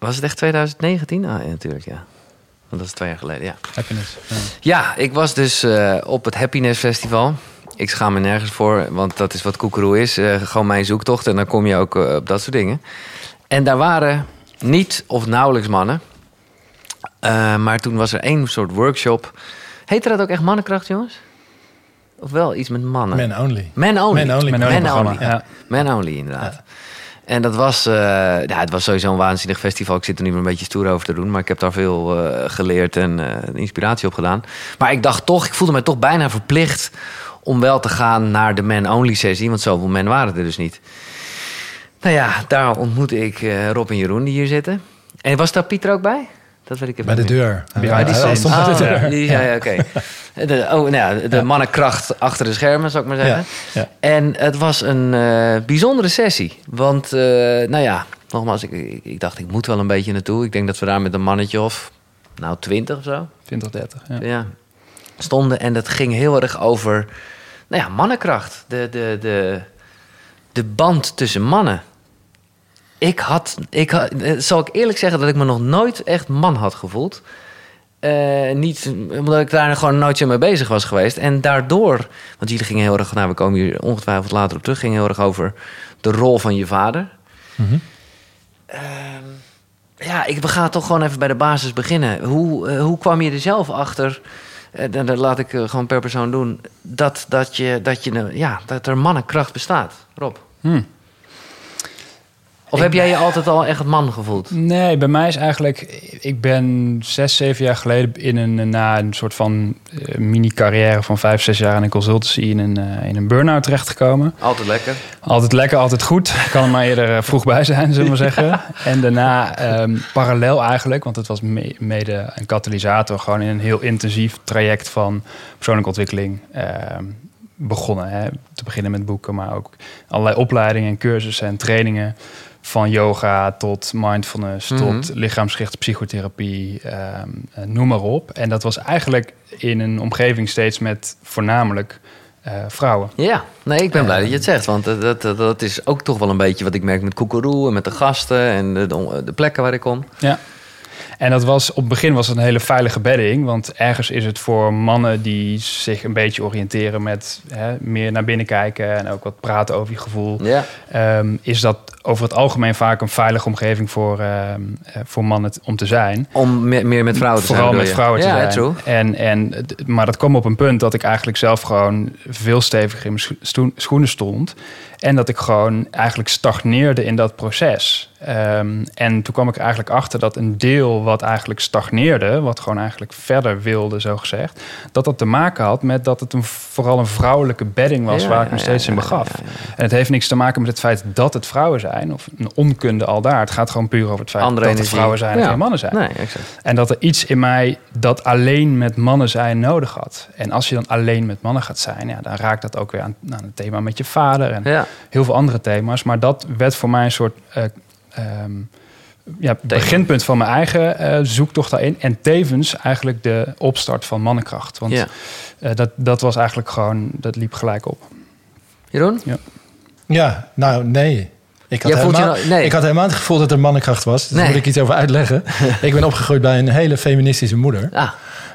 Was het echt 2019? Ah, ja, natuurlijk, ja. Want dat is twee jaar geleden, ja. Happiness. Ja. Ja, ik was dus eh, op het Happiness Festival. Ik schaam me nergens voor, want dat is wat koekeroe is. Eh, gewoon mijn zoektocht en dan kom je ook eh, op dat soort dingen. En daar waren niet of nauwelijks mannen. Maar toen was er één soort workshop. Heette dat ook echt mannenkracht, jongens? Of wel iets met mannen? Man only. Man only. Man only. Man only only. ja. Man only, inderdaad. En dat was, eh, ja, het was sowieso een waanzinnig festival. Ik zit er nu een beetje stoer over te doen. Maar ik heb daar veel eh, geleerd en eh, inspiratie op gedaan. Maar ik dacht toch, ik voelde mij toch bijna verplicht... om wel te gaan naar de man-only sessie. Want zoveel men waren er dus niet. Nou ja, daar ontmoette ik Rob en Jeroen die hier zitten. En was daar Pieter ook bij? Dat weet ik even Bij de deur. Scenes. stond bij de Oh, deur. die- ja, ja, oké. De, oh, nou ja, de mannenkracht achter de schermen, zou ik maar zeggen. Ja, ja. En het was een eh, bijzondere sessie. Want, eh, nou ja, nogmaals, ik, ik, ik dacht, ik moet wel een beetje naartoe. Ik denk dat we daar met een mannetje of, nou, twintig of zo, 20, 30. Ja. ja, stonden. En dat ging heel erg over, nou ja, mannenkracht. De, de, de, de band tussen mannen. Ik had, ik had, eh, zal ik eerlijk zeggen dat ik me nog nooit echt man had gevoeld. Eh, niet omdat ik daar gewoon nooit zo mee bezig was geweest. En daardoor, want jullie gingen heel erg, nou we komen hier ongetwijfeld later op terug, ging heel erg over de rol van je vader. Mhm. Ehm, ja, ik, we gaan toch gewoon even bij de basis beginnen. Hoe, eh, hoe kwam je er zelf achter? dan, dan laat ik gewoon per persoon doen. Dat, dat, je, dat, je, eh, ja, dat er mannenkracht bestaat. Rob. Hm. Of heb jij je altijd al echt man gevoeld? Nee, bij mij is eigenlijk... Ik ben zes, zeven jaar geleden in een, na een soort van eh, mini-carrière van vijf, zes jaar in een consultancy in een, eh, in een burn-out terechtgekomen. Altijd lekker. Altijd lekker, altijd goed. Ik kan er maar eerder eh, vroeg bij zijn, zullen we maar zeggen. En daarna ehm, parallel eigenlijk, want het was me- mede een katalysator... gewoon in een heel intensief traject van persoonlijke ontwikkeling ehm, begonnen. Hè. Te beginnen met boeken, maar ook allerlei opleidingen en cursussen en trainingen... Van yoga tot mindfulness, Mhm. tot lichaamsgerichte psychotherapie, ehm, eh, noem maar op. En dat was eigenlijk in een omgeving steeds met voornamelijk eh, vrouwen. Ja, nee, ik ben blij dat je het zegt. Want dat, dat, dat- dat is ook toch wel een beetje wat ik merk met Koekeroe... en met de gasten en de, de, de plekken waar ik kom. Ja. En dat was, op het begin was het een hele veilige bedding. Want ergens is het voor mannen die zich een beetje oriënteren met hè, meer naar binnen kijken en ook wat praten over je gevoel. Ja, ehm, is dat over het algemeen vaak een veilige omgeving voor, ehm, eh, voor mannen om te zijn. om me- meer met vrouwen te Vooral zijn. met bedoel je? vrouwen te ja, zijn. true. En, en, maar dat kwam op een punt dat ik eigenlijk zelf gewoon veel steviger in mijn scho- schoenen stond. En dat ik gewoon eigenlijk stagneerde in dat proces. Ehm, en toen kwam ik eigenlijk achter dat een deel wat eigenlijk stagneerde, wat gewoon eigenlijk verder wilde, zo gezegd, dat dat te maken had met dat het een, vooral een vrouwelijke bedding was Ja, waar ja, ik me ja, steeds in begaf. En het heeft niks te maken met het feit dat het vrouwen zijn, of een onkunde al daar. Het gaat gewoon puur over het feit Andere dat het energie. vrouwen zijn en geen mannen zijn. Nee, exact. En dat er iets in mij dat alleen met mannen zijn nodig had. En als je dan alleen met mannen gaat zijn, ja, dan raakt dat ook weer aan, aan het thema met je vader en heel veel andere thema's. Maar dat werd voor mij een soort eh, ehm, ja, beginpunt van mijn eigen eh, zoektocht daarin. En tevens eigenlijk de opstart van mannenkracht. Want Ja. eh, dat, dat was eigenlijk gewoon, dat liep gelijk op. Jeroen? Ja, nou nee. Ik had, helemaal, nou- nee. ik had helemaal het gevoel dat er mannenkracht was. Dus Nee. daar moet ik iets over uitleggen. ik ben opgegroeid bij een hele feministische moeder. Ah,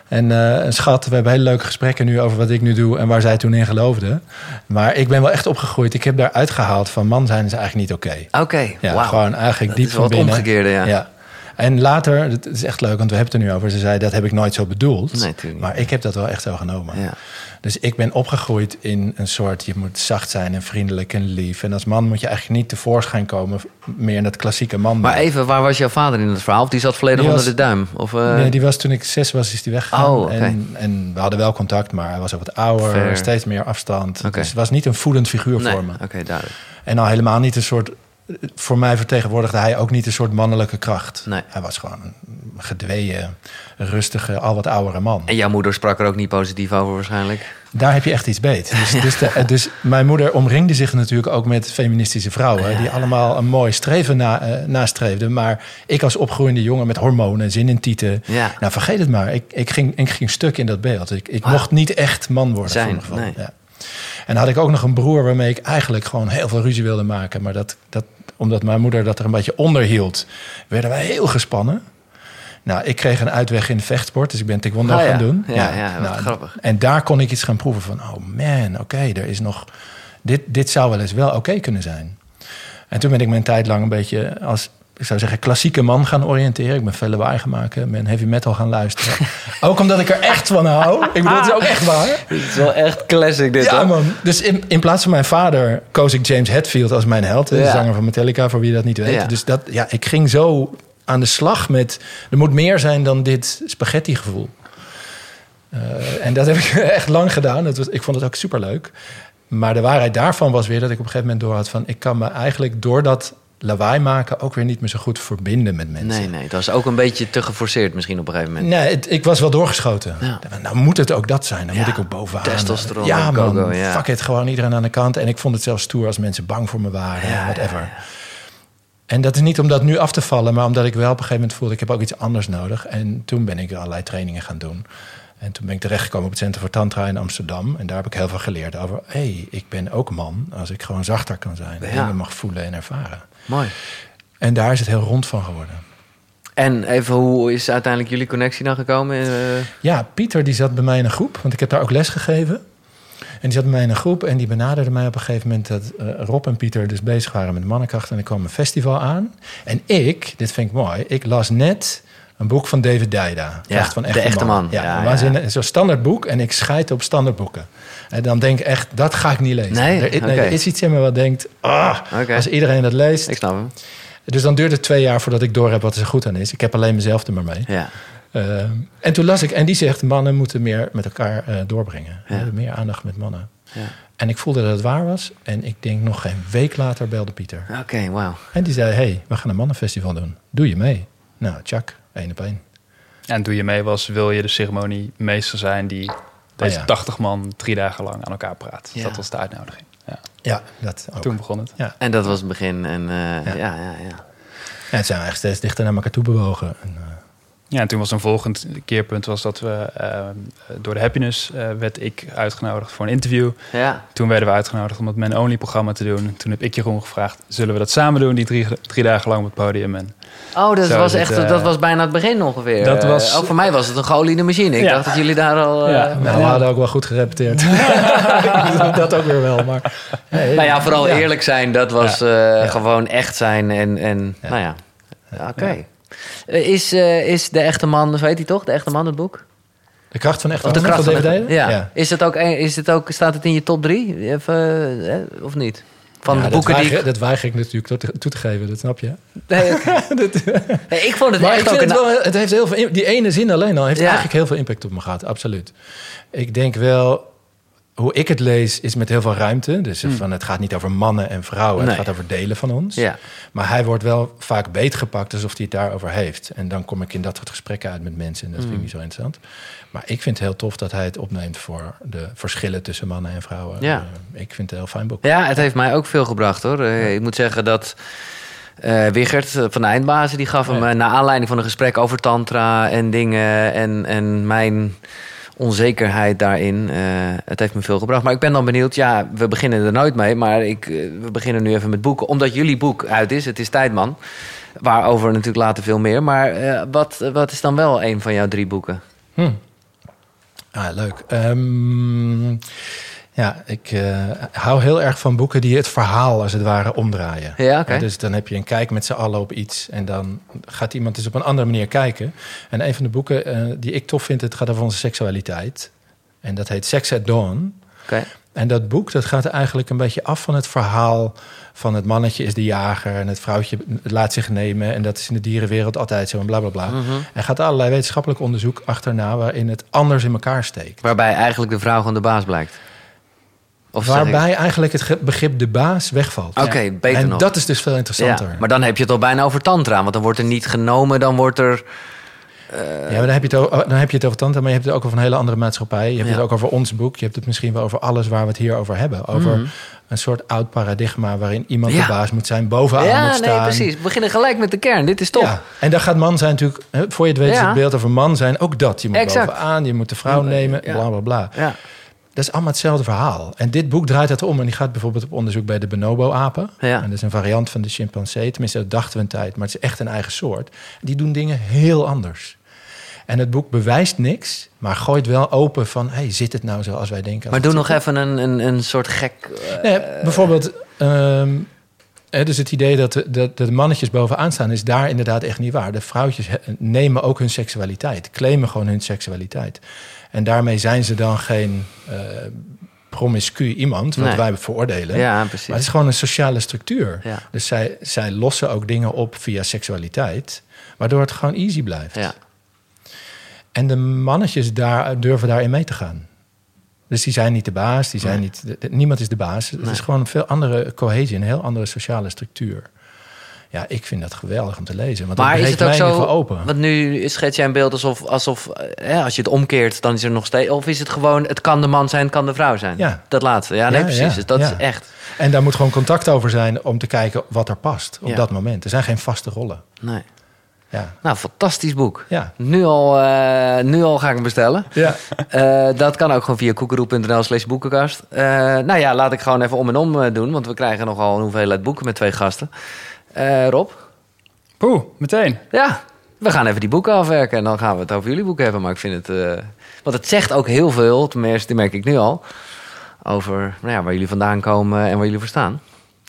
En eh, een schat, we hebben hele leuke gesprekken nu over wat ik nu doe en waar zij toen in geloofde. Maar ik ben wel echt opgegroeid. Ik heb daar uitgehaald van man zijn is eigenlijk niet oké. oké. Ja, gewoon eigenlijk Dat diep is van binnen. omgekeerde, ja. ja. En later, het is echt leuk, want we hebben het er nu over. Ze zei, dat heb ik nooit zo bedoeld. Nee, maar ik heb dat wel echt zo genomen. Ja. Dus ik ben opgegroeid in een soort, je moet zacht zijn en vriendelijk en lief. En als man moet je eigenlijk niet tevoorschijn komen, meer in dat klassieke man. Maar even, waar was jouw vader in het verhaal? Of die zat volledig Die onder was- de duim? Of, eh, Nee, die was toen ik zes was, is die weggegaan. Oh, oké. en, en we hadden wel contact, maar hij was ook wat ouder, Fair. steeds meer afstand. Dus het was niet een voedend figuur nee. voor me. Oké, duidelijk. En al helemaal niet een soort. Voor mij vertegenwoordigde hij ook niet een soort mannelijke kracht. Nee. Hij was gewoon een gedweeën, rustige, al wat oudere man. En jouw moeder sprak er ook niet positief over waarschijnlijk? Daar heb je echt iets beet. Dus, dus, de- dus mijn moeder omringde zich natuurlijk ook met feministische vrouwen... die allemaal een mooi streven na, eh, nastreefden. Maar ik als opgroeiende jongen met hormonen, zin in tieten... Ja. Nou, vergeet het maar. Ik, ik, ging, ik ging stuk in dat beeld. Ik, ik mocht niet echt man worden. Zijn, voor gevoel. nee. Ja. En dan had ik ook nog een broer waarmee ik eigenlijk gewoon heel veel ruzie wilde maken. Maar dat, dat omdat mijn moeder dat er een beetje onder hield, werden wij heel gespannen. Nou, ik kreeg een uitweg in vechtsport, dus ik ben taekwondo Oh ja. gaan doen. Ja, ja, nou, grappig. En daar kon ik iets gaan proeven van, oh man, oké, er is nog, dit, dit zou wel eens wel oké kunnen zijn. En toen ben ik mijn tijd lang een beetje als, ik zou zeggen, klassieke man gaan oriënteren. Ik ben veel lawaai gaan maken, ben heavy metal gaan luisteren. ook omdat ik er echt van hou. Ik bedoel, het is ook echt waar. Het is wel echt classic dit, Ja, hoor. man. Dus in, in plaats van mijn vader koos ik James Hetfield als mijn held. De Ja. zanger van Metallica, voor wie dat niet weet. Ja. Dus dat, ja, ik ging zo aan de slag met... Er moet meer zijn dan dit spaghetti gevoel. Eh, en dat heb ik echt lang gedaan. Dat was, ik vond het ook superleuk. Maar de waarheid daarvan was weer dat ik op een gegeven moment door had van... ik kan me eigenlijk door dat lawaai maken ook weer niet meer zo goed verbinden met mensen. Nee, nee, dat was ook een beetje te geforceerd misschien op een gegeven moment. Nee, het- ik was wel doorgeschoten. Ja. Nou moet het ook dat zijn. Dan Ja, moet ik ook bovenaan. testosteron Ja, man. ja. Fuck it. Gewoon iedereen aan de kant. En ik vond het zelfs stoer als mensen bang voor me waren. Ja, whatever. En dat is niet om dat nu af te vallen. Maar omdat ik wel op een gegeven moment voelde... ik heb ook iets anders nodig. En toen ben ik allerlei trainingen gaan doen. En toen ben ik terechtgekomen op het Centrum voor Tantra in Amsterdam. En daar heb ik heel veel geleerd over... hé, hey, ik ben ook man als ik gewoon zachter kan zijn. En Ja. dingen mag voelen en ervaren. Mooi. En daar is het heel rond van geworden. En even, hoe is uiteindelijk jullie connectie dan gekomen? Eh, Ja, Pieter die zat bij mij in een groep, want ik heb daar ook les gegeven. En die zat bij mij in een groep en die benaderde mij op een gegeven moment dat eh, Rob en Pieter dus bezig waren met mannenkracht. En er kwam een festival aan. En ik, dit vind ik mooi, ik las net een boek van David Dijda. Kracht van De Echte Man. Ja, Ja, ja. zo'n standaard boek en ik scheid op standaardboeken. En dan denk ik echt, dat ga ik niet lezen. Nee? er, is- nee, Oké. er is iets in me wat denkt, ah, als iedereen dat leest. ik snap hem. Dus dan duurt het twee jaar voordat ik door heb wat er zo goed aan is. Ik heb alleen mezelf er maar mee. Ja. Uh, en toen las ik, en die zegt: mannen moeten meer met elkaar uh, doorbrengen. Ja. Uh, meer aandacht met mannen. ja. En ik voelde dat het waar was. En ik denk nog geen week later belde Pieter. Oké, wauw. En die zei: hey, we gaan een mannenfestival doen. Doe je mee? Nou, tjak, één op één. En doe je mee was, wil je de ceremoniemeester zijn die deze Oh ja. 80 man drie dagen lang aan elkaar praat. Ja. Dat was de uitnodiging. Ja. Ja, dat ook. Toen begon het. Ja. En dat was het begin. En eh, ja. Ja. Ja, ja, ja. En het zijn we echt steeds dichter naar elkaar toe bewogen. En, uh, Ja, en toen was een volgend keerpunt was dat we uh, door de Happiness uh, werd ik uitgenodigd voor een interview. Ja. Toen werden we uitgenodigd om het Men Only programma te doen. Toen heb ik Jeroen gevraagd, zullen we dat samen doen, die drie, drie dagen lang op het podium. En Oh, dat was echt, het, eh, dat was bijna het begin ongeveer. dat Eh, was- ook voor mij was het een geoliede machine. Ik Ja. dacht dat jullie daar al... eh, Ja. nou, we hadden ook wel goed gerepeteerd. dat ook weer wel. Maar, nee, Nou ja, vooral ja. eerlijk zijn, dat was eh, gewoon echt zijn. En, en Ja. nou ja, oké. Eh, Is, eh, is de echte man, zo heet hij toch? De echte man het boek? De kracht van echte Of de kracht van Dijden? ja. Is het ook, is het ook, staat het in je top drie? Even, eh, of niet? Van Ja, de dat boeken die weiger, ik... Dat weiger ik natuurlijk toe te, toe te geven, dat snap je. Nee, ik vond het Maar echt ik ook het wel, het heeft heel veel, die ene zin alleen al heeft Ja. eigenlijk heel veel impact op me gehad, absoluut. Ik denk wel, hoe ik het lees, is met heel veel ruimte. Dus van, het gaat niet over mannen en vrouwen, Hmm. Nee. het gaat over delen van ons. Ja. Maar hij wordt wel vaak beetgepakt alsof hij het daarover heeft. En dan kom ik in dat soort gesprekken uit met mensen en dat Hmm. vind ik niet zo interessant. Maar ik vind het heel tof dat hij het opneemt voor de verschillen tussen mannen en vrouwen. Ja. Eh, ik vind het een heel fijn boek. Ja, het heeft mij ook veel gebracht hoor. Eh, Ik moet zeggen dat Wigert eh, van de eindbazen... die gaf hem Ja. naar aanleiding van een gesprek over tantra en dingen... en, en mijn onzekerheid daarin. eh, het heeft me veel gebracht. Maar ik ben dan benieuwd, ja, we beginnen er nooit mee... maar ik, eh, we beginnen nu even met boeken. Omdat jullie boek uit is, het is Tijdman... waarover natuurlijk later veel meer. Maar eh, wat, wat is dan wel een van jouw drie boeken? Hm. Ah, leuk. Ehm, ja, ik eh, hou heel erg van boeken die het verhaal als het ware omdraaien. Ja, dus dan heb je een kijk met z'n allen op iets en dan gaat iemand dus op een andere manier kijken. En een van de boeken eh, die ik tof vind, het gaat over onze seksualiteit. En dat heet Sex at Dawn. Oké. En dat boek dat gaat eigenlijk een beetje af van het verhaal van het mannetje is de jager en het vrouwtje laat zich nemen. En dat is in de dierenwereld altijd zo en bla bla bla. Mhm. Er gaat allerlei wetenschappelijk onderzoek achterna waarin het anders in elkaar steekt. Waarbij eigenlijk de vrouw gewoon de baas blijkt. Of zeg ik- Waarbij eigenlijk het begrip de baas wegvalt. Oké, beter en nog. dat is dus veel interessanter. Ja, maar dan heb je het al bijna over tantra. Want dan wordt er niet genomen, dan wordt er... Ja, maar dan heb, je het over, dan heb je het over tante, maar je hebt het ook over een hele andere maatschappij. Je hebt Ja. het ook over ons boek. Je hebt het misschien wel over alles waar we het hier over hebben. Over Mhm. een soort oud paradigma waarin iemand Ja. de baas moet zijn, bovenaan ja, moet nee, staan. precies. We beginnen gelijk met de kern. Dit is top. Ja, en daar gaat man zijn natuurlijk, hè, voor je het weet is Ja. het beeld over man zijn ook dat. Je moet Exact. bovenaan, je moet de vrouw Ja. nemen, Ja. bla bla bla. Ja. Dat is allemaal hetzelfde verhaal. En dit boek draait het om. En die gaat bijvoorbeeld op onderzoek bij de bonobo-apen. Ja. En dat is een variant van de chimpansee. Tenminste, dat dachten we een tijd. Maar het is echt een eigen soort. Die doen dingen heel anders. En het boek bewijst niks, maar gooit wel open van... hey, zit het nou zo als wij denken? Maar doe nog even een, een, een soort gek... Nee, bijvoorbeeld... ehm, dus het idee dat de, dat de mannetjes bovenaan staan... is daar inderdaad echt niet waar. De vrouwtjes nemen ook hun seksualiteit. Claimen gewoon hun seksualiteit. En daarmee zijn ze dan geen eh promiscu iemand... wat Nee. wij veroordelen. ja, Maar het precies. is gewoon een sociale structuur. Ja. Dus zij, zij lossen ook dingen op via seksualiteit... waardoor het gewoon easy blijft. Ja. En de mannetjes daar, durven daarin mee te gaan. Dus die zijn niet de baas, die zijn Nee. niet, de- niemand is de baas. Het is gewoon een veel andere cohesie, een heel andere sociale structuur. Ja, ik vind dat geweldig om te lezen. Want Maar is het ook zo... open. Want nu schets jij een beeld alsof, alsof eh, als je het omkeert, dan is er nog steeds... Of is het gewoon, het kan de man zijn, het kan de vrouw zijn? Ja. Dat laatste. Ja, nee, Ja, precies. dus dat is echt... En daar moet gewoon contact over zijn om te kijken wat er past op dat moment. Er zijn geen vaste rollen. Nee. Ja, Nou, fantastisch boek. ja. Nu al, eh, nu al ga ik hem bestellen. ja. Eh, dat kan ook gewoon via koekeroe.nl slash boekenkast. Nou ja, laat ik gewoon even om en om doen. Want we krijgen nogal een hoeveelheid boeken met twee gasten. Eh, Rob? Poeh, meteen. Ja, we gaan even die boeken afwerken. En dan gaan we het over jullie boeken hebben. Maar ik vind het... eh, want het zegt ook heel veel, tenminste, die merk ik nu al... over nou ja, waar jullie vandaan komen en waar jullie voor staan.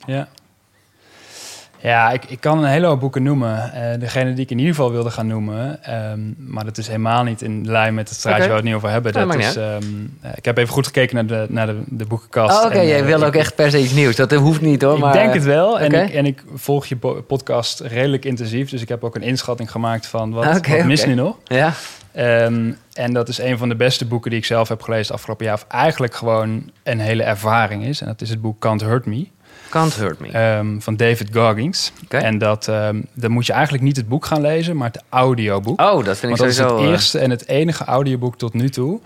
Ja. Ja, ik, ik kan een hele hoop boeken noemen. Eh, degene die ik in ieder geval wilde gaan noemen. ehm, maar dat is helemaal niet in lijn met het straatje Oké. waar we het niet over hebben. Dat is, ehm, eh, ik heb even goed gekeken naar de, naar de, de boekenkast. Oh, Oké, jij eh, wil ik- ook echt per se iets nieuws. Dat hoeft niet hoor. ik maar, denk het wel. En, ik, en ik volg je po- podcast redelijk intensief. Dus ik heb ook een inschatting gemaakt van wat, wat oké. nu nog. Ja? Ehm, en dat is een van de beste boeken die ik zelf heb gelezen afgelopen jaar. Of eigenlijk gewoon een hele ervaring is. En dat is het boek Can't Hurt Me. Can't hurt me. ehm, van David Goggins. En dat, ehm, dan moet je eigenlijk niet het boek gaan lezen, maar het audioboek. Oh, dat vind ik dat is het eh, eerste en het enige audioboek tot nu toe...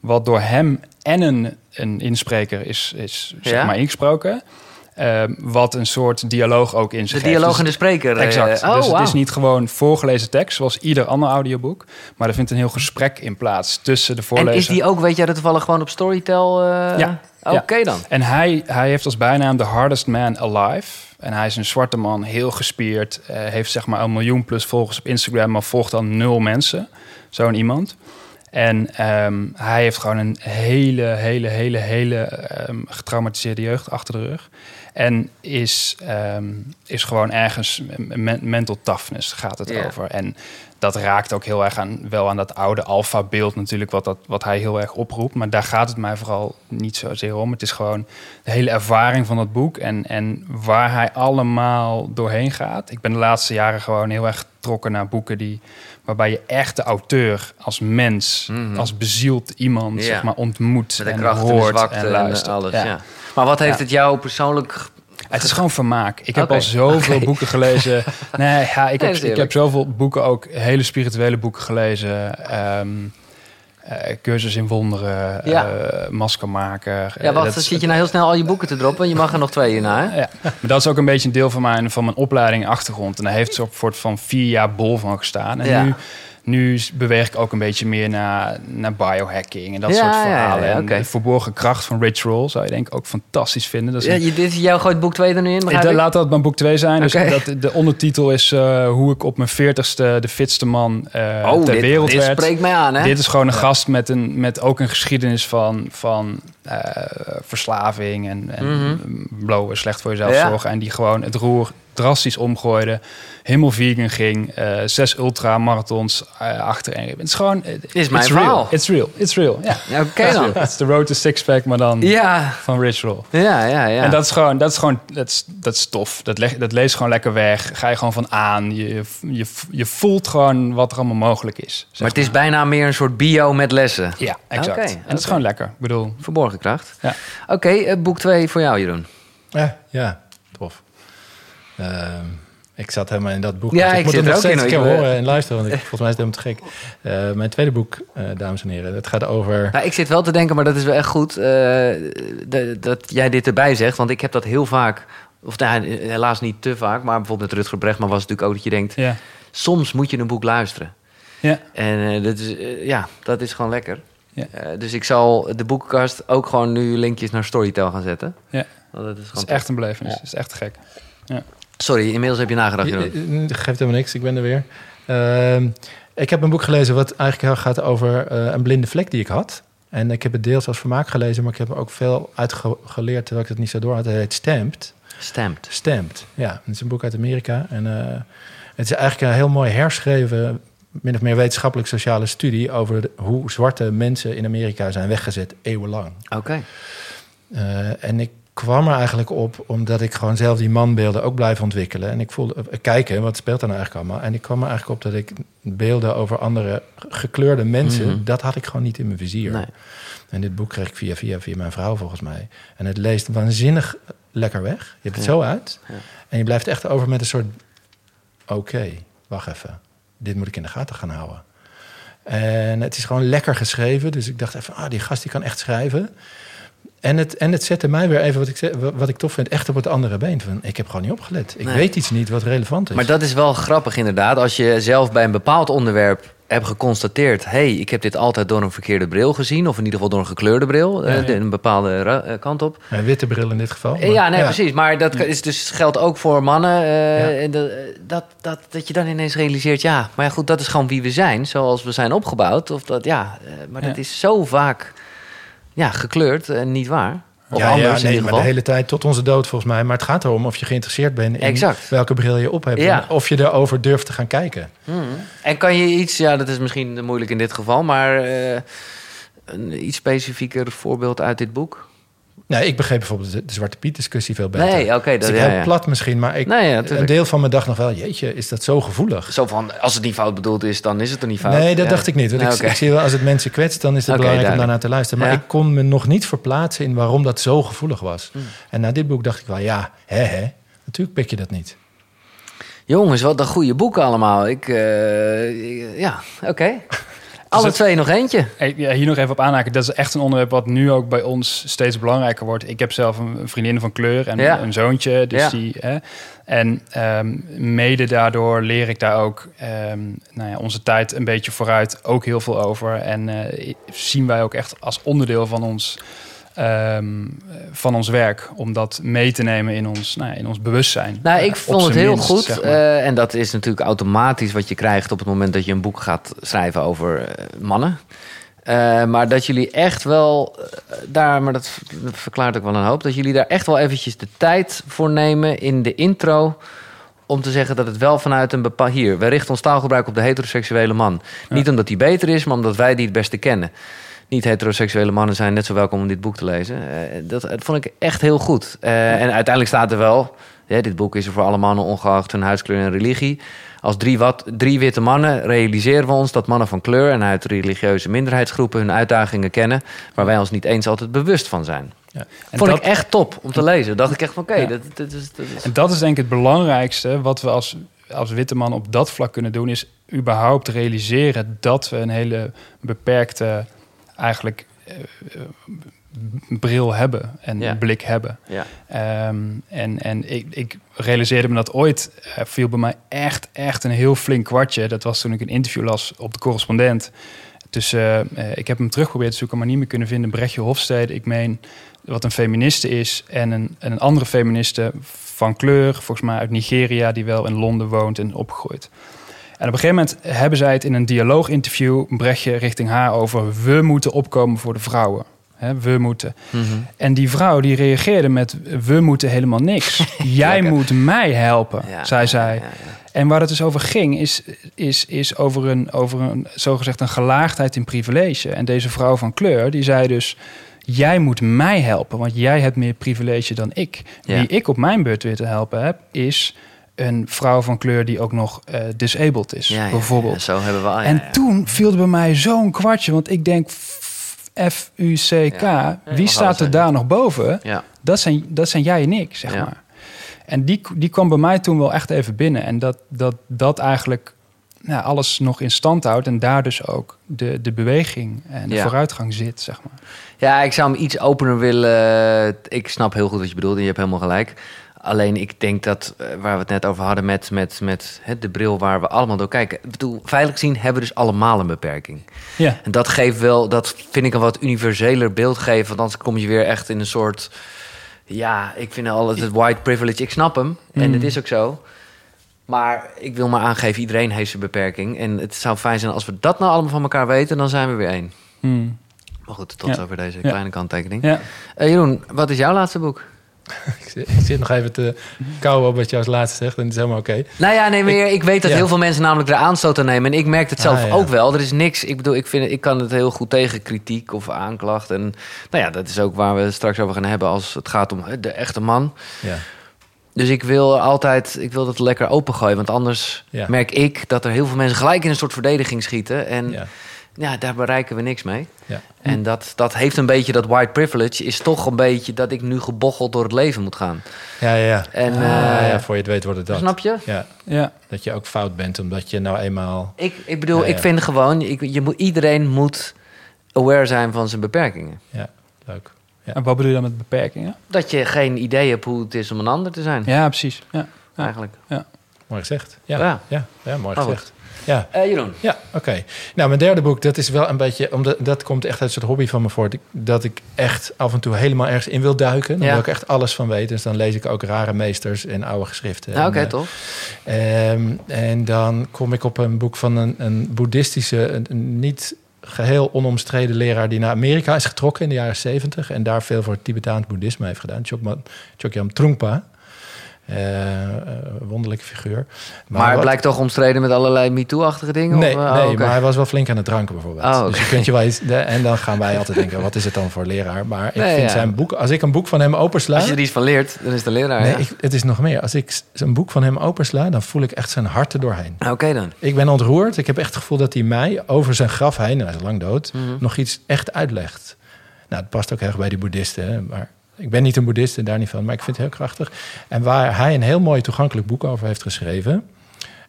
wat door hem en een, een inspreker is, is zeg Ja? maar ingesproken. Ehm, wat een soort dialoog ook in zich de heeft. dialoog Dus- en de spreker. eh, Exact. oh, dus het is niet gewoon voorgelezen tekst, zoals ieder ander audioboek. Maar er vindt een heel gesprek in plaats tussen de En voorlezer. is die ook, weet jij dat toevallig gewoon op Storytel? eh? Ja. Oké dan. En hij, hij heeft als bijnaam The Hardest Man Alive. En hij is een zwarte man, heel gespierd. eh, heeft zeg maar een miljoen plus volgers op Instagram, maar volgt dan nul mensen. Zo'n iemand. En ehm, hij heeft gewoon een hele, hele, hele, hele ehm, getraumatiseerde jeugd achter de rug. En is, ehm, is gewoon ergens men- mental toughness gaat het over. En dat raakt ook heel erg aan, wel aan dat oude alfa-beeld natuurlijk, wat, dat, wat hij heel erg oproept. Maar daar gaat het mij vooral niet zozeer om. Het is gewoon de hele ervaring van dat boek en, en waar hij allemaal doorheen gaat. Ik ben de laatste jaren gewoon heel erg getrokken naar boeken die, waarbij je echt de auteur als mens, Mhm. als bezield iemand, Ja. zeg maar, ontmoet Met de en hoort en en, luistert. alles. Ja. Ja. Maar wat heeft het jou persoonlijk... Het is gewoon vermaak. Ik heb al zoveel boeken gelezen. Nee, ja, ik, heb, ik heb zoveel boeken, ook hele spirituele boeken gelezen. Eh, cursus in wonderen, Ja. eh, maskermaker. Ja, wacht, dan zit je nou heel snel al je boeken te droppen. Je mag er nog twee hierna, hè? Ja, maar dat is ook een beetje een deel van mijn, van mijn opleiding en achtergrond. En daar heeft zo'n soort van vier jaar bol van gestaan. En Ja. nu, nu beweeg ik ook een beetje meer naar, naar biohacking en dat Ja, soort ja, ja, verhalen. En de verborgen kracht van Rich Roll zou je denk ik ook fantastisch vinden. Dat is een- dit, jou gooit boek 2 er nu in, begrijp ik, laat dat mijn boek 2 zijn. Dus dat, de ondertitel is eh, hoe ik op mijn 40ste de fitste man eh, Oh, ter dit, wereld dit werd. spreekt mij aan, hè? Dit is gewoon een gast met, een, met ook een geschiedenis van, van eh, verslaving en, en Mhm. blowen, slecht voor jezelf Ja. zorgen. En die gewoon het roer drastisch omgooide. Helemaal vegan ging. eh, zes ultramarathons uh, achtereen. Het is gewoon... Het is mijn it's verhaal. Real. It's real. It's real. Ja. Ja, Oké dan. Het is de road to six-pack, maar dan Ja, van Roll. ja, ja. ja. En dat is gewoon, dat is gewoon, dat is, dat is tof. Dat, leg, dat leest gewoon lekker weg. Ga je gewoon van aan. Je, je, je voelt gewoon wat er allemaal mogelijk is. maar het is bijna meer een soort bio met lessen. Ja, exact. En oké. is gewoon lekker. Ik bedoel, Verborgen kracht. Ja. Oké, eh, boek 2 voor jou, Jeroen. Ja, ja tof. Ehm, ik zat helemaal in dat boek. Ja, ik moet het er nog steeds een keer horen en luisteren, want ik, volgens mij is het helemaal te gek. Eh, mijn tweede boek, eh, dames en heren, het gaat over... Nou, ik zit wel te denken, maar dat is wel echt goed eh, de- dat jij dit erbij zegt. Want ik heb dat heel vaak, of nou, helaas niet te vaak, maar bijvoorbeeld met Rutger Brechtman was het natuurlijk ook dat je denkt... ja. soms moet je een boek luisteren. Ja. En eh, dat, is, eh, ja, dat is gewoon lekker. Ja. Eh, dus ik zal de boekenkast ook gewoon nu linkjes naar Storytel gaan zetten. Ja. Want dat is Dat gewoon is echt een belevenis. Ja. Dat is echt gek. Sorry, inmiddels heb je nagedacht. Je- geeft helemaal niks, ik ben er weer. Ehm, ik heb een boek gelezen wat eigenlijk heel gaat over eh, een blinde vlek die ik had. En ik heb het deels als vermaak gelezen, maar ik heb er ook veel uitgeleerd terwijl ik het niet zo door had. Het heet Stamped. Stamped. Stamped, ja. Het is een boek uit Amerika. En eh, het is eigenlijk een heel mooi herschreven, min of meer wetenschappelijk sociale studie over de- hoe zwarte mensen in Amerika zijn weggezet eeuwenlang. Oké. Eh, en ik kwam er eigenlijk op omdat ik gewoon zelf die manbeelden ook blijf ontwikkelen. En ik voelde, eh, kijken, wat speelt er nou eigenlijk allemaal? En ik kwam er eigenlijk op dat ik beelden over andere gekleurde mensen, Mhm. dat had ik gewoon niet in mijn vizier. Nee. En dit boek kreeg ik via, via, via mijn vrouw volgens mij. En het leest waanzinnig lekker weg. Je hebt het Ja. zo uit. Ja. En je blijft echt over met een soort... Oké, wacht even. Dit moet ik in de gaten gaan houden. En het is gewoon lekker geschreven. Dus ik dacht even, ah, die gast die kan echt schrijven. En het, en het zette mij weer even, wat ik, wat ik tof vind, echt op het andere been. Van, ik heb gewoon niet opgelet. Ik Nee. weet iets niet wat relevant is. Maar dat is wel grappig inderdaad. Als je zelf bij een bepaald onderwerp hebt geconstateerd... hey, ik heb dit altijd door een verkeerde bril gezien... of in ieder geval door een gekleurde bril, eh, Ja, een bepaalde eh, kant op. Een witte bril in dit geval. Eh, ja, nee, precies. Maar dat is dus, geldt ook voor mannen. en dat, dat, dat, dat je dan ineens realiseert... ja, maar ja, goed, dat is gewoon wie we zijn. Zoals we zijn opgebouwd. Of dat, ja, maar dat is zo vaak ja, gekleurd en niet waar. Of ja, anders ja, in nee, ieder maar geval. de hele tijd tot onze dood volgens mij. Maar het gaat erom of je geïnteresseerd bent in Exact. welke bril je op hebt. Ja. En of je erover durft te gaan kijken. Hmm. En kan je iets, ja, dat is misschien moeilijk in dit geval, maar eh, een iets specifieker voorbeeld uit dit boek? Nee, ik begreep bijvoorbeeld de, de Zwarte Piet discussie veel beter. Nee, oké, dat dat is ja, heel ja. plat misschien, maar ik, Nee, ja, een deel van me dacht nog wel... jeetje, is dat zo gevoelig? Zo van, als het niet fout bedoeld is, dan is het er niet fout. Nee, dat dacht ik niet. Want Nee, ik, zie wel, als het mensen kwetst, dan is het belangrijk om daarnaar te luisteren. Maar ik kon me nog niet verplaatsen in waarom dat zo gevoelig was. Hmm. En na dit boek dacht ik wel, ja, hè, hè. Natuurlijk pik je dat niet. Jongens, wat een goede boeken allemaal. Ik, ik- ja, oké. Alle twee nog eentje. Hier nog even op aanhaken. Dat is echt een onderwerp wat nu ook bij ons steeds belangrijker wordt. Ik heb zelf een vriendin van kleur en Ja. een zoontje. Dus Ja. die, hè, en ehm, mede daardoor leer ik daar ook ehm, nou ja, onze tijd een beetje vooruit ook heel veel over. En eh, zien wij ook echt als onderdeel van ons, ehm, van ons werk om dat mee te nemen in ons, nou ja, in ons bewustzijn. Nou, Eh, ik vond het heel minst, goed. zeg maar. eh, en dat is natuurlijk automatisch wat je krijgt op het moment dat je een boek gaat schrijven over eh, mannen. Maar dat jullie echt wel daar, maar dat, dat verklaart ook wel een hoop, dat jullie daar echt wel eventjes de tijd voor nemen in de intro. Om te zeggen dat het wel vanuit een bepaald. Hier, wij richten ons taalgebruik op de heteroseksuele man. Niet omdat die beter is, maar omdat wij die het beste kennen. Niet-heteroseksuele mannen zijn net zo welkom om dit boek te lezen. Eh, dat, vond ik echt heel goed. Eh, en uiteindelijk staat er wel... dit boek is er voor alle mannen ongeacht hun huidskleur en religie. Als drie, wat, drie witte mannen realiseren we ons dat mannen van kleur... en uit religieuze minderheidsgroepen hun uitdagingen kennen... waar wij ons niet eens altijd bewust van zijn. Ja. En vond dat- ik echt top om te lezen. Dacht ik echt van oké, Ja. dat, dat is... Dat is En dat is denk ik het belangrijkste wat we als, als witte man op dat vlak kunnen doen, is überhaupt realiseren dat we een hele beperkte eigenlijk eh, bril hebben en Ja. blik hebben. ja. Ehm, en en ik, ik realiseerde me dat ooit, eh, viel bij mij echt, echt een heel flink kwartje. Dat was toen ik een interview las op de correspondent. Dus eh, ik heb hem teruggeprobeerd te zoeken, maar niet meer kunnen vinden. Brechtje Hofstede, ik meen wat een feministe is. En een, en een andere feministe van kleur, volgens mij uit Nigeria, die wel in Londen woont en opgegroeid. En op een gegeven moment hebben zij het in een dialooginterview, Brechtje richting haar, over we moeten opkomen voor de vrouwen. Hè, we moeten. Mhm. En die vrouw die reageerde met: We moeten helemaal niks. Jij moet mij helpen, Ja, zei zij. ja, ja. En waar het dus over ging, is, is, is over, een, over een zogezegd een gelaagdheid in privilege. En deze vrouw van kleur, die zei dus: Jij moet mij helpen, want jij hebt meer privilege dan ik. Ja. Wie ik op mijn beurt weer te helpen heb, is een vrouw van kleur die ook nog eh, disabled is, Ja, bijvoorbeeld. ja, zo hebben we al. En toen viel er bij mij zo'n kwartje, want ik denk F-U-C-K, wie staat er daar nog boven? Ja. Dat zijn, dat zijn jij en ik, zeg maar. En die, die kwam bij mij toen wel echt even binnen. En dat dat, dat eigenlijk nou, alles nog in stand houdt. En daar dus ook de, de beweging en de Ja. vooruitgang zit, zeg maar. Ja, ik zou hem iets opener willen. Ik snap heel goed wat je bedoelt en je hebt helemaal gelijk. Alleen ik denk dat, eh, waar we het net over hadden met, met, met hè, de bril waar we allemaal door kijken. Ik bedoel, veilig gezien hebben we dus allemaal een beperking. Ja. En dat geeft wel, dat vind ik een wat universeler beeld geven. Want anders kom je weer echt in een soort. Ja, ik vind altijd het white privilege. Ik snap hem. En Mm. het is ook zo. Maar ik wil maar aangeven, iedereen heeft zijn beperking. En het zou fijn zijn als we dat nou allemaal van elkaar weten, dan zijn we weer één. Hmm. Maar goed, tot Ja. zover deze Ja. kleine kanttekening. Ja. Eh, Jeroen, wat is jouw laatste boek? Ik zit, ik zit nog even te kauwen op wat je als laatste zegt. En het is helemaal oké. Nou ja, nee, maar ik weet dat ja. heel veel mensen namelijk er aanstoot aan nemen. En ik merk het zelf Ah, ja. ook wel. Er is niks. Ik bedoel, ik, vind, ik kan het heel goed tegen kritiek of aanklacht. En nou ja, dat is ook waar we straks over gaan hebben als het gaat om de echte man. Ja. Dus ik wil altijd, ik wil dat lekker opengooien. Want anders merk ik dat er heel veel mensen gelijk in een soort verdediging schieten. En ja, Ja. daar bereiken we niks mee. Ja. En dat, dat heeft een beetje dat white privilege. Is toch een beetje dat ik nu gebocheld door het leven moet gaan. Ja, ja, ja. En, Ah, eh, ja, voor je het weet wordt het dat. Snap je? Ja, Ja. dat je ook fout bent omdat je nou eenmaal... Ik, ik bedoel, Ja, ja. ik vind gewoon, ik, je moet, iedereen moet aware zijn van zijn beperkingen. Ja, leuk. Ja. En wat bedoel je dan met beperkingen? Dat je geen idee hebt hoe het is om een ander te zijn, Ja, precies. Ja. Ja. eigenlijk. Mooi gezegd. Ja, Ja. ja. ja, mooi Oh, gezegd. Ja, Eh, Jeroen, ja oké. Nou, mijn derde boek, dat is wel een beetje... Omdat, dat komt echt uit een soort hobby van me voort. Dat ik echt af en toe helemaal ergens in wil duiken. Dan Ja. wil ik echt alles van weten. Dus dan lees ik ook rare meesters en oude geschriften. nou, oké, eh, toch? Ehm, en dan kom ik op een boek van een, een boeddhistische, een, een niet geheel onomstreden leraar die naar Amerika is getrokken in de jaren 70 en daar veel voor het Tibetaans boeddhisme heeft gedaan. Chokma- Chogyam Trungpa. Eh, eh, wonderlijke figuur. Maar, het wat- blijkt toch omstreden met allerlei MeToo-achtige dingen? Nee, of, eh, nee oh, maar hij was wel flink aan het dranken bijvoorbeeld. Oh. Dus je kunt je wel iets, de- en dan gaan wij altijd denken, wat is het dan voor leraar? Maar ik Nee, vind ja. zijn boek, als ik een boek van hem opensla... Als je er iets van leert, dan is een leraar, nee, ja? ik, het is nog meer. Als ik een boek van hem opensla, dan voel ik echt zijn hart er doorheen. Nou, Oké dan. Ik ben ontroerd. Ik heb echt het gevoel dat hij mij over zijn graf heen, nou, hij is lang dood, Mhm. nog iets echt uitlegt. Nou, het past ook heel erg bij die boeddhisten. Maar ik ben niet een boeddhist en daar niet van, maar ik vind het heel krachtig. En waar hij een heel mooi toegankelijk boek over heeft geschreven.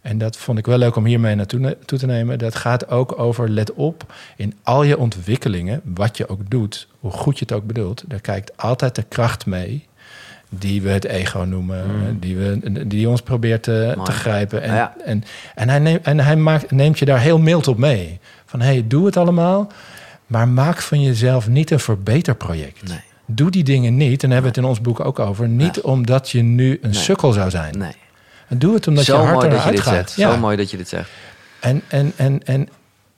En dat vond ik wel leuk om hiermee naartoe toe te nemen. Dat gaat ook over, let op, in al je ontwikkelingen, wat je ook doet, hoe goed je het ook bedoelt, daar kijkt altijd de kracht mee die we het ego noemen, Mm. die, we, die ons probeert te, te grijpen. En, Ja. en, en hij, neemt, en hij maakt, neemt je daar heel mild op mee. Van, hé, hey, doe het allemaal, maar maak van jezelf niet een verbeterproject. Nee, Doe die dingen niet, en daar hebben we het in ons boek ook over, niet omdat je nu een Nee. sukkel zou zijn. nee. En doe het omdat Zo je je eruit dit gaat. zegt. Ja. Zo mooi dat je dit zegt. En, en, en, en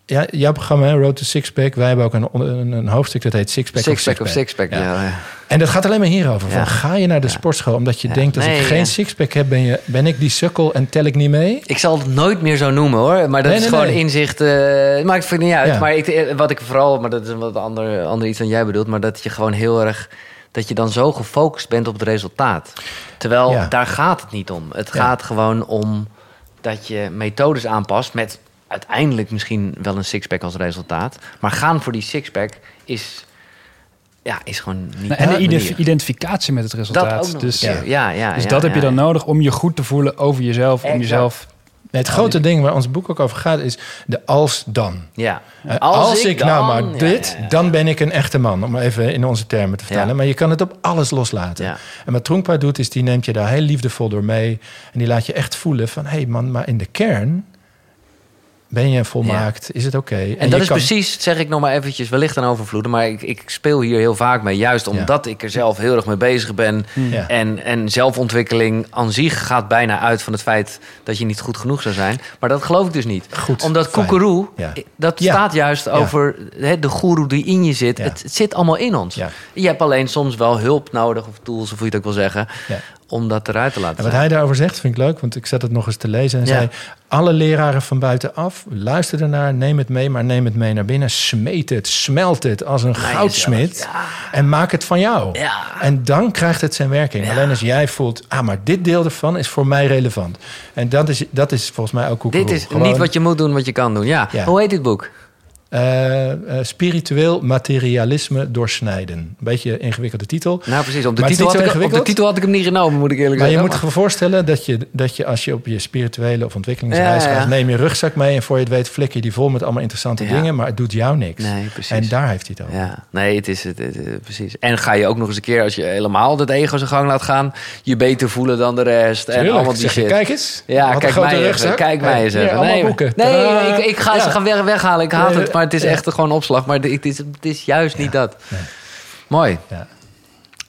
ja, jouw programma, Road to Sixpack, wij hebben ook een, een, een hoofdstuk dat heet Sixpack, Sixpack of sixpack, ja. ja. En dat gaat alleen maar hierover. Van, Ja. Ga je naar de sportschool omdat je denkt... als Nee, ik geen sixpack heb, ben, je, ben ik die sukkel en tel ik niet mee? Ik zal het nooit meer zo noemen hoor. Maar dat Nee, is nee, gewoon inzicht. eh maakt het niet uit. Ja. Maar ik, eh, wat ik vooral, maar dat is een wat ander, ander iets dan jij bedoelt. Maar dat je gewoon heel erg. Dat je dan zo gefocust bent op het resultaat. Terwijl Ja. daar gaat het niet om. Het Ja. gaat gewoon om dat je methodes aanpast met uiteindelijk misschien wel een sixpack als resultaat. Maar gaan voor die sixpack is, ja, is gewoon niet Nou, en de manier. identificatie met het Dat resultaat. ook nog dus keer. Ja, ja, dus ja, dat heb ja, je dan ja. nodig om je goed te voelen over jezelf. Om jezelf Nee, het grote ding waar ons boek ook over gaat is de als-dan. Ja. Eh, Als, ik, nou dan- maar ja, dit, ja, ja. dan ben ik een echte man. Om even in onze termen te vertellen. Ja. Maar je kan het op alles loslaten. Ja. En wat Tronkpa doet, is die neemt je daar heel liefdevol door mee. En die laat je echt voelen van... hé hey man, maar in de kern ben je volmaakt. Is het oké? En, dat is kan- precies, zeg ik nog maar eventjes, wellicht aan overvloeden. Maar ik, ik speel hier heel vaak mee. Juist omdat ik er zelf heel erg mee bezig ben. Ja. En, en zelfontwikkeling aan zich gaat bijna uit van het feit dat je niet goed genoeg zou zijn. Maar dat geloof ik dus niet. Goed, Omdat koekeroe, Ja. dat Ja. staat juist over hè, de goeroe die in je zit. Ja. Het, het zit allemaal in ons. Ja. Je hebt alleen soms wel hulp nodig, of tools, of hoe je het ook wil zeggen, Ja. Om dat eruit te laten En wat zijn. hij daarover zegt, vind ik leuk, want ik zat het nog eens te lezen. En Ja. zei, alle leraren van buitenaf, luister ernaar, neem het mee, maar neem het mee naar binnen. Smeet het, smelt het als een goudsmid jezelf, en maak het van jou. En dan krijgt het zijn werking. Alleen als jij voelt, ah, maar dit deel ervan is voor mij relevant. En dat is, dat is volgens mij ook hoe Dit is niet wat je moet doen, wat je kan doen. Ja. Ja. Hoe heet dit boek? Eh, eh, spiritueel materialisme doorsnijden. Een beetje een ingewikkelde titel. Nou, precies. Op de, titel had, ik, op de titel had ik hem niet genomen, moet ik eerlijk Maar je zeggen. moet je voorstellen dat je, dat je als je op je spirituele of ontwikkelingsreis Ja, ja, ja. gaat, neem je rugzak mee en voor je het weet flik je die vol met allemaal interessante dingen, maar het doet jou niks. Nee, precies. En daar heeft hij het over. Ja, nee, het is het, het- het- precies. En ga je ook nog eens een keer, als je helemaal dat ego zijn gang laat gaan, je beter voelen dan de rest. en Tuurlijk, allemaal die je, shit. kijk eens. Ja, kijk mij, even, rugzak. kijk mij eens even. Nee, boeken. nee ik, ik ga ze gaan weg, weghalen. Ik haat het, maar het is ja. echt gewoon opslag. Maar het is, het is juist niet dat. nee. Mooi. Ja.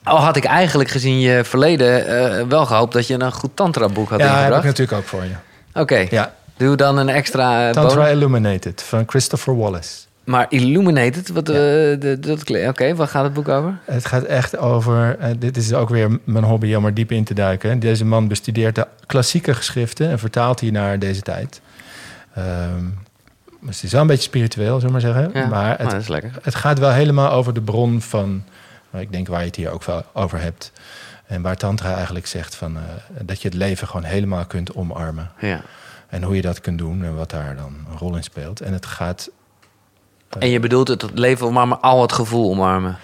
Al had ik eigenlijk gezien je verleden eh, wel gehoopt dat je een goed tantra-boek had Ja, heb ik ingebracht. natuurlijk ook voor je. Oké, Ja, doe dan een extra eh, Tantra bonus. Illuminated van Christopher Wallace. Maar Illuminated, wat, eh, dat oké, waar gaat het boek over? Het gaat echt over, dit is ook weer mijn hobby om er diep in te duiken. Deze man bestudeert de klassieke geschriften en vertaalt die naar deze tijd. Ehm, dus het is wel een beetje spiritueel, zullen we maar zeggen. Ja, maar nou, het, dat is lekker. het gaat wel helemaal over de bron van, nou, ik denk waar je het hier ook wel over hebt. En waar Tantra eigenlijk zegt van, eh, dat je het leven gewoon helemaal kunt omarmen. Ja. En hoe je dat kunt doen en wat daar dan een rol in speelt. En het gaat En je bedoelt het leven omarmen, al het gevoel omarmen?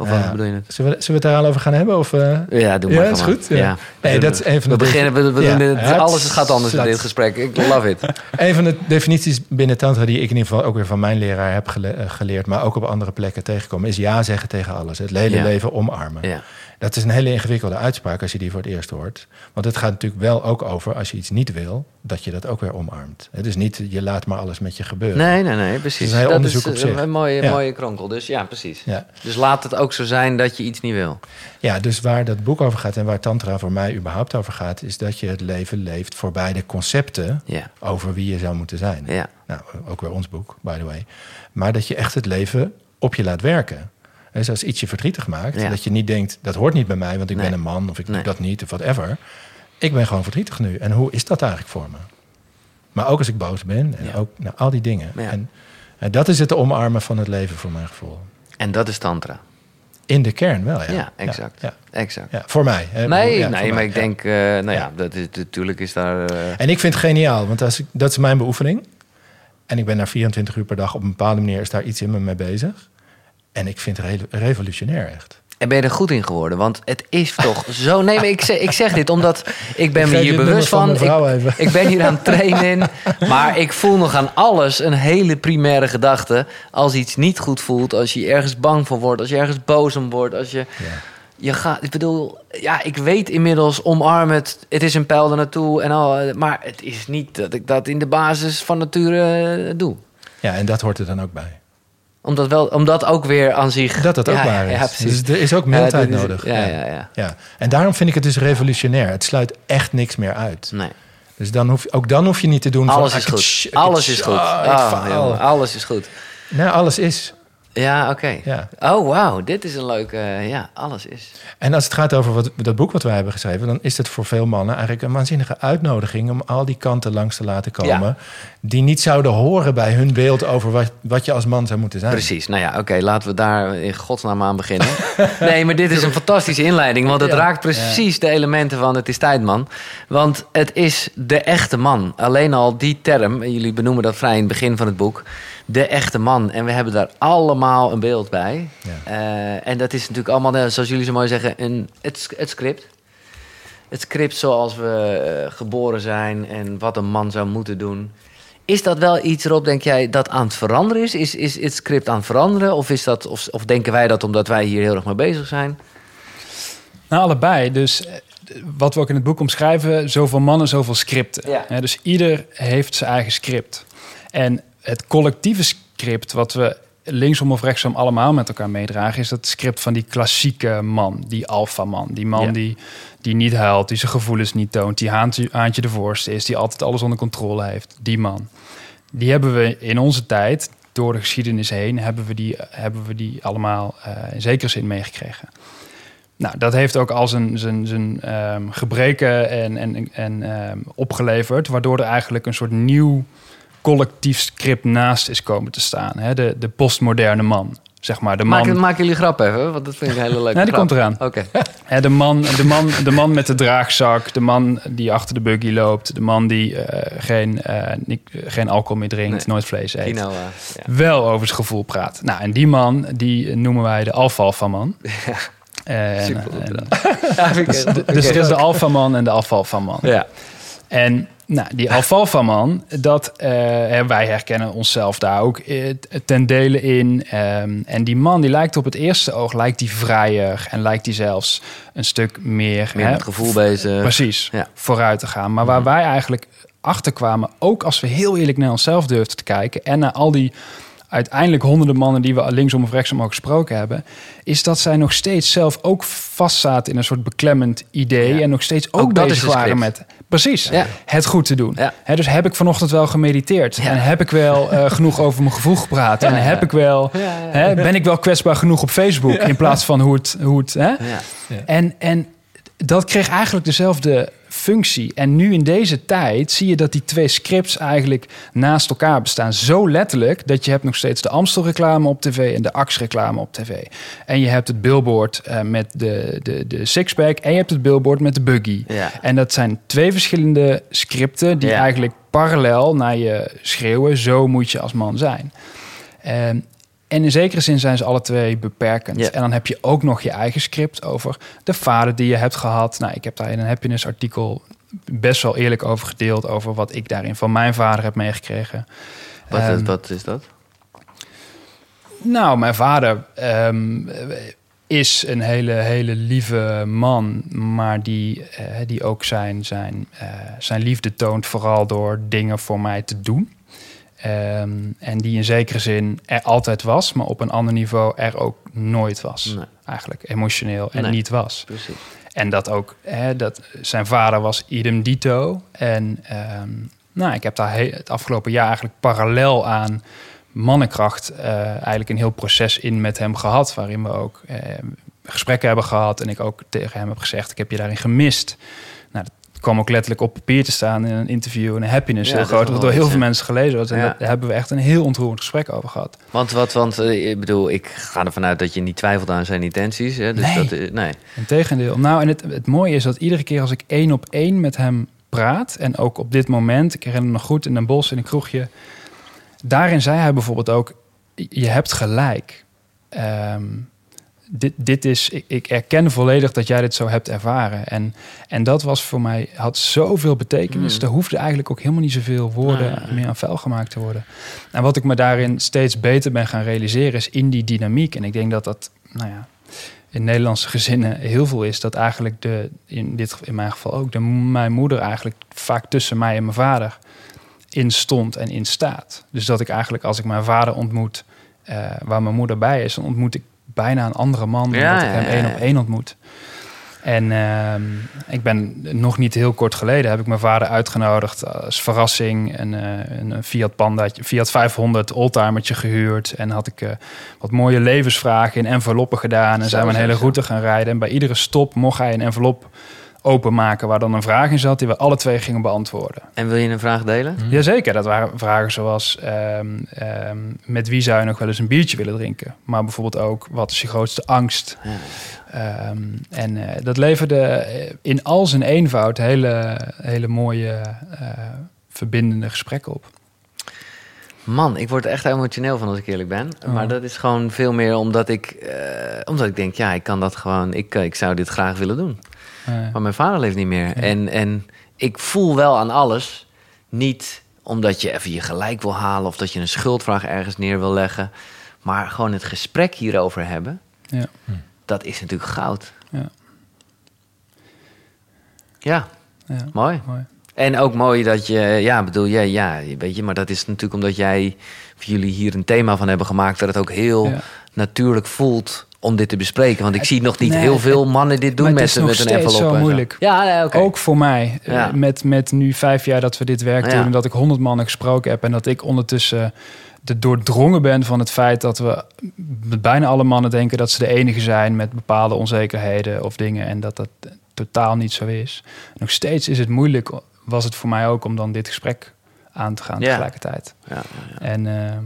Of wat Ja. bedoel je het? Zullen we, zullen we het daar al over gaan hebben? Of, eh? Ja, doe Ja, maar. is gewoon. goed, ja. Nee, dat is een van we beginnen, we, we Ja. doen Ja, alles gaat anders in dit gesprek. Ik love it. Een van de definities binnen Tantra die ik in ieder geval ook weer van mijn leraar heb gele- eh, geleerd, maar ook op andere plekken tegenkomen, is ja zeggen tegen alles. Het hele Ja. leven omarmen. Ja. Dat is een hele ingewikkelde uitspraak als je die voor het eerst hoort. Want het gaat natuurlijk wel ook over als je iets niet wil, dat je dat ook weer omarmt. Het is niet je laat maar alles met je gebeuren. Nee, nee, nee, precies. Is een dat onderzoek is op eh, zich. een mooie, Ja. mooie kronkel. Dus ja, precies. Ja. Dus laat het ook zo zijn dat je iets niet wil. ja, dus waar dat boek over gaat en waar Tantra voor mij überhaupt over gaat, is dat je het leven leeft voorbij de concepten Ja. over wie je zou moeten zijn. Ja. Nou, ook weer ons boek, by the way. Maar dat je echt het leven op je laat werken. Dus als iets je verdrietig maakt, Ja. dat je niet denkt... dat hoort niet bij mij, want ik Nee. ben een man... of ik Nee. doe dat niet, of whatever. Ik ben gewoon verdrietig nu. En hoe is dat eigenlijk voor me? Maar ook als ik boos ben, en Ja. ook nou, al die dingen. Ja. En, en dat is het omarmen van het leven, voor mijn gevoel. En dat is tantra. In de kern wel, ja. Ja, exact. Ja, Exact. ja. voor mij. hè. Nee, Ja, nee maar mij, ik denk, eh, nou ja, Ja. dat is, natuurlijk is daar... eh, En ik vind het geniaal, want als ik, dat is mijn beoefening. En ik ben daar 24 uur per dag op een bepaalde manier is daar iets in me mee bezig. En ik vind het re- revolutionair echt. En ben je er goed in geworden? Want het is toch zo... Nee, maar ik zeg, ik zeg dit omdat ik ben Ik me hier bewust van Ik, ben hier aan het trainen. Maar ik voel nog aan alles een hele primaire gedachte. Als iets niet goed voelt, als je ergens bang voor wordt... als je ergens boos om wordt, als je... Ja. Je gaat, ik bedoel, ja, ik weet inmiddels, omarm het. Het is een pijl er naartoe. En al, maar het is niet dat ik dat in de basis van nature eh, doe. ja, en dat hoort er dan ook bij. Omdat, wel, omdat ook weer aan zich... Dat dat ook ja, waar is. Ja, precies. dus er is ook mildheid nodig. Ja, ja, ja. Ja. En daarom vind ik het dus revolutionair. Het sluit echt niks meer uit. Nee. Dus dan hoef, ook dan hoef je niet te doen Alles van... is ah, goed. tsch, ik- Alles is goed. ah, Ah, jongen, alles is goed. Nee, alles is. Ja, oké. Ja. Oh, wauw. Dit is een leuke... eh, ja, alles is. En als het gaat over wat, dat boek wat wij hebben geschreven... dan is het voor veel mannen eigenlijk een waanzinnige uitnodiging... om al die kanten langs te laten komen... Ja. die niet zouden horen bij hun beeld over wat, wat je als man zou moeten zijn. Precies. Nou ja, oké. laten we daar in godsnaam aan beginnen. nee, maar dit is een fantastische inleiding. Want het Ja. raakt precies de elementen van het is tijd, man. Want het is de echte man. Alleen al die term, jullie benoemen dat vrij in het begin van het boek... de echte man. En we hebben daar allemaal een beeld bij. Ja. Eh, en dat is natuurlijk allemaal, eh, zoals jullie zo mooi zeggen, een, het, het script. Het script zoals we eh, geboren zijn en wat een man zou moeten doen. Is dat wel iets erop, denk jij, dat aan het veranderen is? Is, is het script aan het veranderen? Of, is dat, of, of denken wij dat omdat wij hier heel erg mee bezig zijn? Nou, allebei. Dus wat we ook in het boek omschrijven, zoveel mannen, zoveel scripten. Ja. Dus ieder heeft zijn eigen script. En het collectieve script, wat we linksom of rechtsom allemaal met elkaar meedragen, is dat script van die klassieke man, die alfaman. Die man Ja. die, die niet huilt, die zijn gevoelens niet toont, die haantje, haantje de voorste is, die altijd alles onder controle heeft. Die man. Die hebben we in onze tijd, door de geschiedenis heen, hebben we die, hebben we die allemaal eh, in zekere zin meegekregen. Nou, dat heeft ook al zijn, zijn, zijn ehm, gebreken en, en, en ehm, opgeleverd, waardoor er eigenlijk een soort nieuw collectief script naast is komen te staan. Hè? De, de postmoderne man, zeg maar. De man, Maak, maak jullie grap even, want dat vind ik een hele leuke Nee, die grap. komt eraan. Oké. Hè, de, man, de, man, de man met de draagzak, de man die achter de buggy loopt... de man die eh, geen, eh, niet- geen alcohol meer drinkt, Nee. nooit vlees eet. Ja. Wel over zijn gevoel praat. Nou, en die man, die noemen wij de alfalfa-man. En, Super en-. Ja, vind ik echt- d- dus er is de alfaman en de alfalfa-man. Ja. En nou, die alfalfa-man, dat, eh, wij herkennen onszelf daar ook eh, ten dele in. Ehm, en die man, die lijkt op het eerste oog, lijkt die vrijer en lijkt die zelfs een stuk meer... Meer hè, met gevoel bezig. Precies, Ja. vooruit te gaan. Maar waar wij eigenlijk achter kwamen, ook als we heel eerlijk naar onszelf durfden te kijken... en naar al die uiteindelijk honderden mannen die we linksom of rechtsom ook gesproken hebben... is dat zij nog steeds zelf ook vastzaten in een soort beklemmend idee... Ja. en nog steeds ook, Ook bezig een waren met... Precies, Ja. het goed te doen. Ja. Dus heb ik vanochtend wel gemediteerd? En heb ik wel eh, genoeg over mijn gevoel gepraat? En heb ik wel, Hè, ben ik wel kwetsbaar genoeg op Facebook... in plaats van hoe het... Hoe het. En, en dat kreeg eigenlijk dezelfde functie. En nu in deze tijd zie je dat die twee scripts eigenlijk naast elkaar bestaan. Zo letterlijk dat je hebt nog steeds de Amstel-reclame op tv en de Axe-reclame op tv. En je hebt het billboard eh, met de, de, de sixpack en je hebt het billboard met de buggy. Ja. En dat zijn twee verschillende scripten die Ja. eigenlijk parallel naar je schreeuwen. Zo moet je als man zijn. Ehm, en in zekere zin zijn ze alle twee beperkend. En dan heb je ook nog je eigen script over de vader die je hebt gehad. Nou, ik heb daar in een happiness artikel best wel eerlijk over gedeeld. Over wat ik daarin van mijn vader heb meegekregen. Wat, Ehm, is, wat is dat? nou, mijn vader ehm, is een hele, hele lieve man, maar die, eh, die ook zijn, zijn, eh, zijn liefde toont vooral door dingen voor mij te doen. Ehm, en die in zekere zin er altijd was, maar op een ander niveau er ook nooit was. Nee. Eigenlijk emotioneel en Nee. niet was. Precies. En dat ook, hè, dat zijn vader was idem dito. En ehm, nou, ik heb daar he- het afgelopen jaar eigenlijk parallel aan mannenkracht eh, eigenlijk een heel proces in met hem gehad. Waarin we ook eh, gesprekken hebben gehad. En ik ook tegen hem heb gezegd, ik heb je daarin gemist. Kwam ook letterlijk op papier te staan in een interview. En een happiness Ja, heel groot. Wat door heel veel mensen gelezen wordt. En Ja. daar hebben we echt een heel ontroerend gesprek over gehad. Want, wat, want eh, ik bedoel, ik ga ervan uit dat je niet twijfelt aan zijn intenties. Hè? Dus Nee. Dat, eh, nee. Integendeel. Nou, en het, het mooie is dat iedere keer als ik één op één met hem praat... en ook op dit moment, ik herinner me nog goed in een bos in een kroegje... daarin zei hij bijvoorbeeld ook, je hebt gelijk. Ehm, dit, dit is, ik, ik erken volledig dat jij dit zo hebt ervaren. En, en dat was voor mij, had zoveel betekenis. Mm. Er hoefde eigenlijk ook helemaal niet zoveel woorden meer aan vuil gemaakt te worden. En wat ik me daarin steeds beter ben gaan realiseren, is in die dynamiek. En ik denk dat dat, nou ja, in Nederlandse gezinnen heel veel is. Dat eigenlijk de, in, dit, in mijn geval ook, de, mijn moeder eigenlijk vaak tussen mij en mijn vader in stond en in staat. Dus dat ik eigenlijk als ik mijn vader ontmoet, eh, waar mijn moeder bij is, dan ontmoet ik bijna een andere man Ja, dat ik hem één op één ontmoet. En ehm, ik ben nog niet heel kort geleden heb ik mijn vader uitgenodigd als verrassing een, eh, een Fiat Panda, Fiat 500 oldtimertje gehuurd. En had ik eh, wat mooie levensvragen in enveloppen gedaan en zijn we een hele route gaan rijden. En bij iedere stop mocht hij een envelop openmaken waar dan een vraag in zat die we alle twee gingen beantwoorden. En wil je een vraag delen? Hm. Jazeker, dat waren vragen zoals ehm, ehm, met wie zou je nog wel eens een biertje willen drinken? Maar bijvoorbeeld ook wat is je grootste angst? Ja. Ehm, en eh, dat leverde in al zijn eenvoud hele, hele mooie eh, verbindende gesprekken op. Man, ik word er echt emotioneel van als ik eerlijk ben. Oh. Maar dat is gewoon veel meer omdat ik, eh, omdat ik denk, ja, ik kan dat gewoon, ik, ik zou dit graag willen doen. Maar mijn vader leeft niet meer. En, en ik voel wel aan alles, niet omdat je even je gelijk wil halen of dat je een schuldvraag ergens neer wil leggen, maar gewoon het gesprek hierover hebben, ja, dat is natuurlijk goud. ja, Ja, ja, mooi. mooi. En ook mooi dat je, ja, bedoel je, ja, weet je, maar dat is natuurlijk omdat jij, of jullie hier een thema van hebben gemaakt, dat het ook heel Ja. natuurlijk voelt om dit te bespreken. Want ik zie nog niet nee, heel veel mannen dit doen met, met een envelop. zo moeilijk. Ja, nee. Ook voor mij, eh, Ja. met, met nu vijf jaar dat we dit werk Ja. doen... en dat ik honderd mannen gesproken heb... en dat ik ondertussen de doordrongen ben van het feit... dat we bijna alle mannen denken dat ze de enige zijn... met bepaalde onzekerheden of dingen... en dat dat totaal niet zo is. Nog steeds is het moeilijk, was het voor mij ook... om dan dit gesprek aan te gaan Ja. tegelijkertijd. Ja, ja, ja. En eh,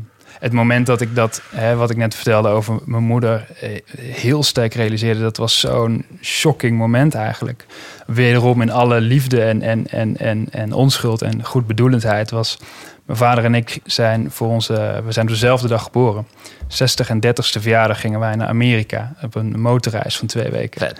het moment dat ik dat, hè, wat ik net vertelde over mijn moeder, eh, heel sterk realiseerde, dat was zo'n shocking moment eigenlijk. Wederom in alle liefde en, en, en, en, en onschuld en goedbedoelendheid was. Mijn vader en ik zijn voor onze, we zijn dezelfde dag geboren. 60 en 30ste verjaardag gingen wij naar Amerika op een motorreis van twee weken.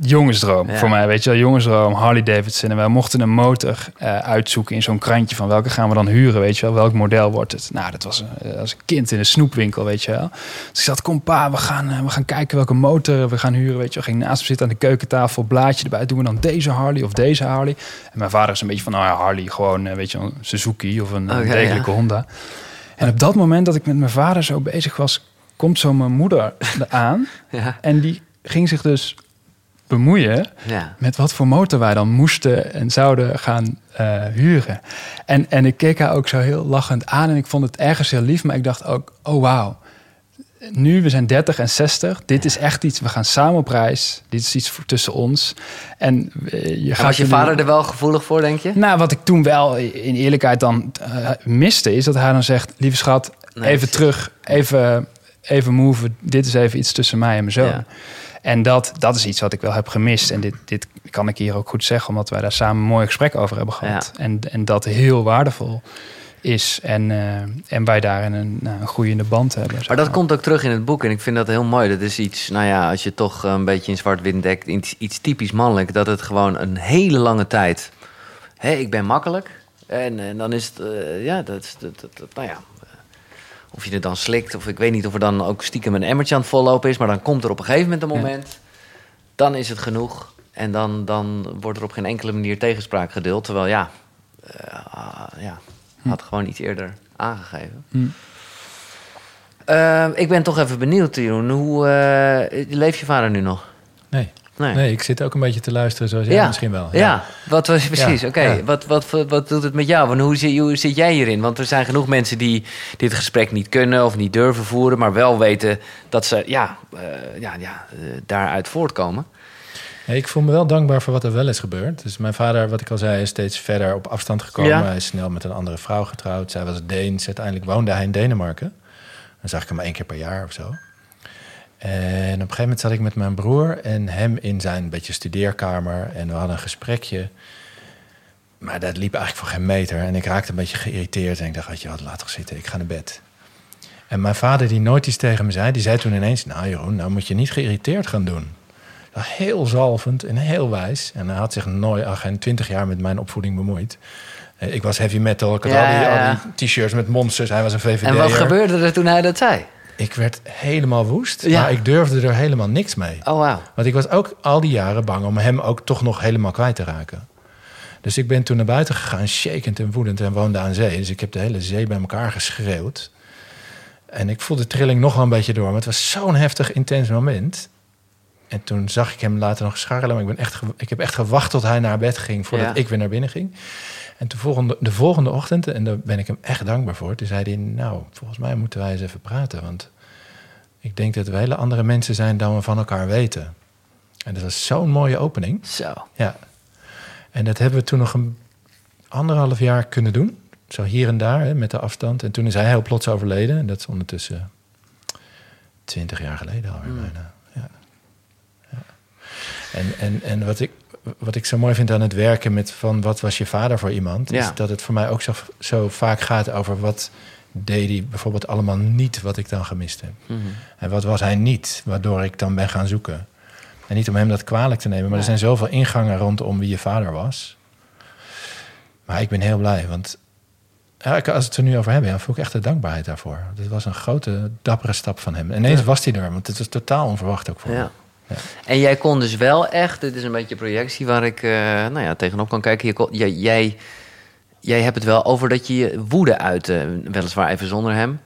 Jongensdroom Ja. voor mij, weet je wel. Jongensdroom, Harley Davidson. En wij mochten een motor eh, uitzoeken in zo'n krantje van welke gaan we dan huren, weet je wel. Welk model wordt het? Nou, dat was eh, als een kind in een snoepwinkel, weet je wel. Dus ik zat, kom pa, we gaan, eh, we gaan kijken welke motor we gaan huren, weet je wel. Ging naast me zitten aan de keukentafel, blaadje erbij. Doen we dan deze Harley of deze Harley? En mijn vader is een beetje van, nou ja, Harley, gewoon, weet je een Suzuki of een, een Oké, degelijke ja. Honda. En op dat moment dat ik met mijn vader zo bezig was, komt zo mijn moeder aan. Ja. En die ging zich dus bemoeien Ja. met wat voor motor wij dan moesten en zouden gaan eh, huren. En, en ik keek haar ook zo heel lachend aan en ik vond het ergens heel lief, maar ik dacht ook, oh wauw. Nu, we zijn 30 en 60. Dit is echt iets, we gaan samen op reis. Dit is iets voor, tussen ons. En eh, je En gaat was je nu- vader er wel gevoelig voor, denk je? nou, wat ik toen wel in eerlijkheid dan eh, miste, is dat hij dan zegt: Lieve schat, Nee, even precies. terug, even, even move. Dit is even iets tussen mij en mijn zoon. Ja. En dat, dat is iets wat ik wel heb gemist. En dit, dit kan ik hier ook goed zeggen, omdat wij daar samen een mooi gesprek over hebben gehad. En, en dat heel waardevol is. En, eh, en wij daarin een, nou, een groeiende band hebben. Maar dat komt ook terug in het boek en ik vind dat heel mooi. Dat is iets, nou ja, als je toch een beetje in zwart-wit dekt, iets, iets typisch mannelijk, dat het gewoon een hele lange tijd. Hé, ik ben makkelijk. En, en dan is het, eh, ja, dat, is- dat, dat, dat- nou ja. Of je het dan slikt, of ik weet niet of er dan ook stiekem een emmertje aan het vollopen is, maar dan komt er op een gegeven moment een Ja. moment, dan is het genoeg. En dan, dan wordt er op geen enkele manier tegenspraak geduld. Terwijl ja, ah, ja had gewoon iets eerder aangegeven. Hm. Eh, ik ben toch even benieuwd, Jeroen. Hoe eh, leeft je vader nu nog? Nee. Nee. nee, ik zit ook een beetje te luisteren zoals jij misschien wel. Ja, wat was precies? Ja, Oké, ja. wat, wat, wat doet het met jou? Want hoe, zit, hoe zit jij hierin? Want er zijn genoeg mensen die dit gesprek niet kunnen of niet durven voeren, maar wel weten dat ze ja, eh, ja, ja, eh, daaruit voortkomen. Nee, ik voel me wel dankbaar voor wat er wel is gebeurd. Dus mijn vader, wat ik al zei, is steeds verder op afstand gekomen. Ja. Hij is snel met een andere vrouw getrouwd. Zij was Deens. Uiteindelijk woonde hij in Denemarken. Dan zag ik hem maar één keer per jaar of zo. En op een gegeven moment zat ik met mijn broer en hem in zijn beetje studeerkamer. En we hadden een gesprekje. Maar dat liep eigenlijk voor geen meter. En ik raakte een beetje geïrriteerd. En ik dacht, je wat, laat toch zitten. Ik ga naar bed. En mijn vader, die nooit iets tegen me zei, die zei toen ineens... Nou Jeroen, nou moet je niet geïrriteerd gaan doen. Heel zalvend en heel wijs. En hij had zich nooit, al geen twintig jaar met mijn opvoeding bemoeid. Eh, Ik was heavy metal, ik had Ja, al die, ja, die t-shirts met monsters. Hij was een VVD. En wat gebeurde er toen hij dat zei? Ik werd helemaal woest, Ja. maar ik durfde er helemaal niks mee. Oh, wauw. Want ik was ook al die jaren bang om hem ook toch nog helemaal kwijt te raken. Dus ik ben toen naar buiten gegaan, shakend en woedend en woonde aan zee. Dus ik heb de hele zee bij elkaar geschreeuwd. En ik voelde de trilling nog wel een beetje door, maar het was zo'n heftig, intens moment. En toen zag ik hem later nog scharrelen, maar ik, ben echt ik heb echt gewacht tot hij naar bed ging voordat Ja. ik weer naar binnen ging. En de volgende, de volgende ochtend, en daar ben ik hem echt dankbaar voor, toen zei hij, nou, volgens mij moeten wij eens even praten, want ik denk dat we hele andere mensen zijn dan we van elkaar weten. En dat was zo'n mooie opening. Zo. Ja. En dat hebben we toen nog een anderhalf jaar kunnen doen. Zo hier en daar, hè, met de afstand. En toen is hij heel plots overleden. En dat is ondertussen twintig jaar geleden alweer Mm. bijna. En, en, en wat, ik, wat ik zo mooi vind aan het werken met van wat was je vader voor iemand... Ja. is dat het voor mij ook zo, zo vaak gaat over wat deed hij bijvoorbeeld allemaal niet wat ik dan gemist heb. Mhm. En wat was hij niet, waardoor ik dan ben gaan zoeken. En niet om hem dat kwalijk te nemen, maar er zijn zoveel ingangen rondom wie je vader was. Maar ik ben heel blij, want ja, als we het er nu over hebben, ja, voel ik echt de dankbaarheid daarvoor. Dit was een grote, dappere stap van hem. En ineens was hij er, want het was totaal onverwacht ook voor Ja. me. Ja. En jij kon dus wel echt, dit is een beetje projectie waar ik eh, nou ja, tegenop kan kijken. Je kon- jij, jij, jij hebt het wel over dat je je woede uit, weliswaar even zonder hem.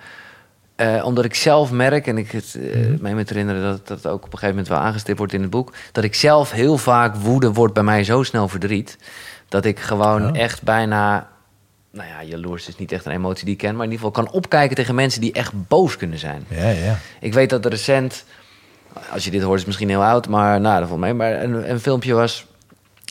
Eh, omdat ik zelf merk, en ik het eh, Mhm. mij me te herinneren dat dat ook op een gegeven moment wel aangestipt wordt in het boek, dat ik zelf heel vaak woede wordt bij mij zo snel verdriet. Dat ik gewoon Oh. echt bijna, nou ja, jaloers is niet echt een emotie die ik ken, maar in ieder geval kan opkijken tegen mensen die echt boos kunnen zijn. Ja, ja. Ik weet dat recent, als je dit hoort is het misschien heel oud, maar nou, dat valt mee. Maar een, een filmpje was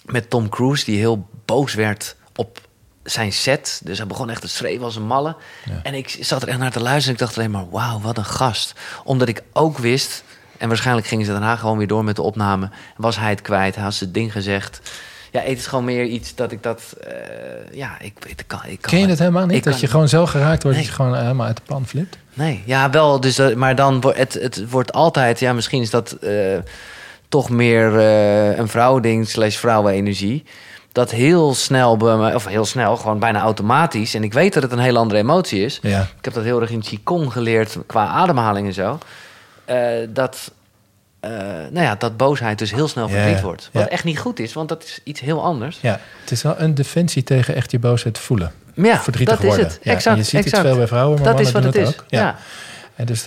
met Tom Cruise die heel boos werd op zijn set. Dus hij begon echt te schreeuwen als een malle. Ja. En ik zat er echt naar te luisteren. Ik dacht alleen maar, wauw, wat een gast. Omdat ik ook wist... En waarschijnlijk gingen ze daarna gewoon weer door met de opname. Was hij het kwijt, hij had zijn ding gezegd. Ja, het is gewoon meer iets dat ik dat... eh, ja, ik, ik, kan, ik kan Ken je dat helemaal niet? Dat kan- je gewoon zo geraakt wordt Nee. dat je gewoon helemaal uit de pan flipt? Nee, ja, wel. Dus, maar dan wordt het, het wordt altijd... Ja, misschien is dat eh, toch meer eh, een vrouwending slash vrouwenenergie. Dat heel snel, bij of heel snel, gewoon bijna automatisch. En ik weet dat het een hele andere emotie is. Ja. Ik heb dat heel erg in Qigong geleerd qua ademhaling en zo. Eh, dat, eh, nou ja, dat boosheid dus heel snel Ja, verdriet wordt. Wat ja. echt niet goed is, want dat is iets heel anders. ja, het is wel een defensie tegen echt je boosheid voelen. Ja, Verdrietig dat is worden. het. Ja, exact. je ziet exact. het veel bij vrouwen, maar dat is wat het is. ook. ja. En dus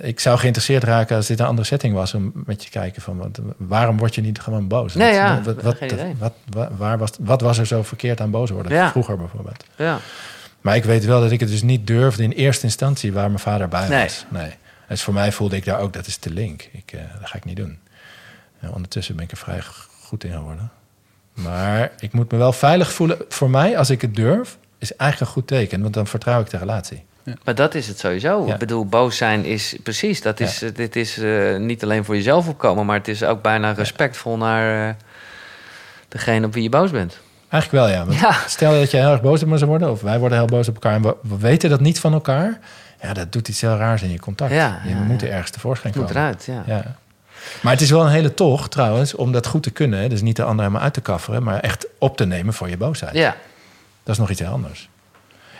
ik zou geïnteresseerd raken als dit een andere setting was om met je kijken van wat, waarom word je niet gewoon boos? Nee, Wat- ja, wat, wat, wat, wat, waar was, wat was er zo verkeerd aan boos worden? Vroeger bijvoorbeeld. ja. Maar ik weet wel dat ik het dus niet durfde in eerste instantie waar mijn vader bij Nee. was. Nee. Dus voor mij voelde ik daar ook, dat is te link. Ik, eh, dat ga ik niet doen. En ondertussen ben ik er vrij goed in geworden. Maar ik moet me wel veilig voelen. Voor mij, als ik het durf, is eigenlijk een goed teken. Want dan vertrouw ik de relatie. Maar dat is het sowieso. Ja. Ik bedoel, boos zijn is precies. Dat is, eh, Dit is eh, niet alleen voor jezelf opkomen, maar het is ook bijna respectvol naar eh, degene op wie je boos bent. Eigenlijk wel, ja. Want Ja. Stel dat je heel erg boos op me zou worden, of wij worden heel boos op elkaar en we, we weten dat niet van elkaar. Ja, dat doet iets heel raars in je contact. Ja, je ja, moet er ergens tevoorschijn moet komen. eruit, ja. Maar het is wel een hele tocht trouwens, om dat goed te kunnen. hè. Dus niet de ander helemaal uit te kafferen, maar echt op te nemen voor je boosheid. Ja, Dat is nog iets heel anders.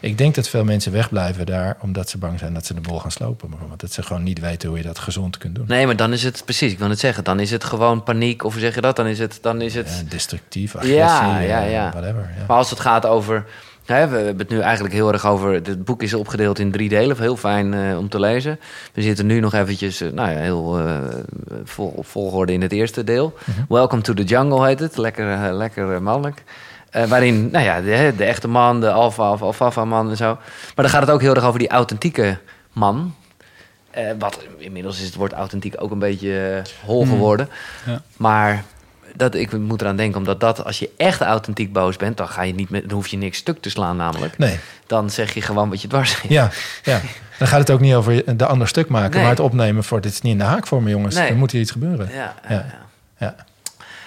Ik denk dat veel mensen wegblijven daar omdat ze bang zijn dat ze de boel gaan slopen. Bijvoorbeeld. Dat ze gewoon niet weten hoe je dat gezond kunt doen. nee, maar dan is het precies, ik wil het zeggen, dan is het gewoon paniek, of hoe zeg je dat? Dan is het, dan is het Ja, destructief, agressie, Ja, ja, eh, ja. whatever. Ja. Maar als het gaat over. Hè, we hebben het nu eigenlijk heel erg over. Het boek is opgedeeld in drie delen. Heel fijn eh, om te lezen. We zitten nu nog eventjes. eh, nou ja, heel eh, vol, op volgorde in het eerste deel. Mhm. Welcome to the jungle heet het. Lekker, lekker mannelijk. Waarin, nou ja, de, de echte man, de alfa of alfafa man en zo. Maar dan gaat het ook heel erg over die authentieke man. Wat inmiddels is het woord authentiek ook een beetje hol geworden. Ja. Maar dat, ik moet eraan denken, omdat dat, als je echt authentiek boos bent, dan, ga je niet met, dan hoef je niks stuk te slaan, namelijk. Nee, Dan zeg je gewoon wat je dwars zit. ja, ja. Dan gaat het ook niet over de ander stuk maken, Nee. maar het opnemen voor dit is niet in de haak voor me, jongens. Nee. Er moet hier iets gebeuren. Ja, ja, Ja.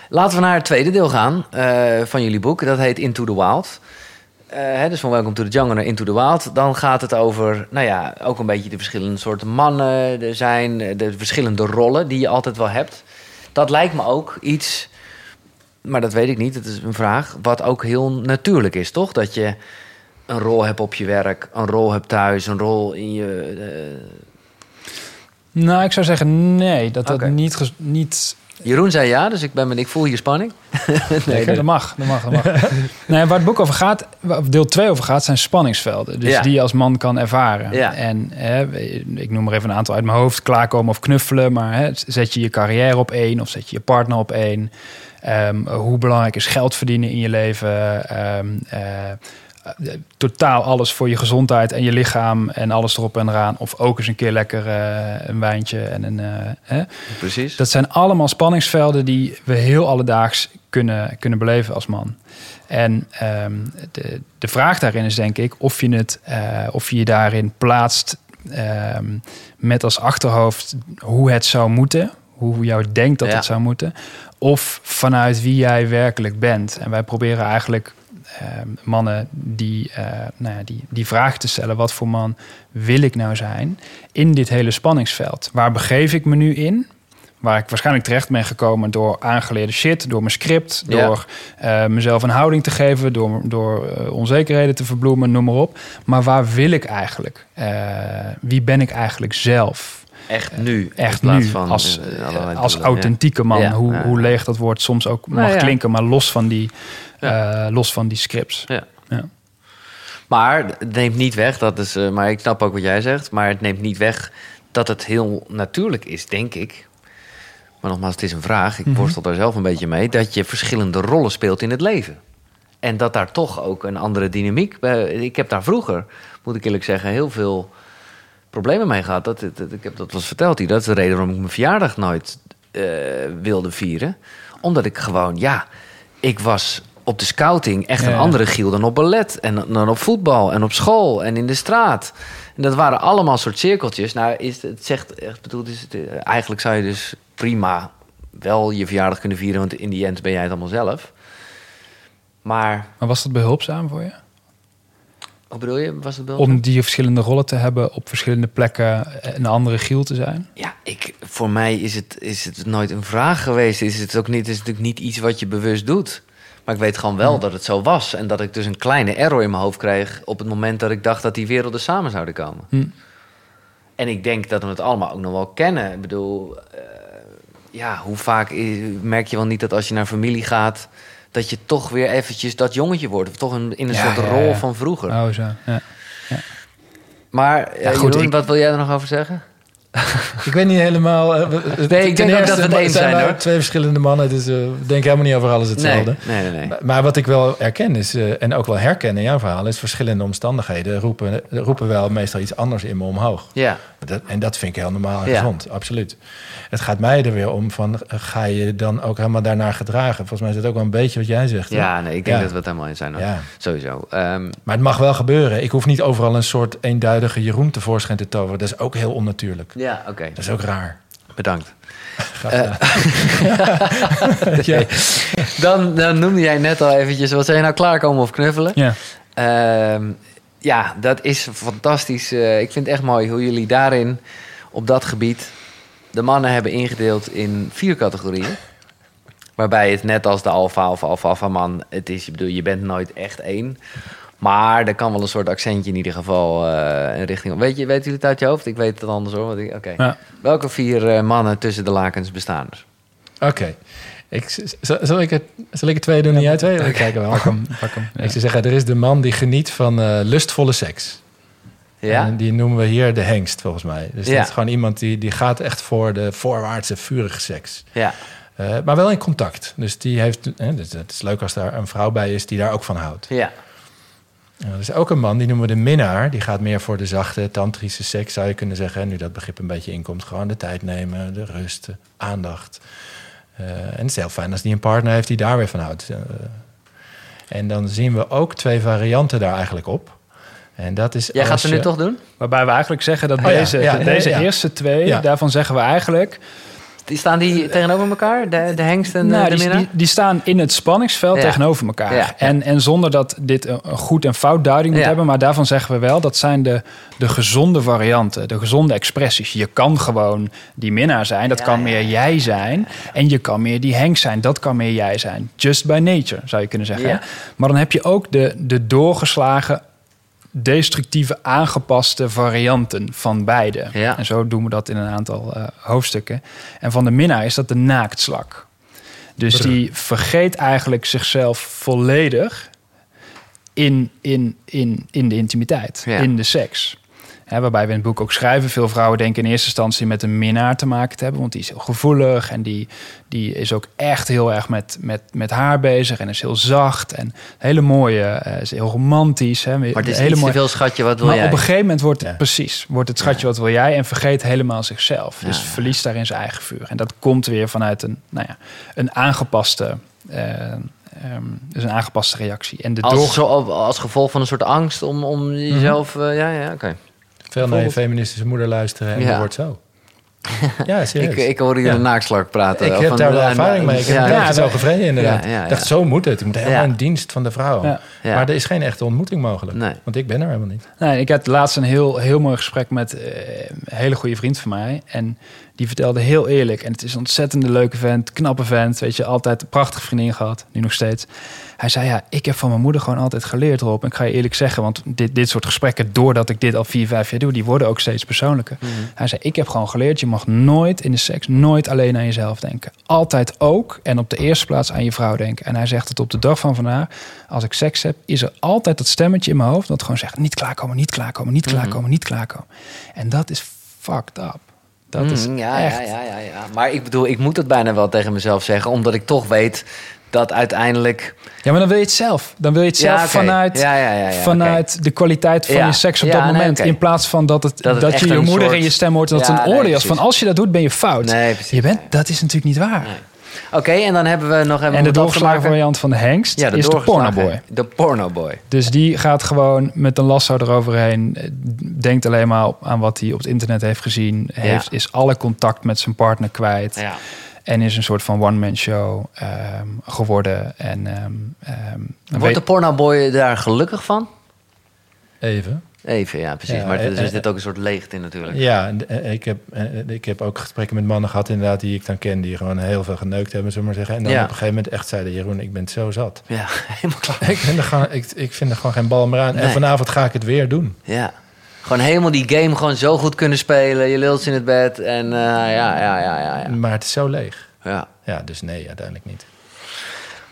Laten we naar het tweede deel gaan eh, van jullie boek. Dat heet Into the Wild. Eh, hè, dus van Welcome to the Jungle naar Into the Wild. Dan gaat het over, nou ja, ook een beetje de verschillende soorten mannen er zijn. De verschillende rollen die je altijd wel hebt. Dat lijkt me ook iets, maar dat weet ik niet, het is een vraag. Wat ook heel natuurlijk is, toch? Dat je een rol hebt op je werk, een rol hebt thuis, een rol in je... eh, Nou, ik zou zeggen nee. Dat dat niet, niet Jeroen zei ja, dus ik, ben, ik voel hier spanning. Nee, dat mag, dat mag, dat mag. nee, waar het boek over gaat, waar deel 2 over gaat, zijn spanningsvelden. Dus Ja. die je als man kan ervaren. Ja. En hè, ik noem er even een aantal uit mijn hoofd. Klaarkomen of knuffelen. Maar hè, zet je je carrière op één of zet je je partner op één. Ehm, hoe belangrijk is geld verdienen in je leven? Ehm, eh, eh, totaal alles voor je gezondheid en je lichaam en alles erop en eraan. Of ook eens een keer lekker eh, een wijntje en een... hè? Precies. Dat zijn allemaal spanningsvelden die we heel alledaags kunnen, kunnen beleven als man. En ehm, de, de vraag daarin is denk ik of je, het, of je je daarin plaatst met als achterhoofd hoe het zou moeten. Hoe jou denkt dat Ja. het zou moeten. Of vanuit wie jij werkelijk bent. En wij proberen eigenlijk ehm, mannen die, eh, nou ja, die, die vraag te stellen: wat voor man wil ik nou zijn in dit hele spanningsveld? Waar begeef ik me nu in? Waar ik waarschijnlijk terecht ben gekomen door aangeleerde shit, door mijn script, Ja. door eh, mezelf een houding te geven, door, door eh, onzekerheden te verbloemen, noem maar op. Maar waar wil ik eigenlijk? Wie ben ik eigenlijk zelf? Echt nu. Echt in plaats nu, van, als, eh, als authentieke man. Ja, hoe, ja, hoe leeg dat woord soms ook mag Nou ja. klinken, maar los van die, eh, los van die scripts. Ja. Ja. Maar het neemt niet weg, dat is, eh, maar ik snap ook wat jij zegt, maar het neemt niet weg dat het heel natuurlijk is, denk ik. Maar nogmaals, het is een vraag, ik Mhm. worstel daar zelf een beetje mee, dat je verschillende rollen speelt in het leven. En dat daar toch ook een andere dynamiek. bij- Ik heb daar vroeger, moet ik eerlijk zeggen, heel veel problemen mee gehad. Dat, dat, ik heb dat was verteld hier. Dat is de reden waarom ik mijn verjaardag nooit eh, wilde vieren. Omdat ik gewoon, ja, ik was op de scouting echt een ja. andere Giel dan op ballet. En dan op voetbal en op school en in de straat. En dat waren allemaal soort cirkeltjes. Nou, is het, zegt echt bedoeld, is het, eh, eigenlijk zou je dus prima wel je verjaardag kunnen vieren, want in die end ben jij het allemaal zelf. Maar, Maar was dat behulpzaam voor je? Wat bedoel je? Was het wel? Om die verschillende rollen te hebben op verschillende plekken een andere Giel te zijn? Ja, ik, voor mij is het, is het nooit een vraag geweest. Is het ook niet, is het natuurlijk niet iets wat je bewust doet. Maar ik weet gewoon wel dat het zo was. En dat ik dus een kleine error in mijn hoofd kreeg... op het moment dat ik dacht dat die werelden samen zouden komen. Hm. En ik denk dat we het allemaal ook nog wel kennen. Ik bedoel, eh, ja, hoe vaak merk je wel niet dat als je naar familie gaat... dat je toch weer eventjes dat jongetje wordt. Of toch een, in een Ja, soort rol van vroeger. Oh, zo. Ja. Maar ja, goed, ik- wat wil jij er nog over zeggen? Ik weet niet helemaal... eh, we- ik denk ook dat we het eens zijn hoor. twee verschillende mannen, dus eh, we denken helemaal niet over alles hetzelfde. Nee, nee, nee. nee. Maar- Maar wat ik wel herken is, eh, en ook wel herken in jouw verhaal, is verschillende omstandigheden roepen, roepen wel meestal iets anders in me omhoog. Ja, Dat, en dat vind ik heel normaal en Ja. gezond, absoluut. Het gaat mij er weer om van, ga je dan ook helemaal daarnaar gedragen? Volgens mij is dat ook wel een beetje wat jij zegt. hè? ja nee, ik denk Ja. dat we het helemaal in zijn. hoor. Ja. Sowieso. Ehm, Maar het mag wel gebeuren. Ik hoef niet overal een soort eenduidige Jeroen tevoorschijn te toveren. Dat is ook heel onnatuurlijk. Ja, oké. Dat is ook raar. Bedankt. Graag Eh. Ja. Dan, dan noemde jij net al eventjes... Wat zijn nou klaarkomen of knuffelen? Ja. Ehm, ja, dat is fantastisch. Eh, ik vind het echt mooi hoe jullie daarin, op dat gebied... de mannen hebben ingedeeld in vier categorieën. Waarbij het net als de alfa of alfa man... het is, ik bedoel, je bent nooit echt één... Maar er kan wel een soort accentje in ieder geval eh in richting... Weet je, weten jullie het uit je hoofd? Ik weet het anders hoor. want ik- Oké. Ja. Welke vier eh, mannen tussen de lakens bestaan er? Oké. Ik, zal, ik het, zal ik het twee doen en jij twee? We kijken wel. Pak hem, pak hem. Ja. Ik zou zeggen, er is de man die geniet van eh, lustvolle seks. Ja? En die noemen we hier de hengst, volgens mij. Dus Ja. dat is gewoon iemand die, die gaat echt voor de voorwaartse, vurige seks. Ja. Eh, maar wel in contact. Dus die heeft. eh, dus het is leuk als daar een vrouw bij is die daar ook van houdt. Ja. Ja, er is ook een man, die noemen we de minnaar. Die gaat meer voor de zachte, tantrische seks, zou je kunnen zeggen. hè, Nu dat begrip een beetje inkomt. Gewoon de tijd nemen, de rust, de aandacht. Eh, en het is heel fijn als die een partner heeft die daar weer van houdt. Eh, en dan zien we ook twee varianten daar eigenlijk op. En dat is Jij gaat ze nu toch doen? Waarbij we eigenlijk zeggen dat Oh deze, ja, ja, deze ja. eerste twee, Ja. daarvan zeggen we eigenlijk... Die staan die tegenover elkaar? De, de hengst en de, nou, de die, minnaar? die, die staan in het spanningsveld Ja. tegenover elkaar. Ja. En, en zonder dat dit een, goed en fout duiding moet hebben... maar daarvan zeggen we wel, dat zijn de, de gezonde varianten. De gezonde expressies. Je kan gewoon die minnaar zijn. Dat kan meer jij zijn. En je kan meer die hengst zijn. Dat kan meer jij zijn. Just by nature, zou je kunnen zeggen. Maar dan heb je ook de, de doorgeslagen destructieve aangepaste varianten van beide. Ja. En zo doen we dat in een aantal eh, hoofdstukken. En van de minnaar is dat de naaktslak. Dus Brr. die vergeet eigenlijk zichzelf volledig in, in, in, in de intimiteit, Ja. in de seks. Hè, waarbij we in het boek ook schrijven, veel vrouwen denken in eerste instantie met een minnaar te maken te hebben, want die is heel gevoelig en die, die is ook echt heel erg met, met, met haar bezig en is heel zacht en hele mooie, eh, is heel romantisch. Hè, maar het is hele te veel schatje, wat wil maar jij? op een gegeven moment wordt het Ja. precies, wordt het schatje wat wil jij en vergeet helemaal zichzelf. Dus Ja, verliest daarin zijn eigen vuur. En dat komt weer vanuit een, nou ja, een aangepaste, eh, ehm, dus een aangepaste reactie. En de als, door... zo, als gevolg van een soort angst om, om jezelf... eh, ja, ja, oké. Veel naar je feministische moeder luisteren en Ja. dat wordt zo. Ja, serieus. Ik, ik hoorde je Ja. een naakslak praten. Ik heb daar wel ervaring mee. Ik heb ja, het ja, zo gevreden inderdaad. Ja, ja, Ik dacht, zo moet het. Ik moet helemaal Ja. in dienst van de vrouw. Ja. Ja. Maar er is geen echte ontmoeting mogelijk. Nee. Want ik ben er helemaal niet. Nee, ik had laatst een heel, heel mooi gesprek met eh, een hele goede vriend van mij. En die vertelde heel eerlijk. En het is een ontzettende leuke vent, knappe vent. Weet je, altijd een prachtige vriendin gehad. Nu nog steeds. Hij zei, ja, ik heb van mijn moeder gewoon altijd geleerd erop. En ik ga je eerlijk zeggen, want dit, dit soort gesprekken... doordat ik dit al vier, vijf jaar doe... die worden ook steeds persoonlijker. Mhm. Hij zei, ik heb gewoon geleerd... je mag nooit in de seks, nooit alleen aan jezelf denken. Altijd ook en op de eerste plaats aan je vrouw denken. En hij zegt het op de dag van vandaag... als ik seks heb, is er altijd dat stemmetje in mijn hoofd... dat gewoon zegt, niet klaarkomen, niet klaarkomen, niet klaarkomen, niet klaarkomen. En dat is fucked up. Dat is Mm, ja, echt... ja, ja, ja, ja. Maar ik bedoel, ik moet het bijna wel tegen mezelf zeggen... omdat ik toch weet dat uiteindelijk... Ja, maar dan wil je het zelf. Dan wil je het Ja, zelf vanuit, Ja, ja, vanuit de kwaliteit van je seks op dat nee, moment. In plaats van dat, het, Dat het je je een moeder soort- in je stem hoort. en Dat het een nee, oordeel is van als je dat doet ben je fout. Nee, precies. je bent, dat is natuurlijk niet waar. Oké, en dan hebben we nog even... En de doorgeslagen variant van de hengst Ja, de is de pornoboy. De pornoboy. Dus die gaat gewoon met een lasso eroverheen. Denkt alleen maar aan wat hij op het internet heeft gezien. Heeft, Is alle contact met zijn partner kwijt. Ja. En is een soort van one-man show ehm, geworden. En, ehm, ehm, Wordt weet- de pornoboy daar gelukkig van? Even. Even, ja, precies. Ja, maar eh, er is eh, dit ook een soort leegte in natuurlijk. Ja, en, eh, ik heb, ik heb ook gesprekken met mannen gehad inderdaad die ik dan ken... die gewoon heel veel geneukt hebben, zullen we maar zeggen. En dan Ja. op een gegeven moment echt zeiden... Jeroen, ik ben het zo zat. Ja, helemaal klaar. ik, vind er gewoon, ik, ik vind er gewoon geen bal meer aan. En vanavond ga ik het weer doen. Ja. Gewoon helemaal die game gewoon zo goed kunnen spelen. Je lult in het bed en eh, ja, ja, ja, ja. ja. Maar het is zo leeg. ja. Ja, dus nee, uiteindelijk niet.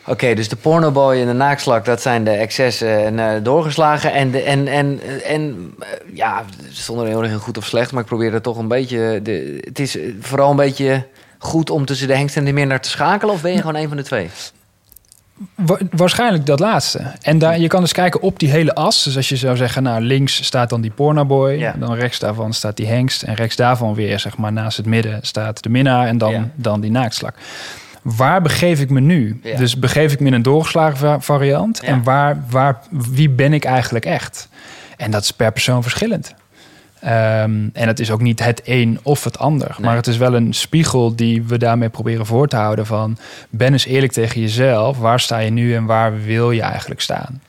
Oké, dus de pornoboy en de naakslak, dat zijn de excessen en eh, doorgeslagen. En, de, en, en, en eh, ja, zonder heel erg goed of slecht, maar ik probeer er toch een beetje... De, het is eh, vooral een beetje goed om tussen de hengst en de minnaar te schakelen? Of ben je gewoon een van de twee? Wa- waarschijnlijk dat laatste. En daar, je kan dus kijken op die hele as. Dus als je zou zeggen, nou links staat dan die pornoboy. Ja. Dan rechts daarvan staat die hengst. En rechts daarvan weer, zeg maar, naast het midden staat de minnaar. En dan, Ja. dan die naakslak. Waar begeef ik me nu? Ja. Dus begeef ik me in een doorgeslagen va- variant? En waar, waar, wie ben ik eigenlijk echt? En dat is per persoon verschillend. Ehm, en het is ook niet het een of het ander. Nee. Maar het is wel een spiegel die we daarmee proberen voor te houden. Van ben eens eerlijk tegen jezelf. Waar sta je nu en waar wil je eigenlijk staan?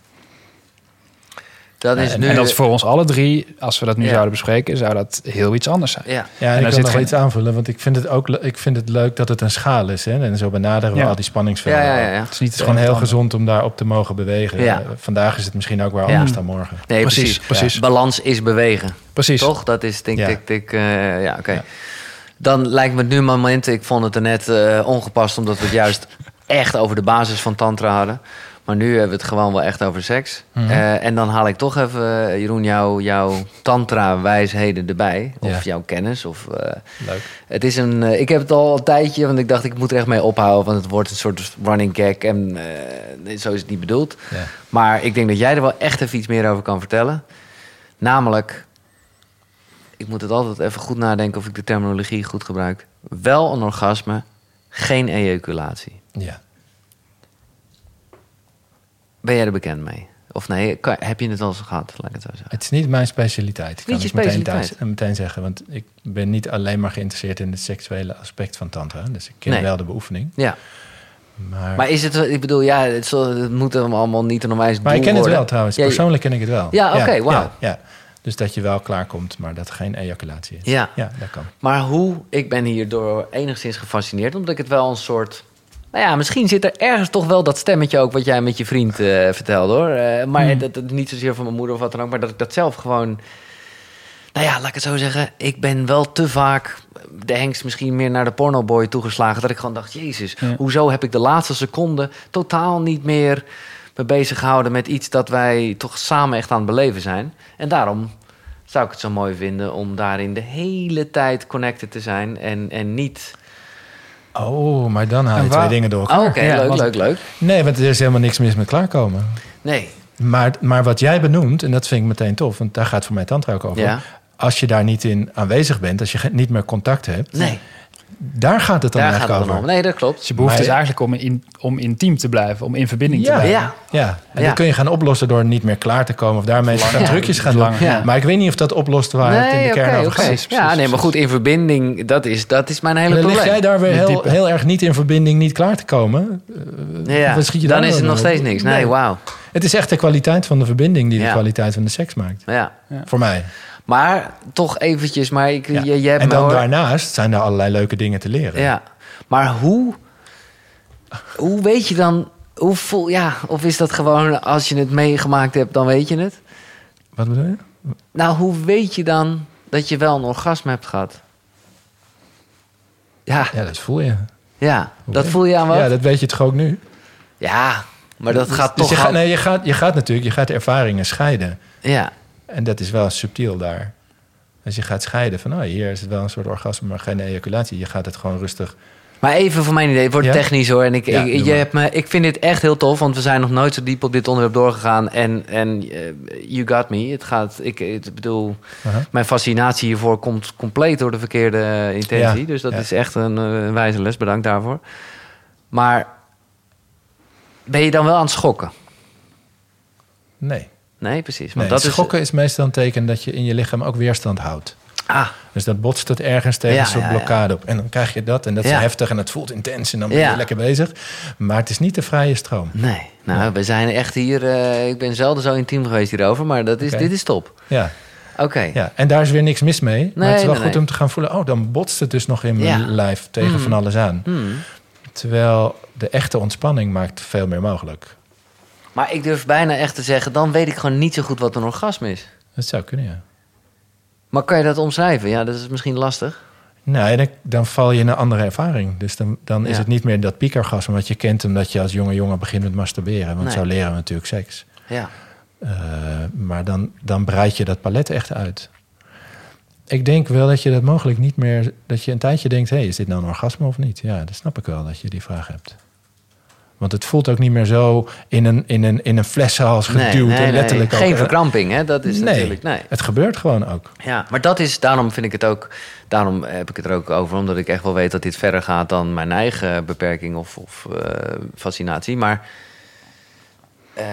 Dat is en, nu... en dat is voor ons alle drie, als we dat nu Ja. zouden bespreken, zou dat heel iets anders zijn. Ja, Ja, En ik wil zit nog geen- iets aanvullen, want ik vind het ook ik vind het leuk dat het een schaal is. Hè? En zo benaderen we Ja. al die spanningsvelden. ja, ja, ja. al. ja. Het is niet Het is gewoon heel gezond om daarop te mogen bewegen. Ja. Eh, Vandaag is het misschien ook wel Ja. anders dan morgen. Nee, Precies, precies. precies. Ja. Balans is bewegen. Precies. Toch? Dat is denk Ja. ik... ik eh, ja, oké. Ja. Dan lijkt me het nu een moment... Ik vond het er net eh, ongepast... omdat we het juist echt over de basis van tantra hadden. Maar nu hebben we het gewoon wel echt over seks. Mhm. Eh, en dan haal ik toch even, eh, Jeroen, jouw, jouw tantra-wijsheden erbij. Of Ja. jouw kennis. Of, eh, Leuk. het is een, ik heb het al een tijdje, want ik dacht ik moet er echt mee ophouden. Want het wordt een soort running gag. En zo is het niet bedoeld. Ja. Maar ik denk dat jij er wel echt even iets meer over kan vertellen. Namelijk, ik moet het altijd even goed nadenken of ik de terminologie goed gebruik. Wel een orgasme, geen ejaculatie. Ja. Ben jij er bekend mee? Of nee, kan- heb je het al eens gehad? Laat ik het zo zeggen. Het is niet mijn specialiteit. Niet kan je ik meteen, thuis- eh, meteen zeggen. Want ik ben niet alleen maar geïnteresseerd in het seksuele aspect van tantra. Dus ik ken Nee. wel de beoefening. Ja, Maar, maar is het, ik bedoel, ja, het, zal, het moet hem allemaal niet een onwijs maar ik ken het wel trouwens. Persoonlijk ken ik het wel. Ja, oké, ja, wauw. Ja, ja. Dus dat je wel klaarkomt, maar dat er geen ejaculatie is. Ja. Ja, dat kan. Maar hoe, ik ben hierdoor enigszins gefascineerd, omdat ik het wel een soort. Nou ja, misschien zit er ergens toch wel dat stemmetje ook wat jij met je vriend eh, vertelde hoor. Eh, maar Hmm. dat, dat, niet zozeer van mijn moeder of wat dan ook, maar dat ik dat zelf gewoon. Nou ja, laat ik het zo zeggen. Ik ben wel te vaak de hengst misschien meer naar de pornoboy toegeslagen. Dat ik gewoon dacht, jezus, Ja. hoezo heb ik de laatste seconde totaal niet meer me bezig gehouden met iets dat wij toch samen echt aan het beleven zijn. En daarom zou ik het zo mooi vinden om daarin de hele tijd connected te zijn en, en niet... Oh, maar dan haal je twee dingen door elkaar. Oh, Oké, Ja, leuk, want- leuk, leuk. Nee, want er is helemaal niks mis met klaarkomen. Nee, Maar, maar wat jij benoemt, en dat vind ik meteen tof, want daar gaat voor mij tantra ook over. Ja. Als je daar niet in aanwezig bent, als je niet meer contact hebt, nee, daar gaat het dan daar gaat eigenlijk het dan over. om. Nee, dat klopt. Dus je behoefte Maar- is eigenlijk om, in, om intiem te blijven, om in verbinding te Ja. blijven. Ja, Ja, en Ja. dat kun je gaan oplossen door niet meer klaar te komen of daarmee gaan Ja. drukjes gaan doen. Langer, ja. Maar ik weet niet of dat oplost waar het in de kern over gaat. Precies, Ja, nee, maar goed, in verbinding, dat is, dat is mijn hele Dan lig probleem. jij daar weer heel, erg niet in verbinding, niet klaar te komen. ja, schiet je dan daar is het nog steeds op? niks. Nee, Nee. wauw. Het is echt de kwaliteit van de verbinding die de Ja. kwaliteit van de seks maakt. Ja. Voor mij. Maar toch eventjes, maar ik, Ja. je, je hebt en dan daarnaast zijn er allerlei leuke dingen te leren. Ja, maar hoe, hoe weet je dan, hoe voel, ja, of is dat gewoon als je het meegemaakt hebt, dan weet je het? Wat bedoel je? Nou, hoe weet je dan dat je wel een orgasme hebt gehad? Ja, Ja, dat voel je. ja, Hoe dat voel je aan wat? Ja, Ja, dat weet je toch ook nu? maar dat gaat Dus toch... je, gaat, al- nee, je, gaat, je gaat natuurlijk, je gaat ervaringen scheiden. Ja, En dat is wel subtiel daar. Dus je gaat scheiden van, oh, hier is het wel een soort orgasme, maar geen ejaculatie. Je gaat het gewoon rustig. maar even voor mijn idee, het wordt Ja? technisch hoor. En ik, Ja, ik, doe je maar. hebt me, ik vind dit echt heel tof, want we zijn nog nooit zo diep op dit onderwerp doorgegaan. En, en eh, you got me. Het gaat, ik, ik bedoel, mijn fascinatie hiervoor komt compleet door de verkeerde intentie. Ja, dus dat is echt een, eh, een wijze les. Bedankt daarvoor. Maar ben je dan wel aan het schokken? Nee. Nee, precies. nee Want dat schokken is... meestal een teken dat je in je lichaam ook weerstand houdt. Ah, Dus dat botst het ergens tegen Ja, een soort ja, blokkade op. En dan krijg je dat en dat is heftig en het voelt intens en dan ben je lekker bezig. Maar het is niet de vrije stroom. nee. Nou, we zijn echt hier... eh, ik ben zelden zo intiem geweest hierover, maar dat is, dit is top. Ja, Oké. ja, en daar is weer niks mis mee. maar het is wel nee, goed nee. om te gaan voelen... oh, dan botst het dus nog in mijn Ja. lijf tegen Mm. van alles aan. Hmm. Terwijl de echte ontspanning maakt veel meer mogelijk. Maar ik durf bijna echt te zeggen... dan weet ik gewoon niet zo goed wat een orgasme is. Dat zou kunnen, ja. Maar kan je dat omschrijven? Ja, dat is misschien lastig. En dan, dan val je in een andere ervaring. Dus dan, dan is Ja. het niet meer dat piekorgasme wat je kent... omdat je als jonge jongen begint met masturberen. Want Nee. zo leren we natuurlijk seks. Ja. Eh, maar dan, dan breid je dat palet echt uit. Ik denk wel dat je dat mogelijk niet meer... dat je een tijdje denkt... hé, hey, is dit nou een orgasme of niet? Ja, dat snap ik wel dat je die vraag hebt. Want het voelt ook niet meer zo in een, in een, in een fleshals geduwd... nee, nee, en letterlijk nee. ook- Geen verkramping, hè? Dat is nee, natuurlijk... Nee. het gebeurt gewoon ook. Ja, maar dat is, daarom vind ik het ook, daarom heb ik het er ook over, omdat ik echt wel weet dat dit verder gaat dan mijn eigen beperking of, of eh, fascinatie. Maar eh,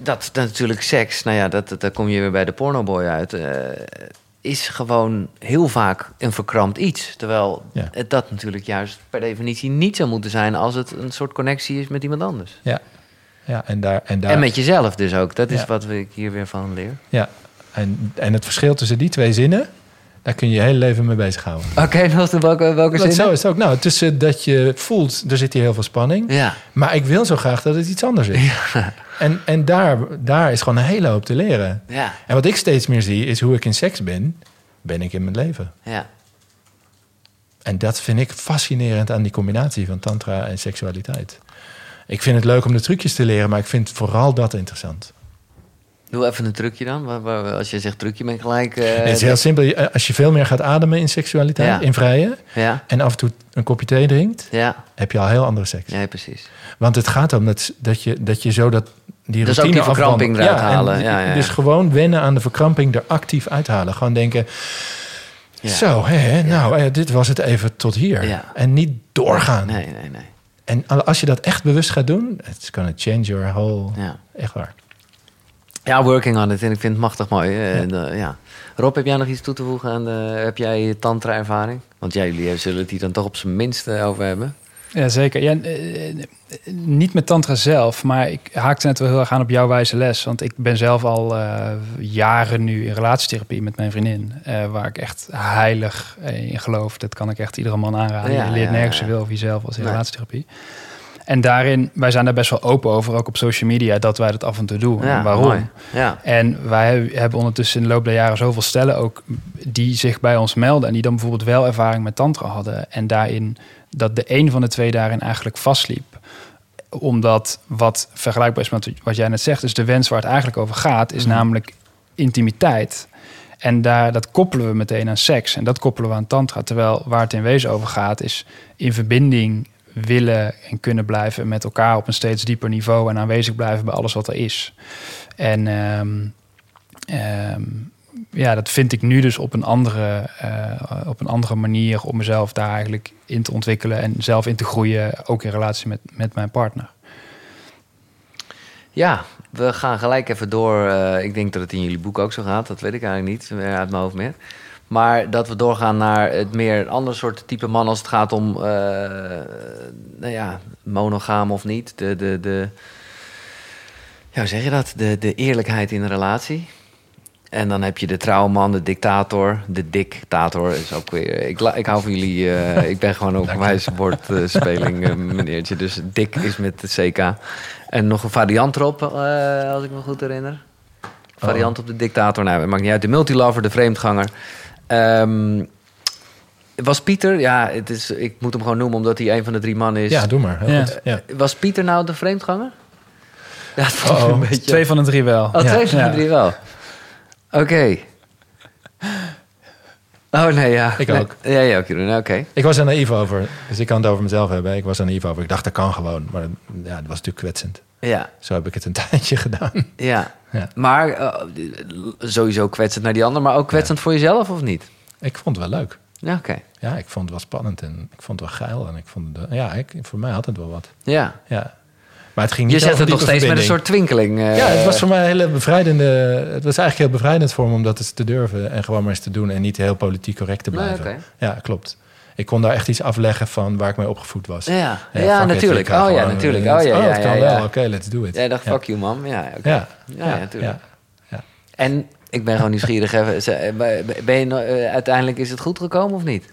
dat, dat natuurlijk seks, nou ja, dat, dat, daar kom je weer bij de pornoboy uit, eh, is gewoon heel vaak een verkrampt iets. Terwijl Ja. het dat natuurlijk juist per definitie niet zou moeten zijn als het een soort connectie is met iemand anders. Ja, ja en, daar, en, daar, En met jezelf dus ook. Dat is Ja. wat ik hier weer van leer. ja, en, en het verschil tussen die twee zinnen... daar kun je je hele leven mee bezighouden. Oké, nog de welke, welke zin? zo is het ook. Nou, tussen dat je voelt, er zit hier heel veel spanning... Ja. Maar ik wil zo graag dat het iets anders is. En, en daar, daar is gewoon een hele hoop te leren. Ja, En wat ik steeds meer zie, is hoe ik in seks ben, ben ik in mijn leven. ja. En dat vind ik fascinerend aan die combinatie van tantra en seksualiteit. Ik vind het leuk om de trucjes te leren, maar ik vind vooral dat interessant. Doe even een trucje dan. Als je zegt trucje, ben ik gelijk... eh, het is heel simpel. Je- Als je veel meer gaat ademen in seksualiteit, Ja. in vrije... Ja, en af en toe een kopje thee drinkt, ja, heb je al heel andere seks. ja, precies. Want het gaat om dat, dat, je, dat je zo dat, die Dus ook routine die verkramping eruit en halen. Ja, ja, ja. Dus gewoon wennen aan de verkramping er actief uithalen. Gewoon denken, zo, hè, nou, eh, dit was het even tot hier. En niet doorgaan. Nee, nee, nee. En als je dat echt bewust gaat doen, it's gonna change your whole... Ja. Echt waar. Ja, working on it. En ik vind het machtig mooi. Ja. en, eh, ja. Rob, heb jij nog iets toe te voegen aan de... Heb jij tantra-ervaring? Want jij, jullie zullen het hier dan toch op zijn minst eh, over hebben. Ja, zeker. Ja, eh, niet met tantra zelf, maar ik haakte net wel heel erg aan op jouw wijze les. Want ik ben zelf al jaren nu in relatietherapie met mijn vriendin. waar ik echt heilig in geloof. Dat kan ik echt iedere man aanraden. Ja, je leert nergens zoveel over jezelf als in Nee. En daarin, wij zijn daar best wel open over, ook op social media, dat wij dat af en toe doen. Ja, en waarom? mooi. Ja, En wij hebben ondertussen in de loop der jaren zoveel stellen ook die zich bij ons melden en die dan bijvoorbeeld wel ervaring met tantra hadden en daarin dat de een van de twee daarin eigenlijk vastliep. Omdat wat vergelijkbaar is met wat jij net zegt, dus de wens waar het eigenlijk over gaat, is Mhm. namelijk intimiteit. En daar, dat koppelen we meteen aan seks en dat koppelen we aan tantra. Terwijl waar het in wezen over gaat, is in verbinding willen en kunnen blijven met elkaar op een steeds dieper niveau en aanwezig blijven bij alles wat er is. En ehm, ehm, ja, dat vind ik nu dus op een, andere, eh, op een andere manier om mezelf daar eigenlijk in te ontwikkelen en zelf in te groeien, ook in relatie met, met mijn partner. ja we gaan gelijk even door. eh, ik denk dat het in jullie boek ook zo gaat. Dat weet ik eigenlijk niet eh, uit mijn hoofd meer. Maar dat we doorgaan naar het meer ander soort type man als het gaat om, eh, nou ja, monogaam of niet. De, de, de, ja, hoe zeg je dat? De, de eerlijkheid in een relatie. En dan heb je de trouwman, de dictator. De dictator is ook weer... Ik, ik hou van jullie... eh, ik ben gewoon ook een wijswoordspeling uh, meneertje. Dus dik is met de CK. En nog een variant erop, eh, als ik me goed herinner. Variant op de dictator. Nou, het maakt niet uit. De multilover, de vreemdganger. Ehm, was Pieter... Ja, het is, ik moet hem gewoon noemen omdat hij een van de drie mannen is. Ja, doe maar. Heel Ja. goed. Ja. Was Pieter nou de vreemdganger? Ja, dat vond een beetje... Twee van de drie wel. Oh, twee Ja. van de drie wel. Oké. Oh, nee, ja. Ik Nee. ook. Ja, ja, ook, Jeroen. Oké. Ik was er naïef over. Dus ik kan het over mezelf hebben. Ik was er naïef over. Ik dacht, dat kan gewoon. Maar ja, dat was natuurlijk kwetsend. Ja, Zo heb ik het een tijdje gedaan. ja. Ja. Maar eh, sowieso kwetsend naar die ander, maar ook kwetsend voor jezelf, of niet? Ik vond het wel leuk. Ja, oké. Ja, ik vond het wel spannend en ik vond het wel geil. En ik vond het, ja, ik, voor mij had het wel wat. Ja. Ja. Maar het ging Je niet zet over het nog steeds met een soort twinkeling. eh, Ja, het was voor mij een hele bevrijdende... Het was eigenlijk heel bevrijdend voor me om dat eens te durven... en gewoon maar eens te doen en niet heel politiek correct te Nee, blijven. Ja, klopt. Ik kon daar echt iets afleggen van waar ik mee opgevoed was. Ja, ja, natuurlijk. Oh ja, natuurlijk. eh, Oh ja, ja, het kan ja, wel. ja. Oké, let's do it. Jij dacht, ja. fuck you, mam. Ja. Ja, Ja, ja, natuurlijk. ja. En ik ben gewoon nieuwsgierig. even, eh, Ben je, eh, uiteindelijk is het goed gekomen of niet?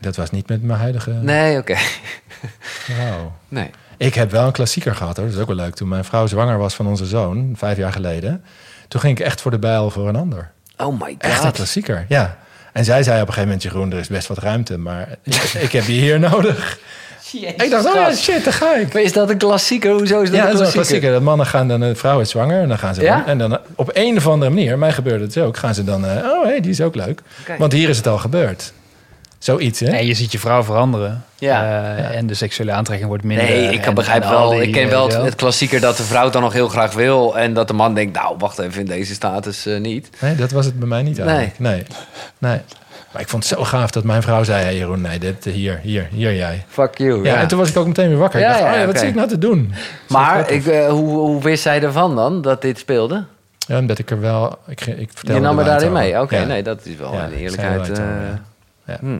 Dat was niet met mijn huidige Nee, oké. vrouw. Nee. Ik heb wel een klassieker gehad hoor. Dat is ook wel leuk. Toen mijn vrouw zwanger was van onze zoon, vijf jaar geleden. Toen ging ik echt voor de bijl voor een ander. Oh my Echt een god. klassieker, ja. En zij zei op een gegeven moment, Jeroen, er is best wat ruimte, maar ik, heb je hier nodig. ik dacht, oh ja, shit, daar ga ik. Maar is dat een klassieker? Hoezo is dat Ja, een dat is een klassieker? klassieker. Dat mannen gaan dan, de vrouw is zwanger en dan gaan ze Ja? dan, en dan op een of andere manier, mij gebeurde het ook, gaan ze dan, eh, oh hé, die is ook leuk. Want hier is het al gebeurd. Zoiets, hè? En je ziet je vrouw veranderen. Ja. Eh, En de seksuele aantrekking wordt minder. Nee, ik kan En- begrijp en wel. die, Ik ken wel het, klassieker dat de vrouw het dan nog heel graag wil. En dat de man denkt, nou, wacht even, in deze status eh, niet. Nee, dat was het bij mij niet eigenlijk. Nee. nee. Maar ik vond het zo gaaf dat mijn vrouw zei, hey Jeroen, nee, dit, hier, hier, hier jij. Fuck you. Ja, en toen was ik ook meteen weer wakker. Ja, ik dacht, ja, oh ja, wat zit ik nou te doen? Zo Maar ik, eh, hoe, hoe wist zij ervan dan, dat dit speelde? Ja, omdat ik er wel... Ik, ik vertelde Je nam er er daarin mee? Oké. Ja. nee, dat is wel Ja, een eerlijkheid. ja. hm.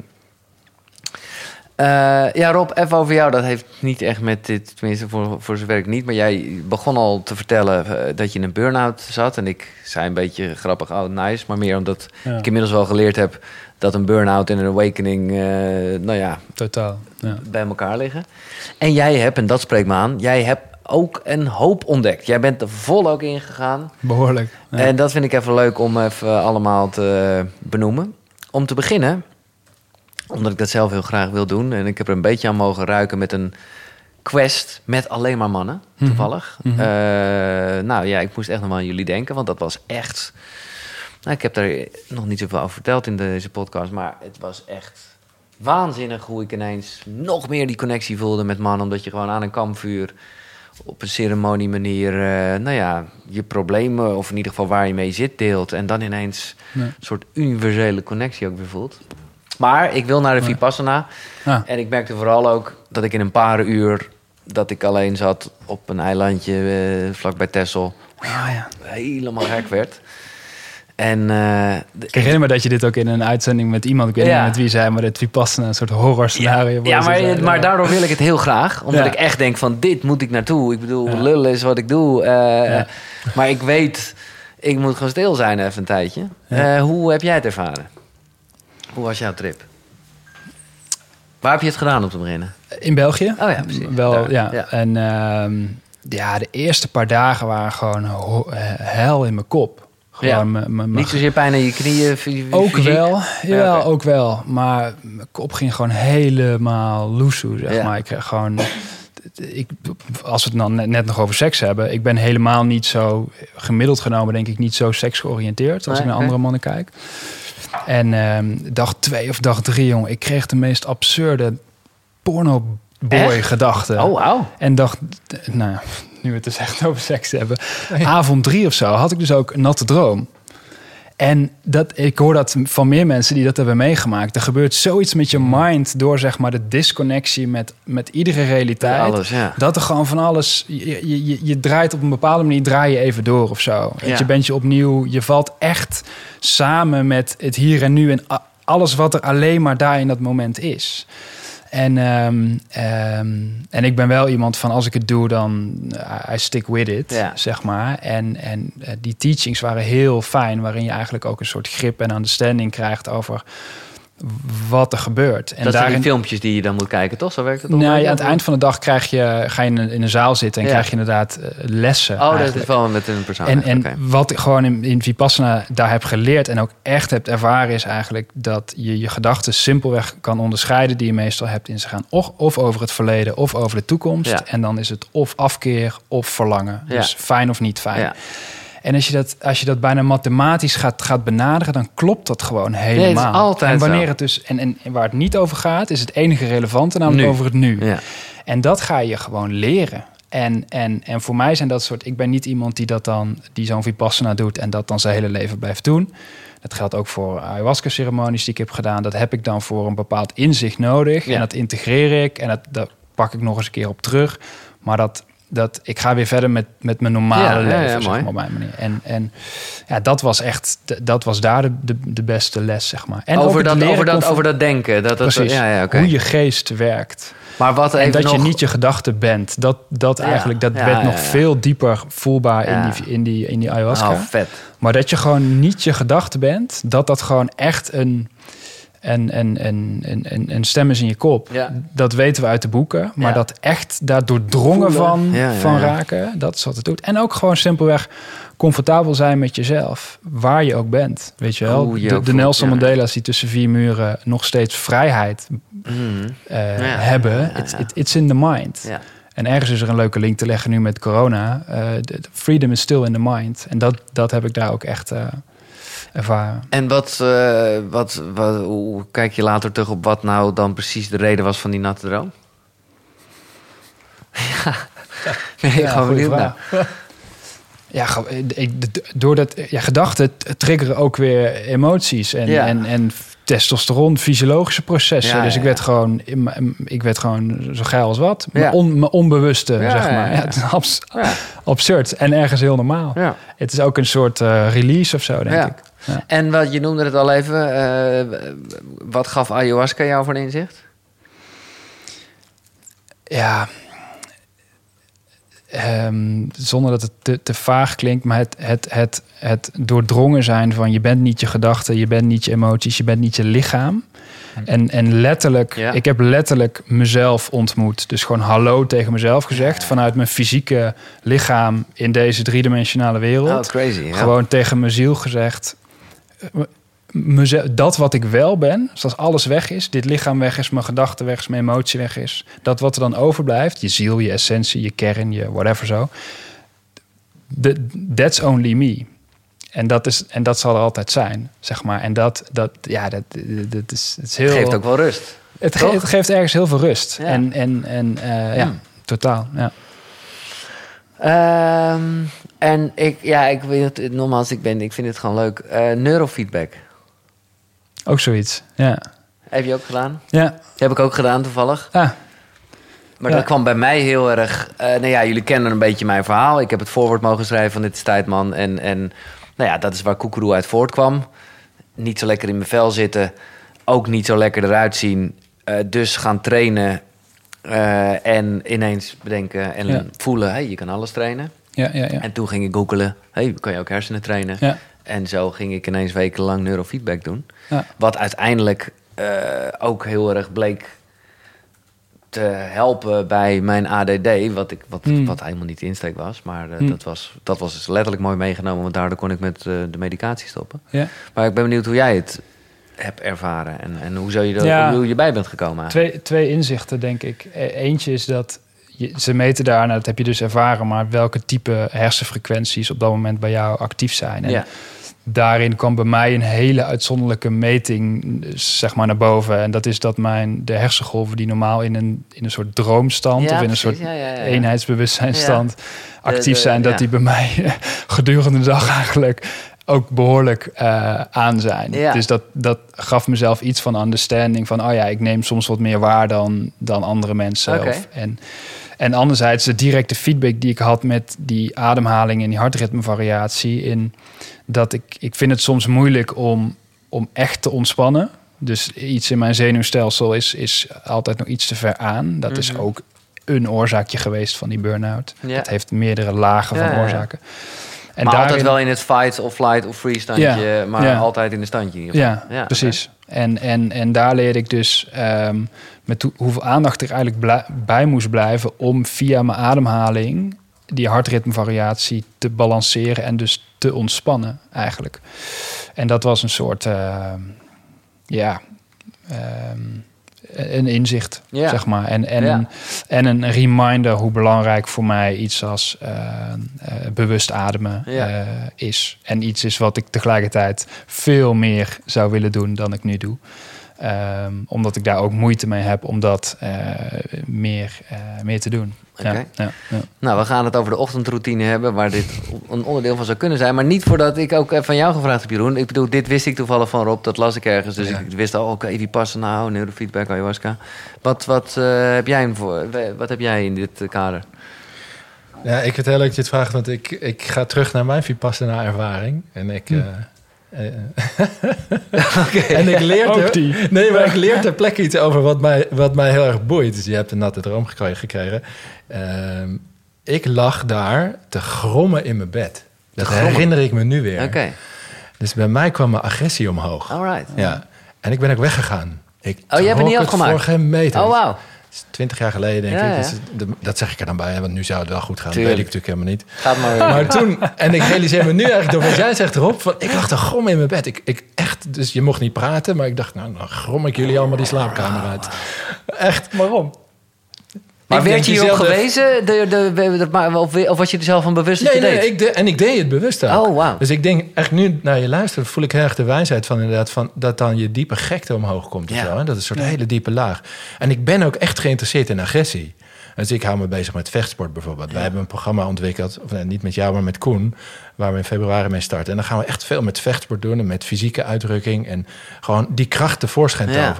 Eh, ja, Rob, even over jou. Dat heeft niet echt met dit, tenminste voor, voor zover ik niet. Maar jij begon al te vertellen eh, dat je in een burn-out zat. En ik zei een beetje grappig, oh nice. Maar meer omdat Ja. ik inmiddels wel geleerd heb dat een burn-out en een awakening, eh, nou ja, Totaal. Ja. bij elkaar liggen. En jij hebt, en dat spreekt me aan, jij hebt ook een hoop ontdekt. Jij bent er vol ook ingegaan. Behoorlijk. Ja. En dat vind ik even leuk om even allemaal te benoemen. Om te beginnen, omdat ik dat zelf heel graag wil doen... en ik heb er een beetje aan mogen ruiken met een quest met alleen maar mannen, Mhm. toevallig. Mhm. Eh, nou ja, ik moest echt nog wel aan jullie denken, want dat was echt... Nou, ik heb daar nog niet zoveel over verteld in deze podcast... maar het was echt waanzinnig hoe ik ineens nog meer die connectie voelde met mannen... omdat je gewoon aan een kampvuur op een ceremonie manier, eh, nou ja, je problemen of in ieder geval waar je mee zit deelt en dan ineens een soort universele connectie ook weer voelt. Maar ik wil naar de Ja. Vipassana Ah. en ik merkte vooral ook dat ik in een paar uur dat ik alleen zat op een eilandje eh, vlakbij Texel Ah, ja. helemaal gek werd. En eh, de- Ik herinner me dat je dit ook in een uitzending met iemand, ik weet Ja. niet met wie zei, maar het Vipassana een soort horror scenario. Ja, maar, maar daardoor wil ik het heel graag. Omdat Ja. ik echt denk van dit moet ik naartoe. Ik bedoel, Ja. lullen is wat ik doe. eh, Ja. Maar ik weet, ik moet gewoon stil zijn even een tijdje. Ja. Eh, hoe heb jij het ervaren? Hoe was jouw trip? Waar heb je het gedaan om te beginnen? In België? Oh ja, precies. Wel, Daar, ja. ja. En ehm, ja, de eerste paar dagen waren gewoon eh, hel in mijn kop. Gewoon Ja. mijn- mijn- mijn Niet zozeer pijn in je knieën, Ook wel, ja, ook wel. Maar mijn kop ging gewoon helemaal loesoe, zeg maar. Ik kreeg gewoon... Ik, als we het dan net, nog over seks hebben... ik ben helemaal niet zo... gemiddeld genomen denk ik niet zo seksgeoriënteerd... als Nee, ik naar andere mannen kijk. En ehm, dag twee of dag drie, jongen... ik kreeg de meest absurde porno-boy-gedachten. Oh, wauw. En dacht, nou ja, nu we het dus echt over seks hebben. Avond drie of zo had ik dus ook een natte droom. En dat, ik hoor dat van meer mensen die dat hebben meegemaakt. Er gebeurt zoiets met je mind door zeg maar de disconnectie met, met iedere realiteit. Alles, ja. Dat er gewoon van alles. Je, je, je, draait op een bepaalde manier, draai je even door of zo. Ja. Je bent je opnieuw, je valt echt samen met het hier en nu en alles wat er alleen maar daar in dat moment is. En, ehm, ehm, en ik ben wel iemand van als ik het doe, dan eh, I stick with it, Ja. zeg maar. En, en eh, die teachings waren heel fijn, waarin je eigenlijk ook een soort grip en understanding krijgt over wat er gebeurt. En dat zijn daarin, die filmpjes die je dan moet kijken, toch? Zo werkt het nou, ja, aan het eind van de dag krijg je, ga je in een, zaal zitten en Ja. krijg je inderdaad eh, lessen. Oh, dat is wel met een persoon. En, en wat ik gewoon in, in Vipassana daar heb geleerd en ook echt heb ervaren, is eigenlijk dat je je gedachten simpelweg kan onderscheiden die je meestal hebt in ze gaan of, of over het verleden of over de toekomst. Ja. En dan is het of afkeer of verlangen. Dus fijn of niet fijn. En als je, dat, als je dat bijna mathematisch gaat, gaat benaderen, dan klopt dat gewoon helemaal. altijd en wanneer zo. het dus en, en, en waar het niet over gaat, is het enige relevante, namelijk Nu. over het nu. Ja. En dat ga je gewoon leren. En, en, en voor mij zijn dat soort. Ik ben niet iemand die dat dan, die zo'n vipassana doet en dat dan zijn hele leven blijft doen. Dat geldt ook voor ayahuasca-ceremonies die ik heb gedaan. Dat heb ik dan voor een bepaald inzicht nodig. Ja. En dat integreer ik en dat, dat pak ik nog eens een keer op terug. Maar dat, dat ik ga weer verder met, met mijn normale Ja, leven, ja, zeg maar, op mijn manier. En, en ja, dat was echt, dat was daar de, de, de beste les, zeg maar. En over, dat, over, dat, over dat denken. Dat, dat, Precies, ja, ja, hoe je geest werkt. Maar wat En dat nog... je niet je gedachten bent. Dat, dat eigenlijk, dat werd nog veel dieper voelbaar in, die, in, die, in die ayahuasca. Oh, vet. Maar dat je gewoon niet je gedachten bent, dat dat gewoon echt een, een, een, een, een, een stem is in je kop. Ja. Dat weten we uit de boeken. Maar Ja. dat echt daar doordrongen van, Ja, ja, van ja. raken, dat is wat het doet. En ook gewoon simpelweg comfortabel zijn met jezelf, waar je ook bent. Weet je wel, Hoe je de, ook de voelt, Nelson ja. Mandela's die tussen vier muren nog steeds vrijheid Mhm. eh, hebben. It's, ja. it- it's in the mind. Ja. En ergens is er een leuke link te leggen nu met corona. Eh, freedom is still in the mind. En dat, dat heb ik daar ook echt eh, ervaren. En wat, eh, wat, wat, hoe kijk je later terug op wat nou dan precies de reden was van die natte droom? ja, nee, Ja, gewoon benieuwd naar. Ja, d- doordat ja, gedachten triggeren ook weer emoties en, Ja. en, en testosteron, fysiologische processen. Ja, dus ik werd gewoon, ik werd gewoon zo geil als wat. Ja. Mijn, on, mijn onbewuste, zeg maar. het is abs- Ja. absurd en ergens heel normaal. Het is ook een soort eh, release of zo, denk Ja. ik. Ja. En wat, je noemde het al even, eh, wat gaf ayahuasca jou voor inzicht? ja, ehm, zonder dat het te, te vaag klinkt, maar het, het, het, het doordrongen zijn van je bent niet je gedachten, je bent niet je emoties, je bent niet je lichaam. En, en letterlijk, Ja. ik heb letterlijk mezelf ontmoet. Dus gewoon hallo tegen mezelf gezegd. Vanuit mijn fysieke lichaam in deze driedimensionale wereld. Oh, crazy. Ja. Gewoon tegen mijn ziel gezegd. Mezelf, dat wat ik wel ben, dus als alles weg is, dit lichaam weg is, mijn gedachten weg is, mijn emotie weg is, dat wat er dan overblijft, je ziel, je essentie, je kern, je whatever zo, that's only me. En dat, is, en dat zal er altijd zijn, zeg maar. En dat, dat ja, dat, dat is, het is heel... Geeft ook wel rust. het, ge- het geeft ergens heel veel rust. Ja. En, en, en eh, ja, Hmm. totaal, ja. Ehm, en ik, ja, ik weet het, nogmaals, ik, ben, ik vind het gewoon leuk. Eh, neurofeedback. Ook zoiets, ja. Heb je ook gedaan? Ja, Heb ik ook gedaan toevallig. ah, Maar Ja. dat kwam bij mij heel erg... eh, nou ja, jullie kennen een beetje mijn verhaal. Ik heb het voorwoord mogen schrijven van Dit is Tijdman. En, en nou ja, dat is waar Koekeroe uit voortkwam. Niet zo lekker in mijn vel zitten. Ook niet zo lekker eruit zien. Eh, dus gaan trainen. Eh, en ineens bedenken en Ja. voelen... Hey, je kan alles trainen. ja, ja, ja. En toen ging ik googelen. Hey, kan je ook hersenen trainen? ja. En zo ging ik ineens wekenlang neurofeedback doen. Ja. Wat uiteindelijk eh, ook heel erg bleek te helpen bij mijn ADD. Wat, ik, wat, Hmm. wat helemaal niet de insteek was. Maar eh, Hmm. dat, was, dat was dus letterlijk mooi meegenomen. Want daardoor kon ik met de medicatie stoppen. ja. Maar ik ben benieuwd hoe jij het hebt ervaren. En, en hoe, zo je er, Ja. hoe je bij bent gekomen. eigenlijk. Twee, twee inzichten, denk ik. E- Eentje is dat je, ze meten daar, nou, dat heb je dus ervaren, maar welke type hersenfrequenties op dat moment bij jou actief zijn. En Ja. daarin kwam bij mij een hele uitzonderlijke meting zeg maar, naar boven. En dat is dat mijn, de hersengolven die normaal in een, in een soort droomstand Ja, of in een soort eenheidsbewustzijnstand actief zijn, dat die bij mij gedurende de dag eigenlijk ook behoorlijk eh, aan zijn. Ja. Dus dat, dat gaf mezelf iets van understanding van, oh ja, ik neem soms wat meer waar dan, dan andere mensen. Of, en, en anderzijds de directe feedback die ik had met die ademhaling en die hartritmevariatie in dat ik, ik vind het soms moeilijk om, om echt te ontspannen. Dus iets in mijn zenuwstelsel is, is altijd nog iets te ver aan. Dat is Mhm. ook een oorzaakje geweest van die burn-out. Ja. Het heeft meerdere lagen Ja, van ja. En maar daarin- altijd wel in het fight of flight of free standje. Ja, Maar ja. altijd in de standje in ieder geval. Ja, precies. En, en, en daar leerde ik dus ehm, met hoe- hoeveel aandacht er eigenlijk bij moest blijven om via mijn ademhaling die hartritmevariatie te balanceren en dus te ontspannen eigenlijk. En dat was een soort, ehm, ja, ehm, een inzicht, Ja. zeg maar. En, en, Ja. een, en een reminder hoe belangrijk voor mij iets als eh, eh, bewust ademen Ja. eh, is. En iets is wat ik tegelijkertijd veel meer zou willen doen dan ik nu doe. Ehm, omdat ik daar ook moeite mee heb om dat eh, meer, eh, meer te doen. Oké. Ja, ja, ja. Nou, we gaan het over de ochtendroutine hebben, waar dit een onderdeel van zou kunnen zijn. Maar niet voordat ik ook van jou gevraagd heb, Jeroen. Ik bedoel, dit wist ik toevallig van Rob, dat las ik ergens. Dus Ja. ik wist al, oké, wie passen nou, neurofeedback, ayahuasca. Wat, wat, eh, heb jij voor, wat heb jij in dit eh, kader? Ja, ik vind het heel leuk dat je het vraagt, want ik, ik ga terug naar mijn Vipassana-ervaring. En ik... Hm. Eh, eh, en ik leer Ook ter, die. Nee, maar ik leer ter plekke iets over wat mij, wat mij heel erg boeit. Dus je hebt een natte droom gekre- gekregen. Ehm, ik lag daar te grommen in mijn bed. Dat herinner ik me nu weer. Oké, Dus bij mij kwam mijn agressie omhoog. alright. Ja. En ik ben ook weggegaan. Ik Oh, jij bent trok niet het afgemaakt? voor geen meter. Oh, wauw. Is Twintig jaar geleden, denk Ja, ik. ja. Dus de- dat zeg ik er dan bij, want nu zou het wel goed gaan. Tuurlijk. Dat weet ik natuurlijk helemaal niet. Gaat maar weer. Maar toen, en ik realiseer me nu eigenlijk door wat jij zegt erop, van ik lag te grommen in mijn bed. Ik, ik echt, dus je mocht niet praten, maar ik dacht, nou, dan grom ik jullie allemaal die slaapkamer uit. Echt. Waarom? Maar Ik werd je denk hierop geweest? De, of, of was je er zelf van bewust dat Nee, je nee, deed? ik de, en ik deed het bewust ook. Oh, wauw. Dus ik denk, eigenlijk nu naar je luistert, voel ik heel erg de wijsheid van inderdaad, van dat dan je diepe gekte omhoog komt. of zo, hè? Dat is een soort hele diepe laag. En ik ben ook echt geïnteresseerd in agressie. Dus ik hou me bezig met vechtsport bijvoorbeeld. Wij hebben een programma ontwikkeld, of nee, niet met jou, maar met Koen, waar we in februari mee starten. En dan gaan we echt veel met vechtsport doen en met fysieke uitdrukking en gewoon die kracht tevoorschijn Ja.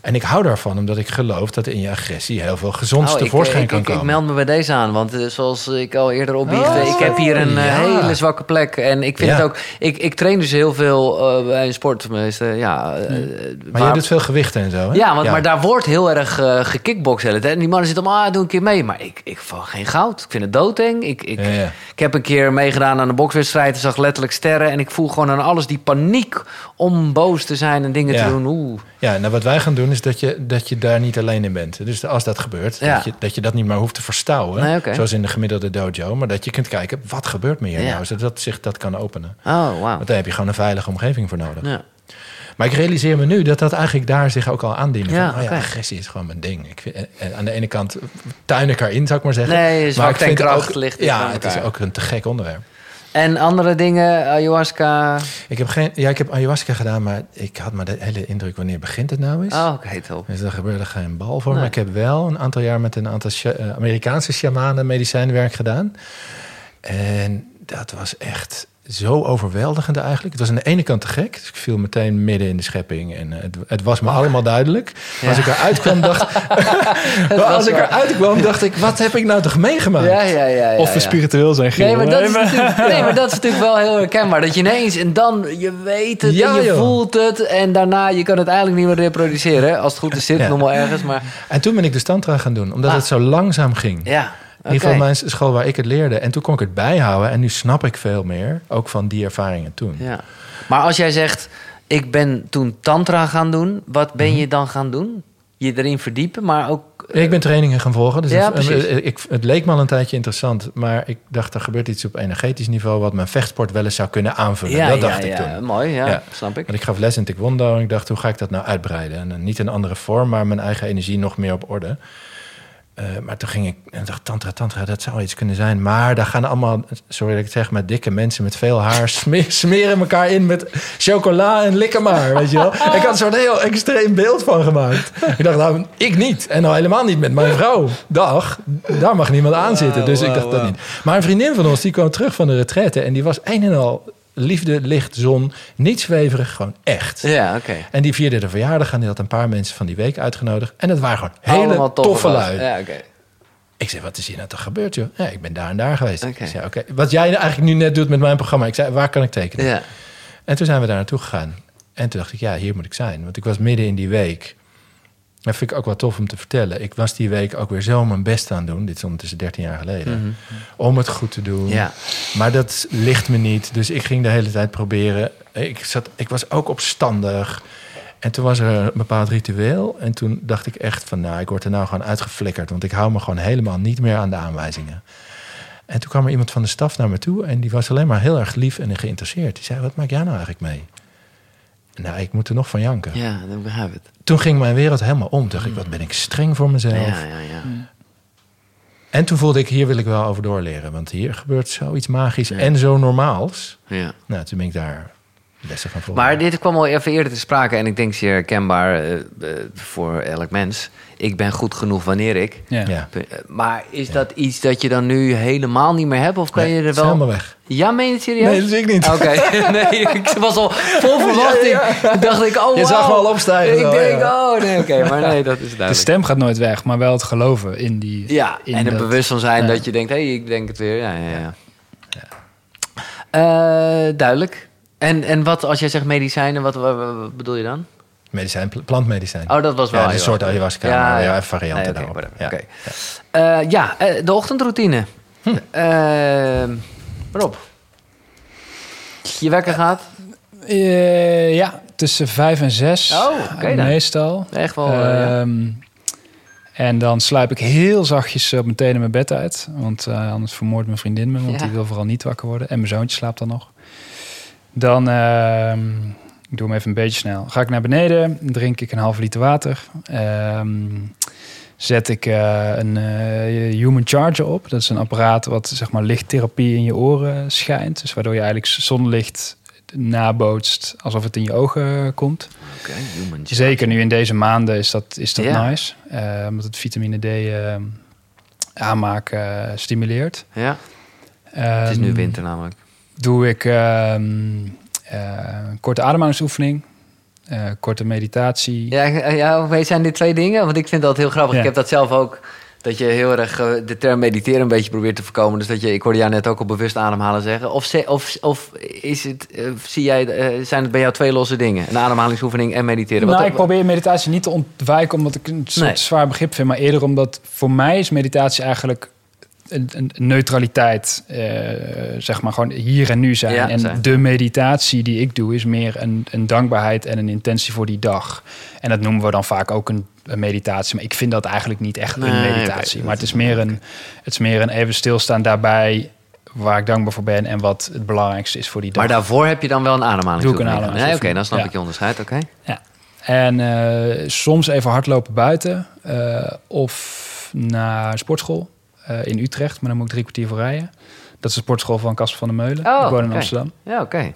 En ik hou daarvan, omdat ik geloof dat in je agressie heel veel gezonds Oh, tevoorschijn ik, kan ik, komen. ik meld me bij deze aan, want eh, zoals ik al eerder opbiechtte, Oh, ik heb hier een eh, ja. hele zwakke plek. En ik vind Ja. het ook, ik, ik train dus heel veel eh, bij een sport, ja. eh, Maar waar- je doet veel gewichten en zo, hè? ja, want, maar daar wordt heel erg eh gekickboxd. tijd. En die mannen zitten om, ah, doe een keer mee. Maar ik, ik val geen goud. Ik vind het doodeng. Ik, ik, Ja, ja. ik heb een keer meegedaan aan een bokswedstrijd. en zag letterlijk sterren. En ik voel gewoon aan alles die paniek om boos te zijn en dingen Ja. te doen. Oeh. Ja, nou wat wij gaan doen is dat je, dat je daar niet alleen in bent. Dus als dat gebeurt, Ja. dat, je, dat je dat niet meer hoeft te verstouwen. Nee. Zoals in de gemiddelde dojo. Maar dat je kunt kijken, wat gebeurt me hier Ja. nou? Zodat zich dat kan openen. Oh, wauw. Want daar heb je gewoon een veilige omgeving voor nodig. Ja. Maar ik realiseer me nu dat dat eigenlijk daar zich ook al aandient. Ja, van, oh ja, agressie is gewoon mijn ding. Ik vind, en aan de ene kant tuin ik erin, zou ik maar zeggen. Nee, maar ik vind kracht ook, ligt Ja, het is ook een te gek onderwerp. En andere dingen, ayahuasca. Ik heb, geen, ja, ik heb ayahuasca gedaan, maar ik had maar de hele indruk wanneer begint het nou eens. Oh, oké, top. Dus daar gebeurde geen bal voor. Nee. Maar ik heb wel een aantal jaar met een aantal eh, Amerikaanse shamanen medicijnwerk gedaan. En dat was echt zo overweldigend eigenlijk. Het was aan de ene kant te gek. Dus ik viel meteen midden in de schepping. En eh, het, het was me allemaal duidelijk. Als ik eruit kwam, dacht... als ik eruit kwam, dacht ik... Wat heb ik nou toch meegemaakt? Ja, ja, ja. ja, Of we spiritueel zijn, Giel. Nee maar, dat is Nee, maar- natuurlijk, nee, maar dat is natuurlijk wel heel herkenbaar. Dat je ineens en dan, je weet het en je joh. voelt het. En daarna, je kan het eigenlijk niet meer reproduceren. Als het goed is, zit nog wel ergens. Maar En toen ben ik de tantra gaan doen. Omdat Ah. het zo langzaam ging. ja, In ieder geval mijn school waar ik het leerde. En toen kon ik het bijhouden. En nu snap ik veel meer. Ook van die ervaringen toen. Ja. Maar als jij zegt, ik ben toen tantra gaan doen. Wat ben Mhm. je dan gaan doen? Je erin verdiepen, maar ook... Ik ben trainingen gaan volgen. Dus Ja, het, precies. eh, ik, het leek me al een tijdje interessant. Maar ik dacht, er gebeurt iets op energetisch niveau... wat mijn vechtsport wel eens zou kunnen aanvullen. Ja, dat ja, dacht ik ja, toen. mooi, ja, snap ik. Want ik gaf les in taekwondo en ik dacht, hoe ga ik dat nou uitbreiden? En dan niet een andere vorm, maar mijn eigen energie nog meer op orde. Eh, maar toen ging ik en dacht, tantra, tantra, dat zou iets kunnen zijn. Maar daar gaan allemaal, sorry dat ik het zeg, maar dikke mensen met veel haar sme- smeren elkaar in met chocola en likken maar, weet je wel. Ik had soort heel extreem beeld van gemaakt. Ik dacht, nou, ik niet. En nou helemaal niet met mijn vrouw. Dag, daar mag niemand aan zitten. Dus ik dacht dat niet. Maar een vriendin van ons, die kwam terug van de retraite en die was een en al liefde, licht, zon, niet zweverig, gewoon echt. Ja, oké. En die vierde de verjaardag en die had een paar mensen van die week uitgenodigd. En het waren gewoon hele toffe, gasten. lui. Ja, oké. Ik zei, wat is hier nou toch gebeurd, joh? Ja, ik ben daar en daar geweest. Oké. Oké, wat jij eigenlijk nu net doet met mijn programma. Ik zei, waar kan ik tekenen? Ja. En toen zijn we daar naartoe gegaan. En toen dacht ik, ja, hier moet ik zijn. Want ik was midden in die week. Dat vind ik ook wel tof om te vertellen. Ik was die week ook weer zo mijn best aan doen. Dit is ondertussen 13 jaar geleden. Om het goed te doen. Mhm. Ja. Maar dat ligt me niet. Dus ik ging de hele tijd proberen. Ik, zat, ik was ook opstandig. En toen was er een bepaald ritueel. En toen dacht ik echt van, nou, ik word er nou gewoon uitgeflikkerd. Want ik hou me gewoon helemaal niet meer aan de aanwijzingen. En toen kwam er iemand van de staf naar me toe. En die was alleen maar heel erg lief en geïnteresseerd. Die zei, wat maak jij nou eigenlijk mee? Nou, ik moet er nog van janken. ja, dan begrijp ik het. Toen ging mijn wereld helemaal om. Toen dacht ik, wat ben ik streng voor mezelf. Ja, ja, ja. En toen voelde ik, hier wil ik wel over doorleren. Want hier gebeurt zoiets magisch Ja. en zo normaals. ja. Nou, toen ben ik daar lessen gaan volgen. Maar dit kwam al even eerder te sprake en ik denk zeer herkenbaar eh, eh, voor elk mens. Ik ben goed genoeg wanneer ik. Ja. ja. Eh, Maar is dat iets dat je dan nu helemaal niet meer hebt? Of kan Nee, je het er is wel... helemaal weg. Ja, meen je het serieus? Nee, dat zie ik niet. Oké, nee, ik was al vol verwachting. Toen dacht ik, oh Je zag me al opstijgen Ik zo, denk, ja. oh nee, oké, maar nee, dat is De duidelijk. stem gaat nooit weg, maar wel het geloven in die. Ja, in en er dat- bewust van zijn ja. dat je denkt, hé, hey, ik denk het weer. Ja, ja, ja. Eh, duidelijk. En, en wat, als jij zegt medicijnen, wat, wat, wat bedoel je dan? Medicijn, pl- plantmedicijn. Oh, dat was wel Ja, een soort ayahuasca, maar ja, varianten Nee, daarop. Ja. Oké. Eh, ja, eh, de ochtendroutine. Hm. Eh, Rob. Je wekker gaat? Eh, ja, tussen vijf en zes. Oh. Meestal. Echt wel. eh, ja. Ehm, En dan sluip ik heel zachtjes op meteen in mijn bed uit. Want eh, anders vermoordt mijn vriendin me. Want Ja. die wil vooral niet wakker worden. En mijn zoontje slaapt dan nog. Dan, ehm, ik doe hem even een beetje snel. Ga ik naar beneden, drink ik een halve liter water. Ehm, zet ik eh, een eh, Human Charger op. Dat is een apparaat wat zeg maar lichttherapie in je oren schijnt. Dus waardoor je eigenlijk zonlicht nabootst alsof het in je ogen komt. Human Zeker nu in deze maanden is dat, is dat nice. Eh, omdat het vitamine D eh, aanmaak eh, stimuleert. Ja, het is nu Ehm, winter namelijk. Doe ik ehm, eh, een korte ademhalingsoefening. eh, korte meditatie. Ja, ja, oké, zijn dit twee dingen? Want ik vind dat heel grappig. Ja. Ik heb dat zelf ook. Dat je heel erg eh, de term mediteren een beetje probeert te voorkomen. Dus dat je, ik hoorde jou net ook al bewust ademhalen zeggen. Of, ze- of, of is het, eh, zie jij, eh, zijn het bij jou twee losse dingen? Een ademhalingsoefening en mediteren? Nou, Wat- ik probeer meditatie niet te ontwijken omdat ik een soort Nee. zwaar begrip vind. Maar eerder omdat voor mij is meditatie eigenlijk een, een neutraliteit. eh, zeg maar gewoon hier en nu zijn. Ja, en zijn. de meditatie die ik doe is meer een, een dankbaarheid en een intentie voor die dag. En dat noemen we dan vaak ook een, een meditatie. Maar ik vind dat eigenlijk niet echt Nee, een meditatie. maar het is- meer een, het is meer een even stilstaan daarbij waar ik dankbaar voor ben en wat het belangrijkste is voor die dag. Maar daarvoor heb je dan wel een Doe ademhalingsoefening? ik een Nee, oké, dan snap Ja. ik je onderscheid, oké. Ja. En eh, soms even hardlopen buiten. eh, of naar sportschool eh, in Utrecht. Maar dan moet ik drie kwartier voor rijden. Dat is de sportschool van Casper van der Meulen. Oh, ik woon in. Amsterdam. Ja, oké.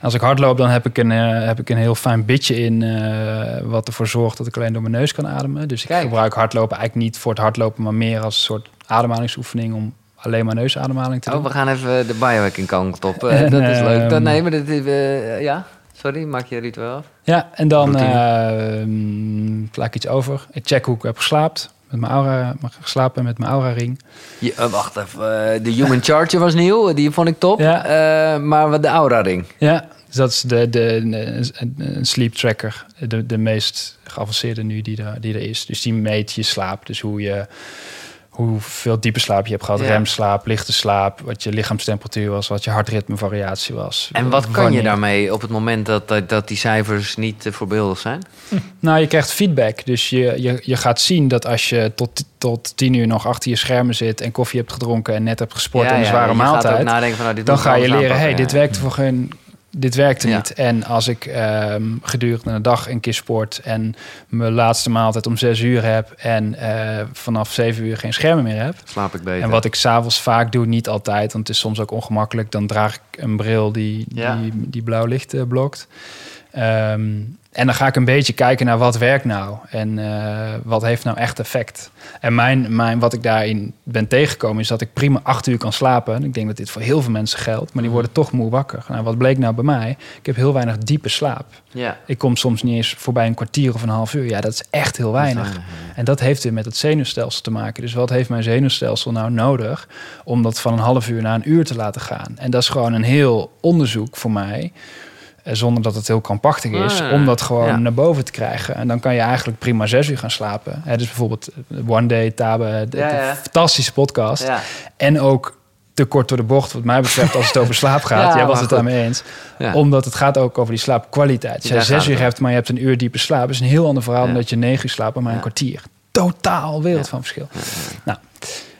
Als ik hardloop, dan heb ik een, eh, heb ik een heel fijn bitje in... eh, wat ervoor zorgt dat ik alleen door mijn neus kan ademen. Dus ik Kijk. gebruik hardlopen eigenlijk niet voor het hardlopen... maar meer als een soort ademhalingsoefening... om alleen maar neusademhaling te doen. Oh, we gaan even de biohacking kant op. En, dat is leuk. Dat, ehm, nee, maar dat, is, eh, ja, sorry, maak je ritueel af. Ja, en dan uh, ik iets over. Ik check hoe ik heb geslaapt. Met mijn aura, geslapen met mijn aura-ring. Je, eh, wacht even, eh, de Human Charger was nieuw, die vond ik top. Ja. Eh, maar wat de Aura Ring. Ja, dus dat is de, de, een, een sleep tracker. De, de meest geavanceerde nu die er, die er is. Dus die meet je slaap. Dus hoe je hoeveel diepe slaap je hebt gehad. Ja. Remslaap, lichte slaap. Wat je lichaamstemperatuur was. Wat je hartritmevariatie was. En wat kan je daarmee op het moment dat, dat, dat die cijfers niet uh, voorbeeldig zijn? Nou, je krijgt feedback. Dus je, je, je gaat zien dat als je tot, tot tien uur nog achter je schermen zit... en koffie hebt gedronken en net hebt gesport en een zware gaat ook maaltijd... nadenken van, nou, dit dan ga je leren, hey, aanpakken, dit ja. werkt voor geen, dit werkte Ja. niet. En als ik ehm, gedurende een dag een keer sport en mijn laatste maaltijd om zes uur heb en eh, vanaf zeven uur geen schermen meer heb. Slaap ik beter. En wat ik s'avonds vaak doe, niet altijd, want het is soms ook ongemakkelijk, dan draag ik een bril die, Ja. die, die blauw licht eh, blokt. Ehm, en dan ga ik een beetje kijken naar wat werkt nou en eh, wat heeft nou echt effect. En mijn, mijn, wat ik daarin ben tegengekomen is dat ik prima acht uur kan slapen. En ik denk dat dit voor heel veel mensen geldt, maar die worden toch moe wakker. Nou, wat bleek nou bij mij? Ik heb heel weinig diepe slaap. Ja. Ik kom soms niet eens voorbij een kwartier of een half uur. Ja, dat is echt heel weinig. En dat heeft weer met het zenuwstelsel te maken. Dus wat heeft mijn zenuwstelsel nou nodig om dat van een half uur naar een uur te laten gaan? En dat is gewoon een heel onderzoek voor mij. Eh, Zonder dat het heel krampachtig is, Ah, om dat gewoon ja. naar boven te krijgen. En dan kan je eigenlijk prima zes uur gaan slapen. Hè, dus bijvoorbeeld eh, One Day, Tabe, de, Ja, fantastische podcast. Ja. En ook te kort door de bocht, wat mij betreft, als het over slaap gaat. Ja, Jij was het daarmee eens. Omdat het gaat ook over die slaapkwaliteit. Als gaat zes uur hebt, maar je hebt een uur diepe slaap... is een heel ander verhaal dan dat je negen uur slaapt, maar een kwartier. Totaal wereld van verschil. Nou,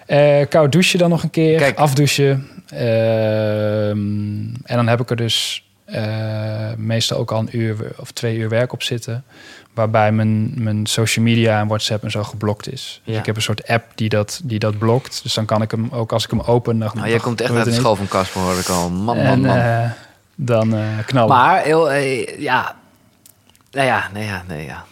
eh, koud douchen dan nog een keer. Kijk. Afdouchen. Ehm, en dan heb ik er dus eh, meestal ook al een uur of twee uur werk op zitten. Waarbij mijn, mijn social media en WhatsApp en zo geblokt is. Dus ik heb een soort app die dat, die dat blokt. Dus dan kan ik hem ook als ik hem open... Dan, Nou, jij komt echt uit de school van Casper, hoor ik al. Man, man, en, man. eh, dan eh, knallen. Maar heel, ja. Nou ja, nee, ja, nee, ja.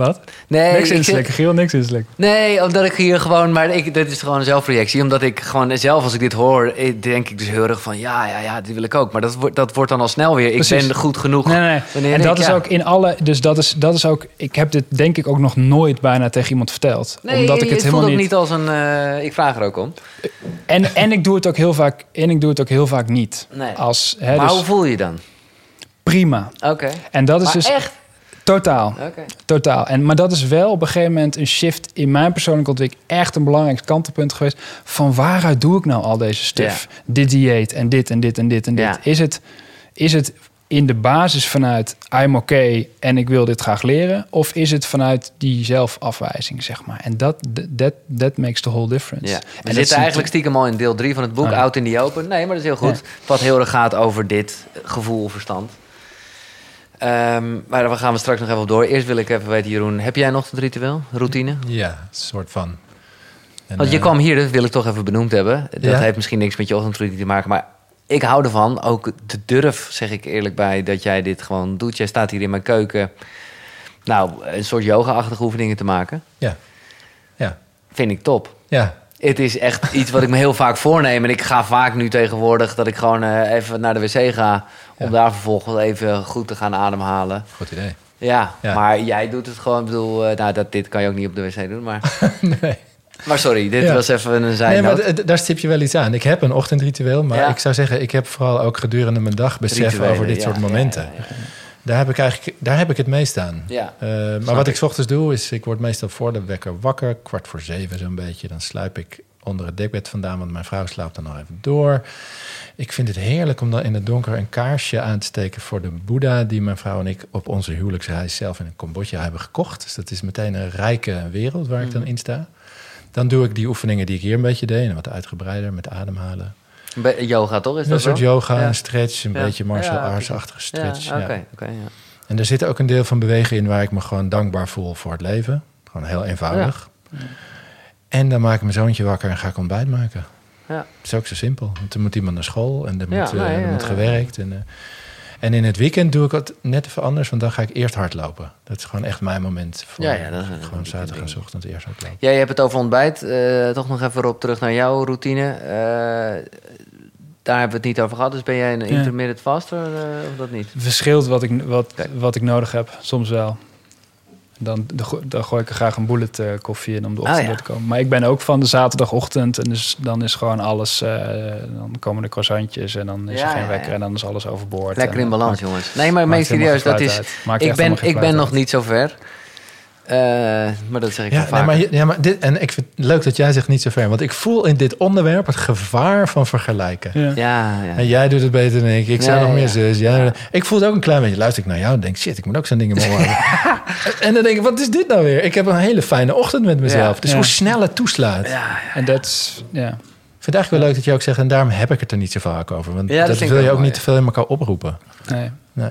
Wat? Nee, niks ik inslikken, Giel, niks inslikken. Nee, omdat ik hier gewoon, maar ik, dit is gewoon een zelfreactie. Omdat ik gewoon zelf, als ik dit hoor, denk ik dus heel erg van ja, ja, ja, die wil ik ook. Maar dat, wordt dat wordt dan al snel weer. Ik ben goed genoeg. Nee, nee. En ik- dat is ja. ook in alle. Dus dat is, dat is ook. Ik heb dit denk ik ook nog nooit bijna tegen iemand verteld. Nee, omdat ik het voelt helemaal ook niet. niet als een. eh, ik vraag er ook om. En, en ik doe het ook heel vaak. En ik doe het ook heel vaak niet. Nee. Als, hè, maar dus hoe voel je je dan? prima. Oké. En dat is Maar dus echt? Totaal. Totaal. En, maar dat is wel op een gegeven moment een shift in mijn persoonlijke ontwikkeling. Echt een belangrijk kantelpunt geweest. Van waaruit doe ik nou al deze stuff? Dit dieet en dit en dit en dit en dit. Is, het, is het in de basis vanuit I'm okay en ik wil dit graag leren? Of is het vanuit die zelfafwijzing, zeg maar? En dat that, that makes the whole difference. Ja. En We zitten eigenlijk stiekem al in deel 3 van het boek, Oh ja. Out in the Open. Nee, maar dat is heel goed. Wat heel erg gaat over dit gevoel, verstand. Ehm, maar daar gaan we straks nog even op door. Eerst wil ik even weten, Jeroen, heb jij nog het ritueel, routine? Ja, een soort van. En, Want je eh, kwam hier, dat wil ik toch even benoemd hebben. Dat Ja. heeft misschien niks met je ochtendroutine te maken, maar ik hou ervan. Ook de durf, zeg ik eerlijk bij, dat jij dit gewoon doet. Jij staat hier in mijn keuken, nou, een soort yoga-achtige oefeningen te maken. Ja. Ja. Vind ik top. Ja. Het is echt iets wat ik me heel vaak voorneem. En ik ga vaak nu tegenwoordig dat ik gewoon eh, even naar de wc ga. Om daar vervolgens even goed te gaan ademhalen. Goed idee. Ja, Ja. maar jij doet het gewoon. Ik bedoel, eh, nou, dat, dit kan je ook niet op de wc doen. Maar, nee. maar sorry, dit Ja. was even een Nee, zijnoot. maar daar stip je wel iets aan. Ik heb een ochtendritueel, maar Ja. ik zou zeggen, ik heb vooral ook gedurende mijn dag besef Rituelen, over dit ja, soort momenten. Daar heb ik eigenlijk, daar heb ik het meest aan. Ja, Eh, maar wat ik. ik ochtends doe, is ik word meestal voor de wekker wakker, kwart voor zeven zo'n beetje. Dan sluip ik onder het dekbed vandaan, want mijn vrouw slaapt dan nog even door. Ik vind het heerlijk om dan in het donker een kaarsje aan te steken voor de Boeddha, die mijn vrouw en ik op onze huwelijksreis zelf in Cambodja hebben gekocht. Dus dat is meteen een rijke wereld waar ik dan in sta. Dan doe ik die oefeningen die ik hier een beetje deed, en wat uitgebreider met ademhalen. Een yoga toch? Is Een dat soort wel? yoga, Ja. een stretch, een Ja. beetje martial Ja, arts-achtige stretch. Ja. En er zit ook een deel van bewegen in waar ik me gewoon dankbaar voel voor het leven. Gewoon heel eenvoudig. En dan maak ik mijn zoontje wakker en ga ik ontbijt maken. Ja. Het is ook zo simpel. Want er moet iemand naar school en er Ja, moet, er ja, moet ja. gewerkt. En, eh, en in het weekend doe ik het net even anders, want dan ga ik eerst hardlopen. Dat is gewoon echt mijn moment. Voor, Ja, ja, dat is een- gewoon zaterdag ding. ochtend eerst hardlopen. Jij hebt het over ontbijt. Eh, toch nog even op terug naar jouw routine. Eh, daar hebben we het niet over gehad. Dus ben jij een Ja. intermittent faster eh, of dat niet? Verschilt wat ik, wat, wat ik nodig heb, soms wel. Dan, dan go- dan gooi ik er graag een bullet eh, koffie in om de ochtend Ah, ja. door te komen. Maar ik ben ook van de zaterdagochtend en dus dan is gewoon alles... eh, dan komen de croissantjes en dan is Ja, er geen wekker ja. en dan is alles overboord. Lekker in balans, jongens. Nee, maar helemaal serieus, dat is... Ik ben, ik ben nog niet zo ver. Eh, maar dat zeg ik Ja, nee, maar, ja, maar dit, en ik vind het leuk dat jij zegt niet zo ver. Want ik voel in dit onderwerp het gevaar van vergelijken. Ja. Ja, ja. En jij doet het beter dan ik. Ik zou nog meer ja. zus. Jij, Ik voel het ook een klein beetje. Luister ik naar jou en denk, shit, ik moet ook zo'n ding in mijn oor hebben. en dan denk ik, wat is dit nou weer? Ik heb een hele fijne ochtend met mezelf. Ja. Dus Ja. hoe snel het toeslaat. En dat is... Ja. Ik vind het eigenlijk wel leuk dat je ook zegt, en daarom heb ik het er niet zo vaak over. Want Ja, dat wil je ook ook mooi. niet te veel in elkaar oproepen. Nee. Nee.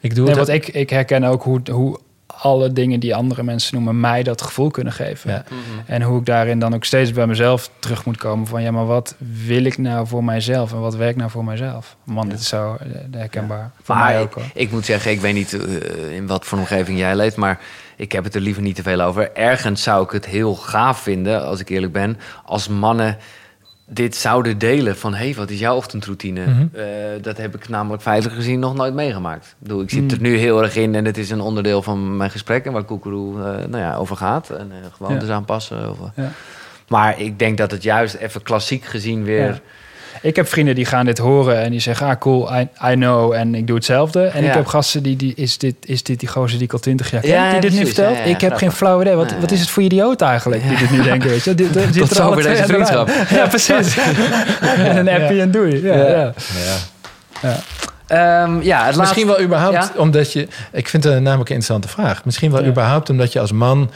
Ik doe Nee, het. want ik, ik herken ook hoe, hoe alle dingen die andere mensen noemen... mij dat gevoel kunnen geven. Ja. Mhm. En hoe ik daarin dan ook steeds bij mezelf terug moet komen van... ja, maar wat wil ik nou voor mijzelf en wat werkt nou voor mijzelf? Man, dit is zo eh, herkenbaar. Voor Maar mij ik, ook hoor. ik moet zeggen, ik weet niet eh, in wat voor omgeving jij leeft, maar ik heb het er liever niet te veel over. Ergens zou ik het heel gaaf vinden, als ik eerlijk ben, als mannen dit zouden delen van hé, hey, wat is jouw ochtendroutine? Mhm. Eh, dat heb ik namelijk feitelijk gezien nog nooit meegemaakt. Ik, bedoel, ik zit Mm. er nu heel erg in en het is een onderdeel van mijn gesprekken waar Koekeroe eh, nou ja, over gaat. En uh, gewoontes Ja. aanpassen. Of. Ja. Maar ik denk dat het juist even klassiek gezien weer... Ja. Ik heb vrienden die gaan dit horen en die zeggen, ah cool, I, I know en ik doe hetzelfde. En Ja. ik heb gasten die, die is, dit, is dit die gozer die ik al twintig jaar ken, Ja, die dit nu precies. vertelt? Ja, ja, ik heb geen flauw idee. Wat, Nee. wat is het voor idioot eigenlijk die dit nu denken, weet je? Dit, dit, er twee deze vriendschap. Ja, precies. en een appje en doei. Ja, Ja. ja. Ja. Ehm, ja, het Misschien laatste- wel überhaupt Ja? omdat je... Ik vind het namelijk een interessante vraag. Misschien wel Ja. überhaupt omdat je als man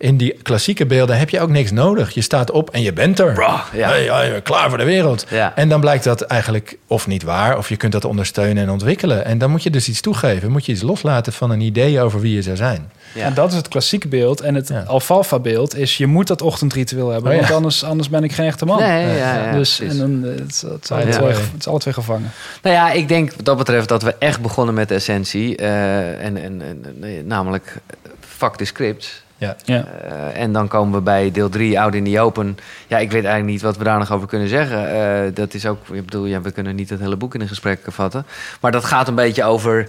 In die klassieke beelden heb je ook niks nodig. Je staat op en je bent er. Ja. Hey, klaar voor de wereld. Ja. En dan blijkt dat eigenlijk of niet waar, of je kunt dat ondersteunen en ontwikkelen. En dan moet je dus iets toegeven. Moet je iets loslaten van een idee over wie je zou zijn. Ja. En dat is het klassieke beeld. En het Ja. alfalfa-beeld is... je moet dat ochtendritueel hebben. Oh, ja. Want anders, anders ben ik geen echte man. Nee, ja, ja, dus en dan, eh, het, is- het, is alle twee, het is alle twee gevangen. Nou ja, ik denk wat dat betreft dat we echt begonnen met de essentie. eh, en, en, en, eh, namelijk eh, fuck the script. Ja. Ja. Eh, en dan komen we bij deel 3, Out in the Open. Ja, ik weet eigenlijk niet wat we daar nog over kunnen zeggen. Eh, dat is ook, ik bedoel, ja, we kunnen niet het hele boek in een gesprek vatten. Maar dat gaat een beetje over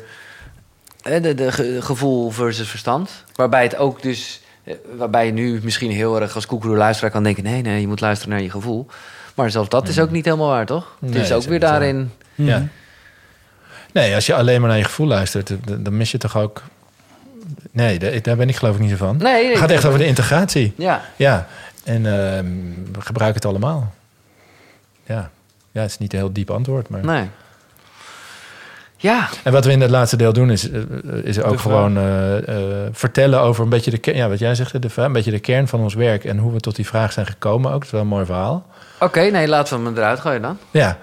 eh, de, de ge- gevoel versus verstand. Waarbij het ook dus, waarbij je nu misschien heel erg als koekeroe luisteraar kan denken... nee, nee, je moet luisteren naar je gevoel. Maar zelfs dat is ook niet helemaal waar, toch? Nee, het is ook weer daarin... Ja. Nee, als je alleen maar naar je gevoel luistert, dan mis je toch ook. Nee, daar daar ben ik geloof ik niet zo van. Nee, het gaat echt over de integratie. Ja, Ja, en ehm, we gebruiken het allemaal. Ja. ja, het is niet een heel diep antwoord. Maar... nee. Ja, En wat we in het laatste deel doen, is, eh, is ook gewoon eh, eh, vertellen over een beetje de kern. Ja, wat jij zegt, de, een beetje de kern van ons werk en hoe we tot die vraag zijn gekomen ook. Dat is wel een mooi verhaal. oké, nee, laten we hem eruit gooien dan. Ja,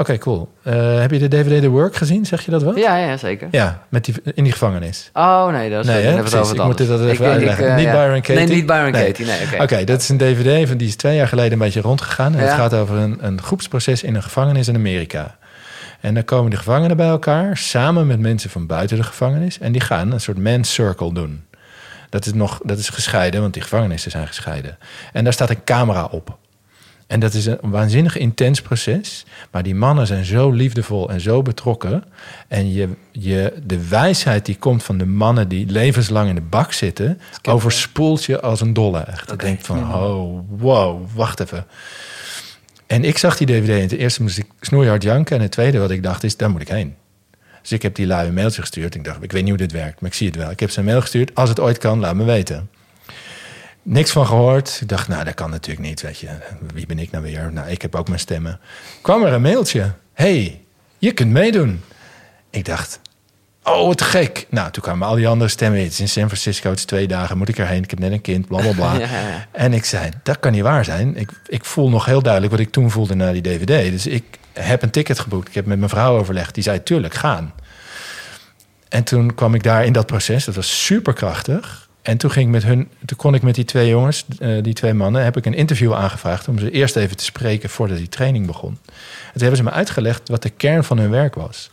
oké, cool. Eh, heb je de DVD The Work gezien? Zeg je dat wel? Ja, ja, zeker. Ja, met die, in die gevangenis. Oh nee, dat is Nee, dan hè? even Precies. over Ik moet dit dat even uitleggen. eh, Niet ja. Byron Katie? Nee, niet Byron Nee. Katie. Nee, oké. Dat is een DVD van die is twee jaar geleden een beetje rondgegaan. En Ja. het gaat over een, een groepsproces in een gevangenis in Amerika. En dan komen de gevangenen bij elkaar samen met mensen van buiten de gevangenis. En die gaan een soort man's circle doen. Dat is, nog, dat is gescheiden, want die gevangenissen zijn gescheiden. En daar staat een camera op. En dat is een waanzinnig intens proces. Maar die mannen zijn zo liefdevol en zo betrokken. En je, je, de wijsheid die komt van de mannen die levenslang in de bak zitten... overspoelt je als een dolle. Echt. Ik denk van, oh, wow, wacht even. En ik zag die dvd en ten eerste moest ik snoeihard janken. En het tweede wat ik dacht is, daar moet ik heen. Dus ik heb die lui een mailtje gestuurd. Ik dacht, ik weet niet hoe dit werkt, maar ik zie het wel. Ik heb ze een mail gestuurd. Als het ooit kan, laat me weten. Niks van gehoord. Ik dacht, nou, dat kan natuurlijk niet, weet je. Wie ben ik nou weer? Nou, ik heb ook mijn stemmen. Kwam er een mailtje. hey, je kunt meedoen. Ik dacht, oh, wat gek. Nou, toen kwamen al die andere stemmen. Het is in San Francisco, het is twee dagen, moet ik erheen. Ik heb net een kind, bla, bla, bla. Ja, ja. En ik zei, dat kan niet waar zijn. Ik, ik voel nog heel duidelijk wat ik toen voelde na die DVD. Dus ik heb een ticket geboekt. Ik heb met mijn vrouw overlegd. Die zei, tuurlijk, gaan. En toen kwam ik daar in dat proces. Dat was superkrachtig. En toen, ging ik met hun, toen kon ik met die twee jongens, eh, die twee mannen, heb ik een interview aangevraagd om ze eerst even te spreken voordat die training begon. En toen hebben ze me uitgelegd wat de kern van hun werk was.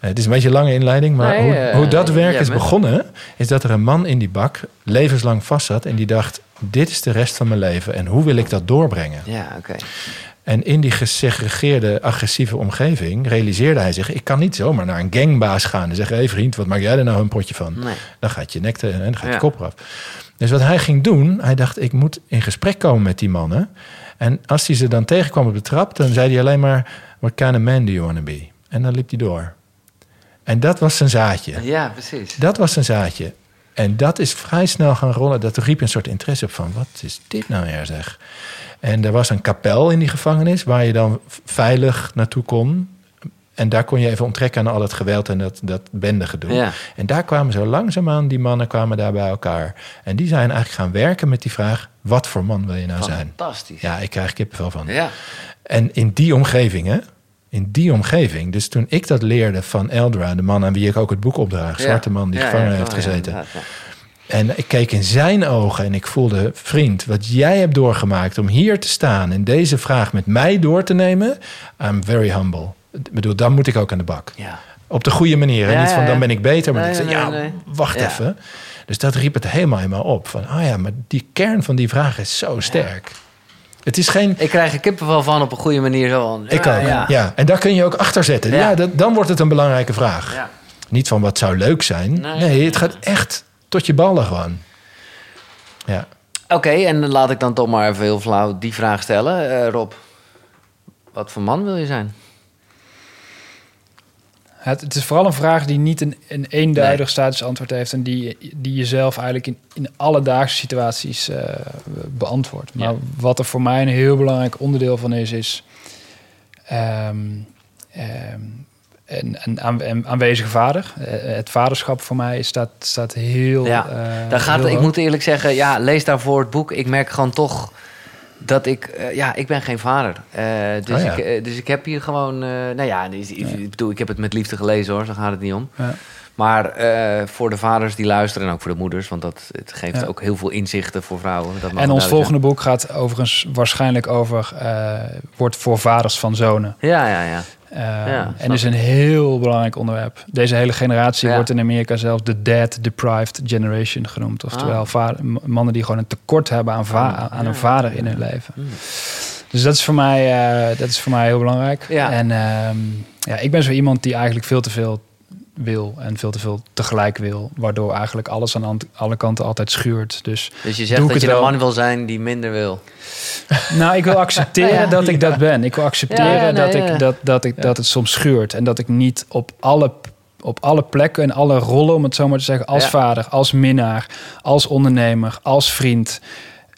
Eh, het is een beetje een lange inleiding, maar Nee, hoe, eh, hoe dat werk is begonnen, is dat er een man in die bak levenslang vast zat en die dacht: dit is de rest van mijn leven en hoe wil ik dat doorbrengen? Ja, oké. En in die gesegregeerde, agressieve omgeving realiseerde hij zich: ik kan niet zomaar naar een gangbaas gaan en zeggen: hé hey vriend, wat maak jij er nou een potje van? Nee. Dan gaat je nek en dan gaat je kop eraf. Dus wat hij ging doen, hij dacht: ik moet in gesprek komen met die mannen. En als hij ze dan tegenkwam op de trap, dan zei hij alleen maar: What kind of man do you want to be? En dan liep hij door. En dat was zijn zaadje. Ja, precies. Dat was zijn zaadje. En dat is vrij snel gaan rollen. Dat riep een soort interesse op van, wat is dit nou weer zeg? En er was een kapel in die gevangenis waar je dan veilig naartoe kon. En daar kon je even onttrekken aan al het geweld en dat, dat bendegedoe. Ja. En daar kwamen zo langzaamaan, die mannen kwamen daar bij elkaar. En die zijn eigenlijk gaan werken met die vraag, wat voor man wil je nou zijn? Fantastisch. Ja, ik krijg kippenvel van. Ja. En in die omgeving, hè? In die omgeving. Dus toen ik dat leerde van Eldra, de man aan wie ik ook het boek opdraag, zwarte man die Ja, gevangen heeft ja, gezeten. En ik keek in zijn ogen en ik voelde, vriend, wat jij hebt doorgemaakt om hier te staan en deze vraag met mij door te nemen, I'm very humble. Ik bedoel, dan moet ik ook aan de bak. Ja. Op de goede manier. Ja, Niet van dan ben ik beter, maar Nee, ik zei, nee, ja, nee. wacht even. Dus dat riep het helemaal in me op. Van, oh ja, maar die kern van die vraag is zo sterk. Het is geen... Ik krijg er kippenvel van op een goede manier. Zo Ik ook, Ja. ja. En daar kun je ook achter zetten. Ja. Ja. dat, dan wordt het een belangrijke vraag. Niet van wat zou leuk zijn. Nee. Nee, het gaat echt tot je ballen gewoon. Ja. Oké, en dan laat ik dan toch maar even heel flauw die vraag stellen. Eh, Rob, wat voor man wil je zijn? Het, het is vooral een vraag die niet een, een eenduidig statisch antwoord heeft... en die, die je zelf eigenlijk in, in alledaagse situaties eh, beantwoordt. Maar Ja. wat er voor mij een heel belangrijk onderdeel van is... is ehm, ehm, een, een aan- een aanwezige vader. Eh, Het vaderschap voor mij staat, staat heel... Ja, eh, Daar gaat, heel ik moet eerlijk zeggen, ja, lees daarvoor het boek. Ik merk gewoon toch dat ik, eh, ja, ik ben geen vader. Eh, dus, Oh ja. ik, dus ik heb hier gewoon, nou ja, dus, ik, ik bedoel, ik heb het met liefde gelezen hoor, zo gaat het niet om. Ja. Maar voor de vaders die luisteren en ook voor de moeders, want dat het geeft Ja. ook heel veel inzichten voor vrouwen. Dat En ons volgende boek gaat overigens waarschijnlijk over... wordt voor vaders van zonen. Ja, ja, ja. Eh, Ja, en is een heel belangrijk onderwerp. Deze hele generatie Ja. wordt in Amerika zelfs de dad-deprived generation genoemd. Oftewel Ah. m- mannen die gewoon een tekort hebben aan, va- Ah, aan ja, een vader in hun leven. Hmm. Dus dat is voor mij, eh, dat is voor mij heel belangrijk. En ehm, ja, ik ben zo iemand die eigenlijk veel te veel wil en veel te veel tegelijk wil. Waardoor eigenlijk alles aan alle kanten altijd schuurt. Dus Dus je zegt dat je een wel. man wil zijn die minder wil. Nou, ik wil accepteren Ja. dat ik dat ben. Ik wil accepteren Ja, ja, nee, dat, ja. ik, dat, dat, ik, dat het soms schuurt. En dat ik niet op alle, op alle plekken en alle rollen, om het zo maar te zeggen, als Ja. vader, als minnaar, als ondernemer, als vriend,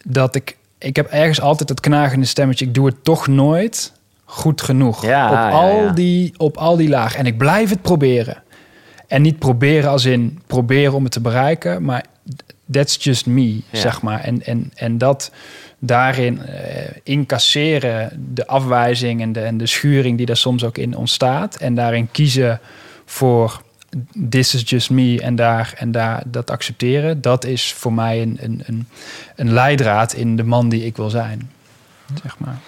dat ik, ik heb ergens altijd het knagende stemmetje. Ik doe het toch nooit goed genoeg. Ja, op, ja, al ja. Die, op al die lagen. En ik blijf het proberen. En niet proberen als in proberen om het te bereiken, maar that's just me, Ja. zeg maar. En, en, en dat daarin eh, incasseren, de afwijzing en de, en de schuring die daar soms ook in ontstaat. En daarin kiezen voor this is just me en daar en daar dat accepteren. Dat is voor mij een, een, een, een leidraad in de man die ik wil zijn. Zeg maar.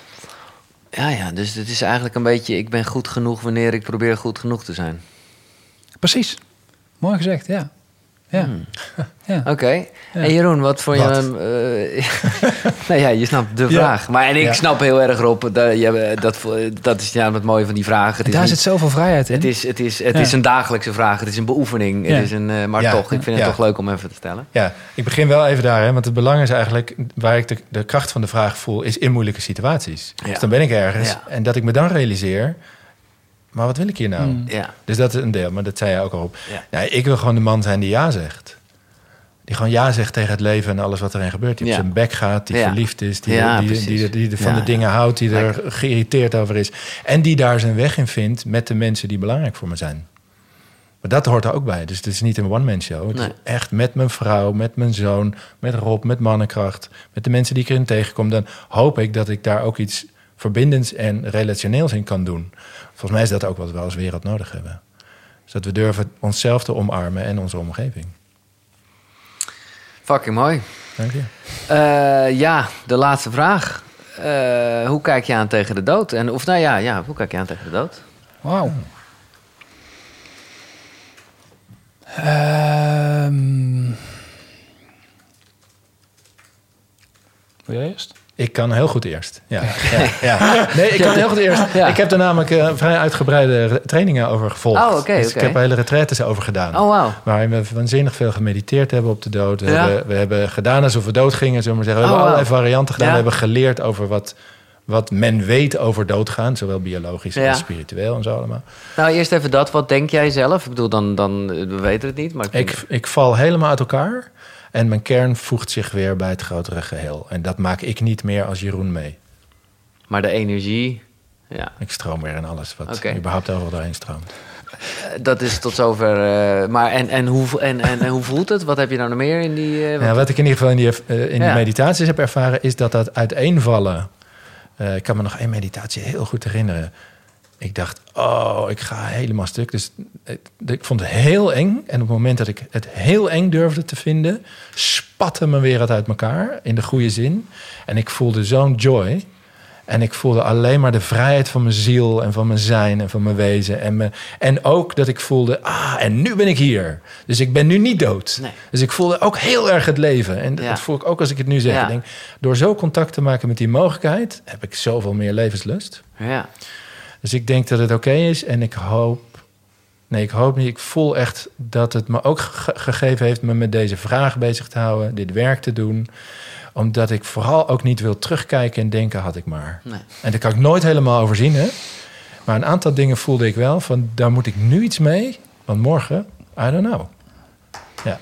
Ja, ja, dus het is eigenlijk een beetje, ik ben goed genoeg wanneer ik probeer goed genoeg te zijn. Precies. Mooi gezegd, ja. Ja. Hmm. ja. Oké. En Jeroen, wat voor Wat? je... eh, nou ja, je snapt de Ja. vraag. Maar en ik Ja. snap heel erg, Rob, dat, je, dat, dat is ja, het mooie van die vragen. Het is, Daar niet- zit zoveel vrijheid in. het is, het is, het Ja. is een dagelijkse vraag. Het is een beoefening. Ja. Het is een, eh, maar Ja. toch, ik vind het Ja. toch leuk om even te stellen. Ja, ik begin wel even daar, hè, want het belang is eigenlijk waar ik de, de kracht van de vraag voel, is in moeilijke situaties. Ja. Dus dan ben ik ergens Ja. en dat ik me dan realiseer, maar wat wil ik hier nou? Mm. Ja. Dus dat is een deel, maar dat zei je ook al op. Ja. Ik wil gewoon de man zijn die ja zegt. Die gewoon ja zegt tegen het leven en alles wat erin gebeurt. Die Ja. op zijn bek gaat, die Ja. verliefd is, die, Ja, die, die, die, die van Ja, de dingen houdt, die er geïrriteerd over is. En die daar zijn weg in vindt met de mensen die belangrijk voor me zijn. Maar dat hoort er ook bij. Dus het is niet een one-man show. Het Nee. is echt met mijn vrouw, met mijn zoon, met Rob, met mannenkracht. Met de mensen die ik erin tegenkom. Dan hoop ik dat ik daar ook iets verbindends en relationeels in kan doen. Volgens mij is dat ook wat we als wereld nodig hebben. Dus dat we durven onszelf te omarmen en onze omgeving. Fucking mooi. Dank je. Eh, ja, de laatste vraag. Eh, hoe kijk je aan tegen de dood? En, of nou ja, ja, hoe kijk je aan tegen de dood? Wauw. Ehm. Wil jij eerst? Ik kan heel goed eerst. Ja, ja, ja. Nee, ik kan heel goed eerst. Ja. Ik heb er namelijk eh, vrij uitgebreide re- trainingen over gevolgd. Oh, dus ik heb hele retraites over gedaan. Oh. Waarin we waanzinnig veel gemediteerd hebben op de dood. We, hebben, we hebben gedaan alsof we dood gingen, zullen we maar zeggen. We Oh, hebben wauw. allerlei varianten gedaan. We hebben geleerd over wat, wat men weet over doodgaan. Zowel biologisch Ja. als spiritueel en zo allemaal. Nou, eerst even dat. Wat denk jij zelf? Ik bedoel, dan, dan eh, we weten het niet. Maar ik, Ik, ik val helemaal uit elkaar. En mijn kern voegt zich weer bij het grotere geheel. En dat maak ik niet meer als Jeroen mee. Maar de energie, ja, Ik stroom weer in alles wat überhaupt overal doorheen stroomt. eh, dat is tot zover. eh, maar en, en, hoe, en, en, en hoe voelt het? Wat heb je nou nog meer in die... eh, wat- Ja, wat ik in ieder geval in die, eh, in die meditaties heb ervaren, is dat dat uiteenvallen. Eh, ik kan me nog één meditatie heel goed herinneren. Ik dacht, oh, ik ga helemaal stuk. Dus ik vond het heel eng. En op het moment dat ik het heel eng durfde te vinden, spatte mijn wereld uit elkaar in de goede zin. En ik voelde zo'n joy. En ik voelde alleen maar de vrijheid van mijn ziel en van mijn zijn en van mijn wezen. En, me, en ook dat ik voelde, ah, en nu ben ik hier. Dus ik ben nu niet dood. Nee. Dus ik voelde ook heel erg het leven. En dat Ja. voel ik ook als ik het nu zeg. Ja. Ik denk, door zo contact te maken met die mogelijkheid... heb ik zoveel meer levenslust. ja. Dus ik denk dat het oké is. En ik hoop... Nee, ik hoop niet. Ik voel echt dat het me ook ge- gegeven heeft... me met deze vraag bezig te houden. Dit werk te doen. Omdat ik vooral ook niet wil terugkijken en denken... had ik maar. Nee. En daar kan ik nooit helemaal overzien, hè. Maar een aantal dingen voelde ik wel van... daar moet ik nu iets mee. Want morgen, I don't know. Ja.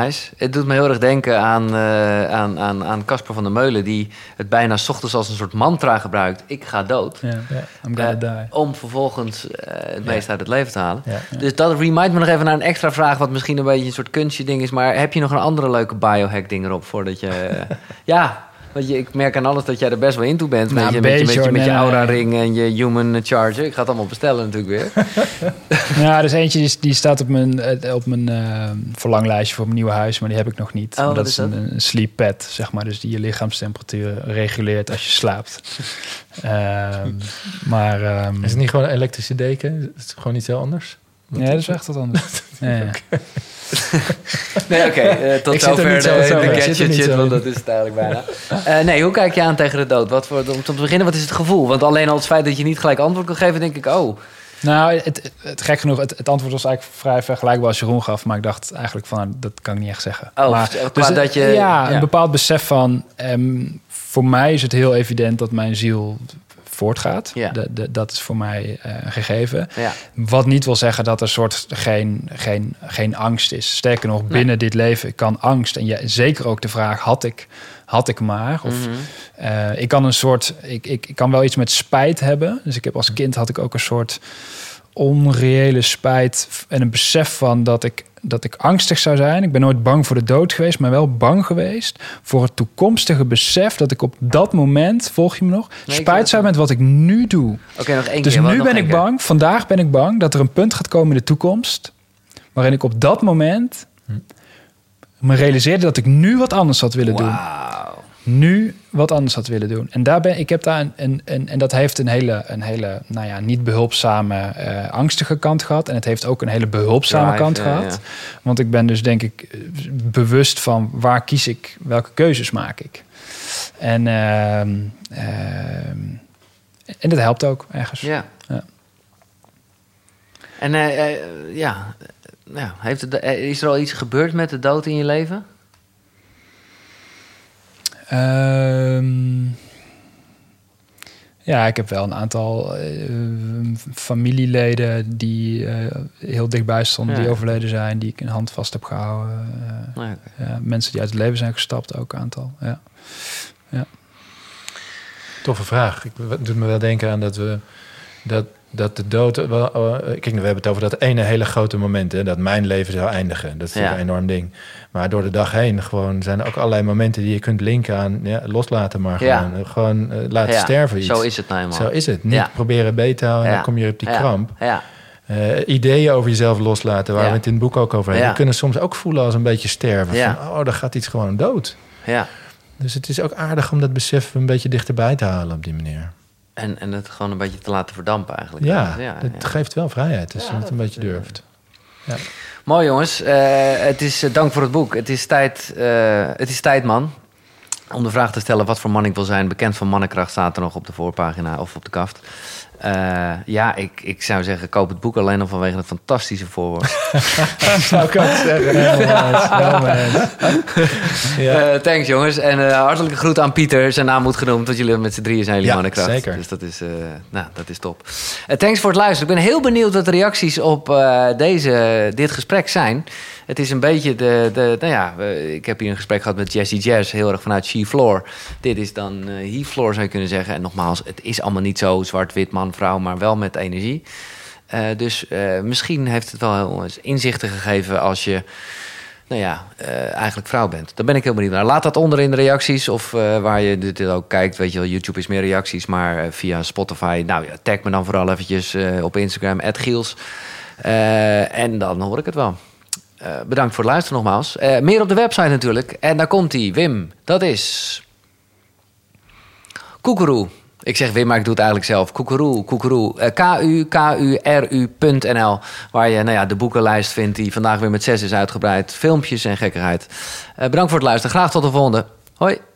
Nice. Het doet me heel erg denken aan eh, aan aan aan Casper van der Meulen... die het bijna 's ochtends als een soort mantra gebruikt. Ik ga dood. I'm gonna Eh, die. om vervolgens eh, het meest uit het leven te halen. Dus dat remind me nog even naar een extra vraag... wat misschien een beetje een soort kunstje ding is... maar heb je nog een andere leuke biohack ding erop... voordat je... ja, want je, ik merk aan alles dat jij er best wel in toe bent. Nou, met je, een met je, met beetje, je, met je aura ring en je human charger. Ik ga het allemaal bestellen natuurlijk weer. Ja, er is eentje die, die staat op mijn, eh, op mijn eh, verlanglijstje voor mijn nieuwe huis, maar die heb ik nog niet. Oh, dat is is dat? een, een sleep pad, zeg maar. Dus die je lichaamstemperatuur reguleert als je slaapt. Ehm, maar ehm, Is het niet gewoon een elektrische deken? Is het gewoon iets heel anders? Nee, dat is echt wat anders. Nee, oké. eh, tot er zover de, zo- de gadget shit, want dat is het eigenlijk bijna. Eh, nee, hoe kijk je aan tegen de dood? Wat voor, om te beginnen, wat is het gevoel? Want alleen al het feit dat je niet gelijk antwoord kan geven, denk ik, oh... Nou, het, het, het gek genoeg, het, het antwoord was eigenlijk vrij vergelijkbaar als Jeroen gaf. Maar ik dacht eigenlijk van, nou, dat kan ik niet echt zeggen. Oh, maar, qua eh, dat je- Ja, ja. een bepaald besef van... ehm, voor mij is het heel evident dat mijn ziel voortgaat. Ja. De, de, dat is voor mij een gegeven. Ja. Wat niet wil zeggen dat er soort geen, geen, geen angst is. Sterker nog, binnen dit leven kan angst. En ja, zeker ook de vraag, had ik, had ik maar? Of, Mhm. eh, ik kan een soort, ik, ik, ik kan wel iets met spijt hebben. Dus ik heb als kind had ik ook een soort onreële spijt en een besef van dat ik, dat ik angstig zou zijn. Ik ben nooit bang voor de dood geweest, maar wel bang geweest voor het toekomstige besef dat ik op dat moment, volg je me nog, spijt zou met wat ik nu doe. Oké, nog één Dus keer. nu ben ik keer? bang, vandaag ben ik bang dat er een punt gaat komen in de toekomst waarin ik op dat moment me realiseerde dat ik nu wat anders had willen doen. Nu wat anders had willen doen. En daar ben ik heb daar een, een, een en dat heeft een hele, een hele, nou ja, niet behulpzame, eh, angstige kant gehad. En het heeft ook een hele behulpzame Drive, kant ja, gehad. ja. Want ik ben dus denk ik bewust van waar kies ik, welke keuzes maak ik. En, ehm, ehm, en dat helpt ook ergens. Ja. Ja. En eh, eh, ja, ja heeft het, is er al iets gebeurd met de dood in je leven? Ehm, ja, ik heb wel een aantal eh, familieleden die eh, heel dichtbij stonden, Ja. die overleden zijn, die ik in hand vast heb gehouden. Eh, ja, mensen die uit het leven zijn gestapt, ook een aantal. Ja. Toffe vraag. Ik, het doet me wel denken aan dat we dat, dat de dood. Wel, eh, kijk, we hebben het over dat ene hele grote moment, hè, dat mijn leven zou eindigen. Dat is Ja. een enorm ding. Maar door de dag heen gewoon zijn er ook allerlei momenten die je kunt linken aan ja, loslaten, maar gewoon, eh, gewoon eh, laten sterven. Iets. Zo is het nou eenmaal. Zo is het. Niet proberen beter te houden en dan kom je op die kramp. Ja, Eh, ideeën over jezelf loslaten, waar we het in het boek ook over hebben, Ja. kunnen soms ook voelen als een beetje sterven. Van, oh, dan gaat iets gewoon dood. ja. Dus het is ook aardig om dat besef een beetje dichterbij te halen op die manier. En, en het gewoon een beetje te laten verdampen eigenlijk. Ja, ja, het ja. geeft wel vrijheid als Ja, je het een beetje durft. Ja. Mooi jongens. Eh, het is eh, dank voor het boek. Het is tijd, eh, het is tijd man. Om de vraag te stellen wat voor man ik wil zijn. Bekend van mannenkracht staat er nog op de voorpagina of op de kaft. Eh, ja, ik, ik zou zeggen, koop het boek alleen al vanwege het fantastische voorwoord. Zou ik ook zeggen. Eh, thanks jongens. En eh, hartelijke groet aan Pieter. Zijn naam moet genoemd, want jullie met z'n drieën zijn jullie Ja, mannenkracht. zeker. Dus dat is, eh, nou, dat is top. Eh, thanks voor het luisteren. Ik ben heel benieuwd wat de reacties op eh, deze, dit gesprek zijn. Het is een beetje de, de nou ja, ik heb hier een gesprek gehad met Jessie Jazz, heel erg vanuit She Floor. Dit is dan eh He Floor zou je kunnen zeggen. En nogmaals, het is allemaal niet zo zwart-wit man, vrouw, maar wel met energie. Eh, dus eh, misschien heeft het wel heel inzichten gegeven als je nou ja, eh, eigenlijk vrouw bent. Daar ben ik heel benieuwd naar. Laat dat onder in de reacties of waar je dit ook kijkt. Weet je wel, YouTube is meer reacties, maar via Spotify. Nou ja, tag me dan vooral eventjes op Instagram, Giels. En dan hoor ik het wel. Bedankt voor het luisteren nogmaals. Meer op de website natuurlijk. En daar komt hij, Wim. Dat is... Koekeroe. Ik zeg Wim, maar ik doe het eigenlijk zelf. Koekeroe, koekeroe. Eh, K-U-K-U-R-U.nl Waar je nou ja, de boekenlijst vindt die vandaag weer met zes is uitgebreid. Filmpjes en gekkigheid. Eh, bedankt voor het luisteren. Graag tot de volgende. Hoi.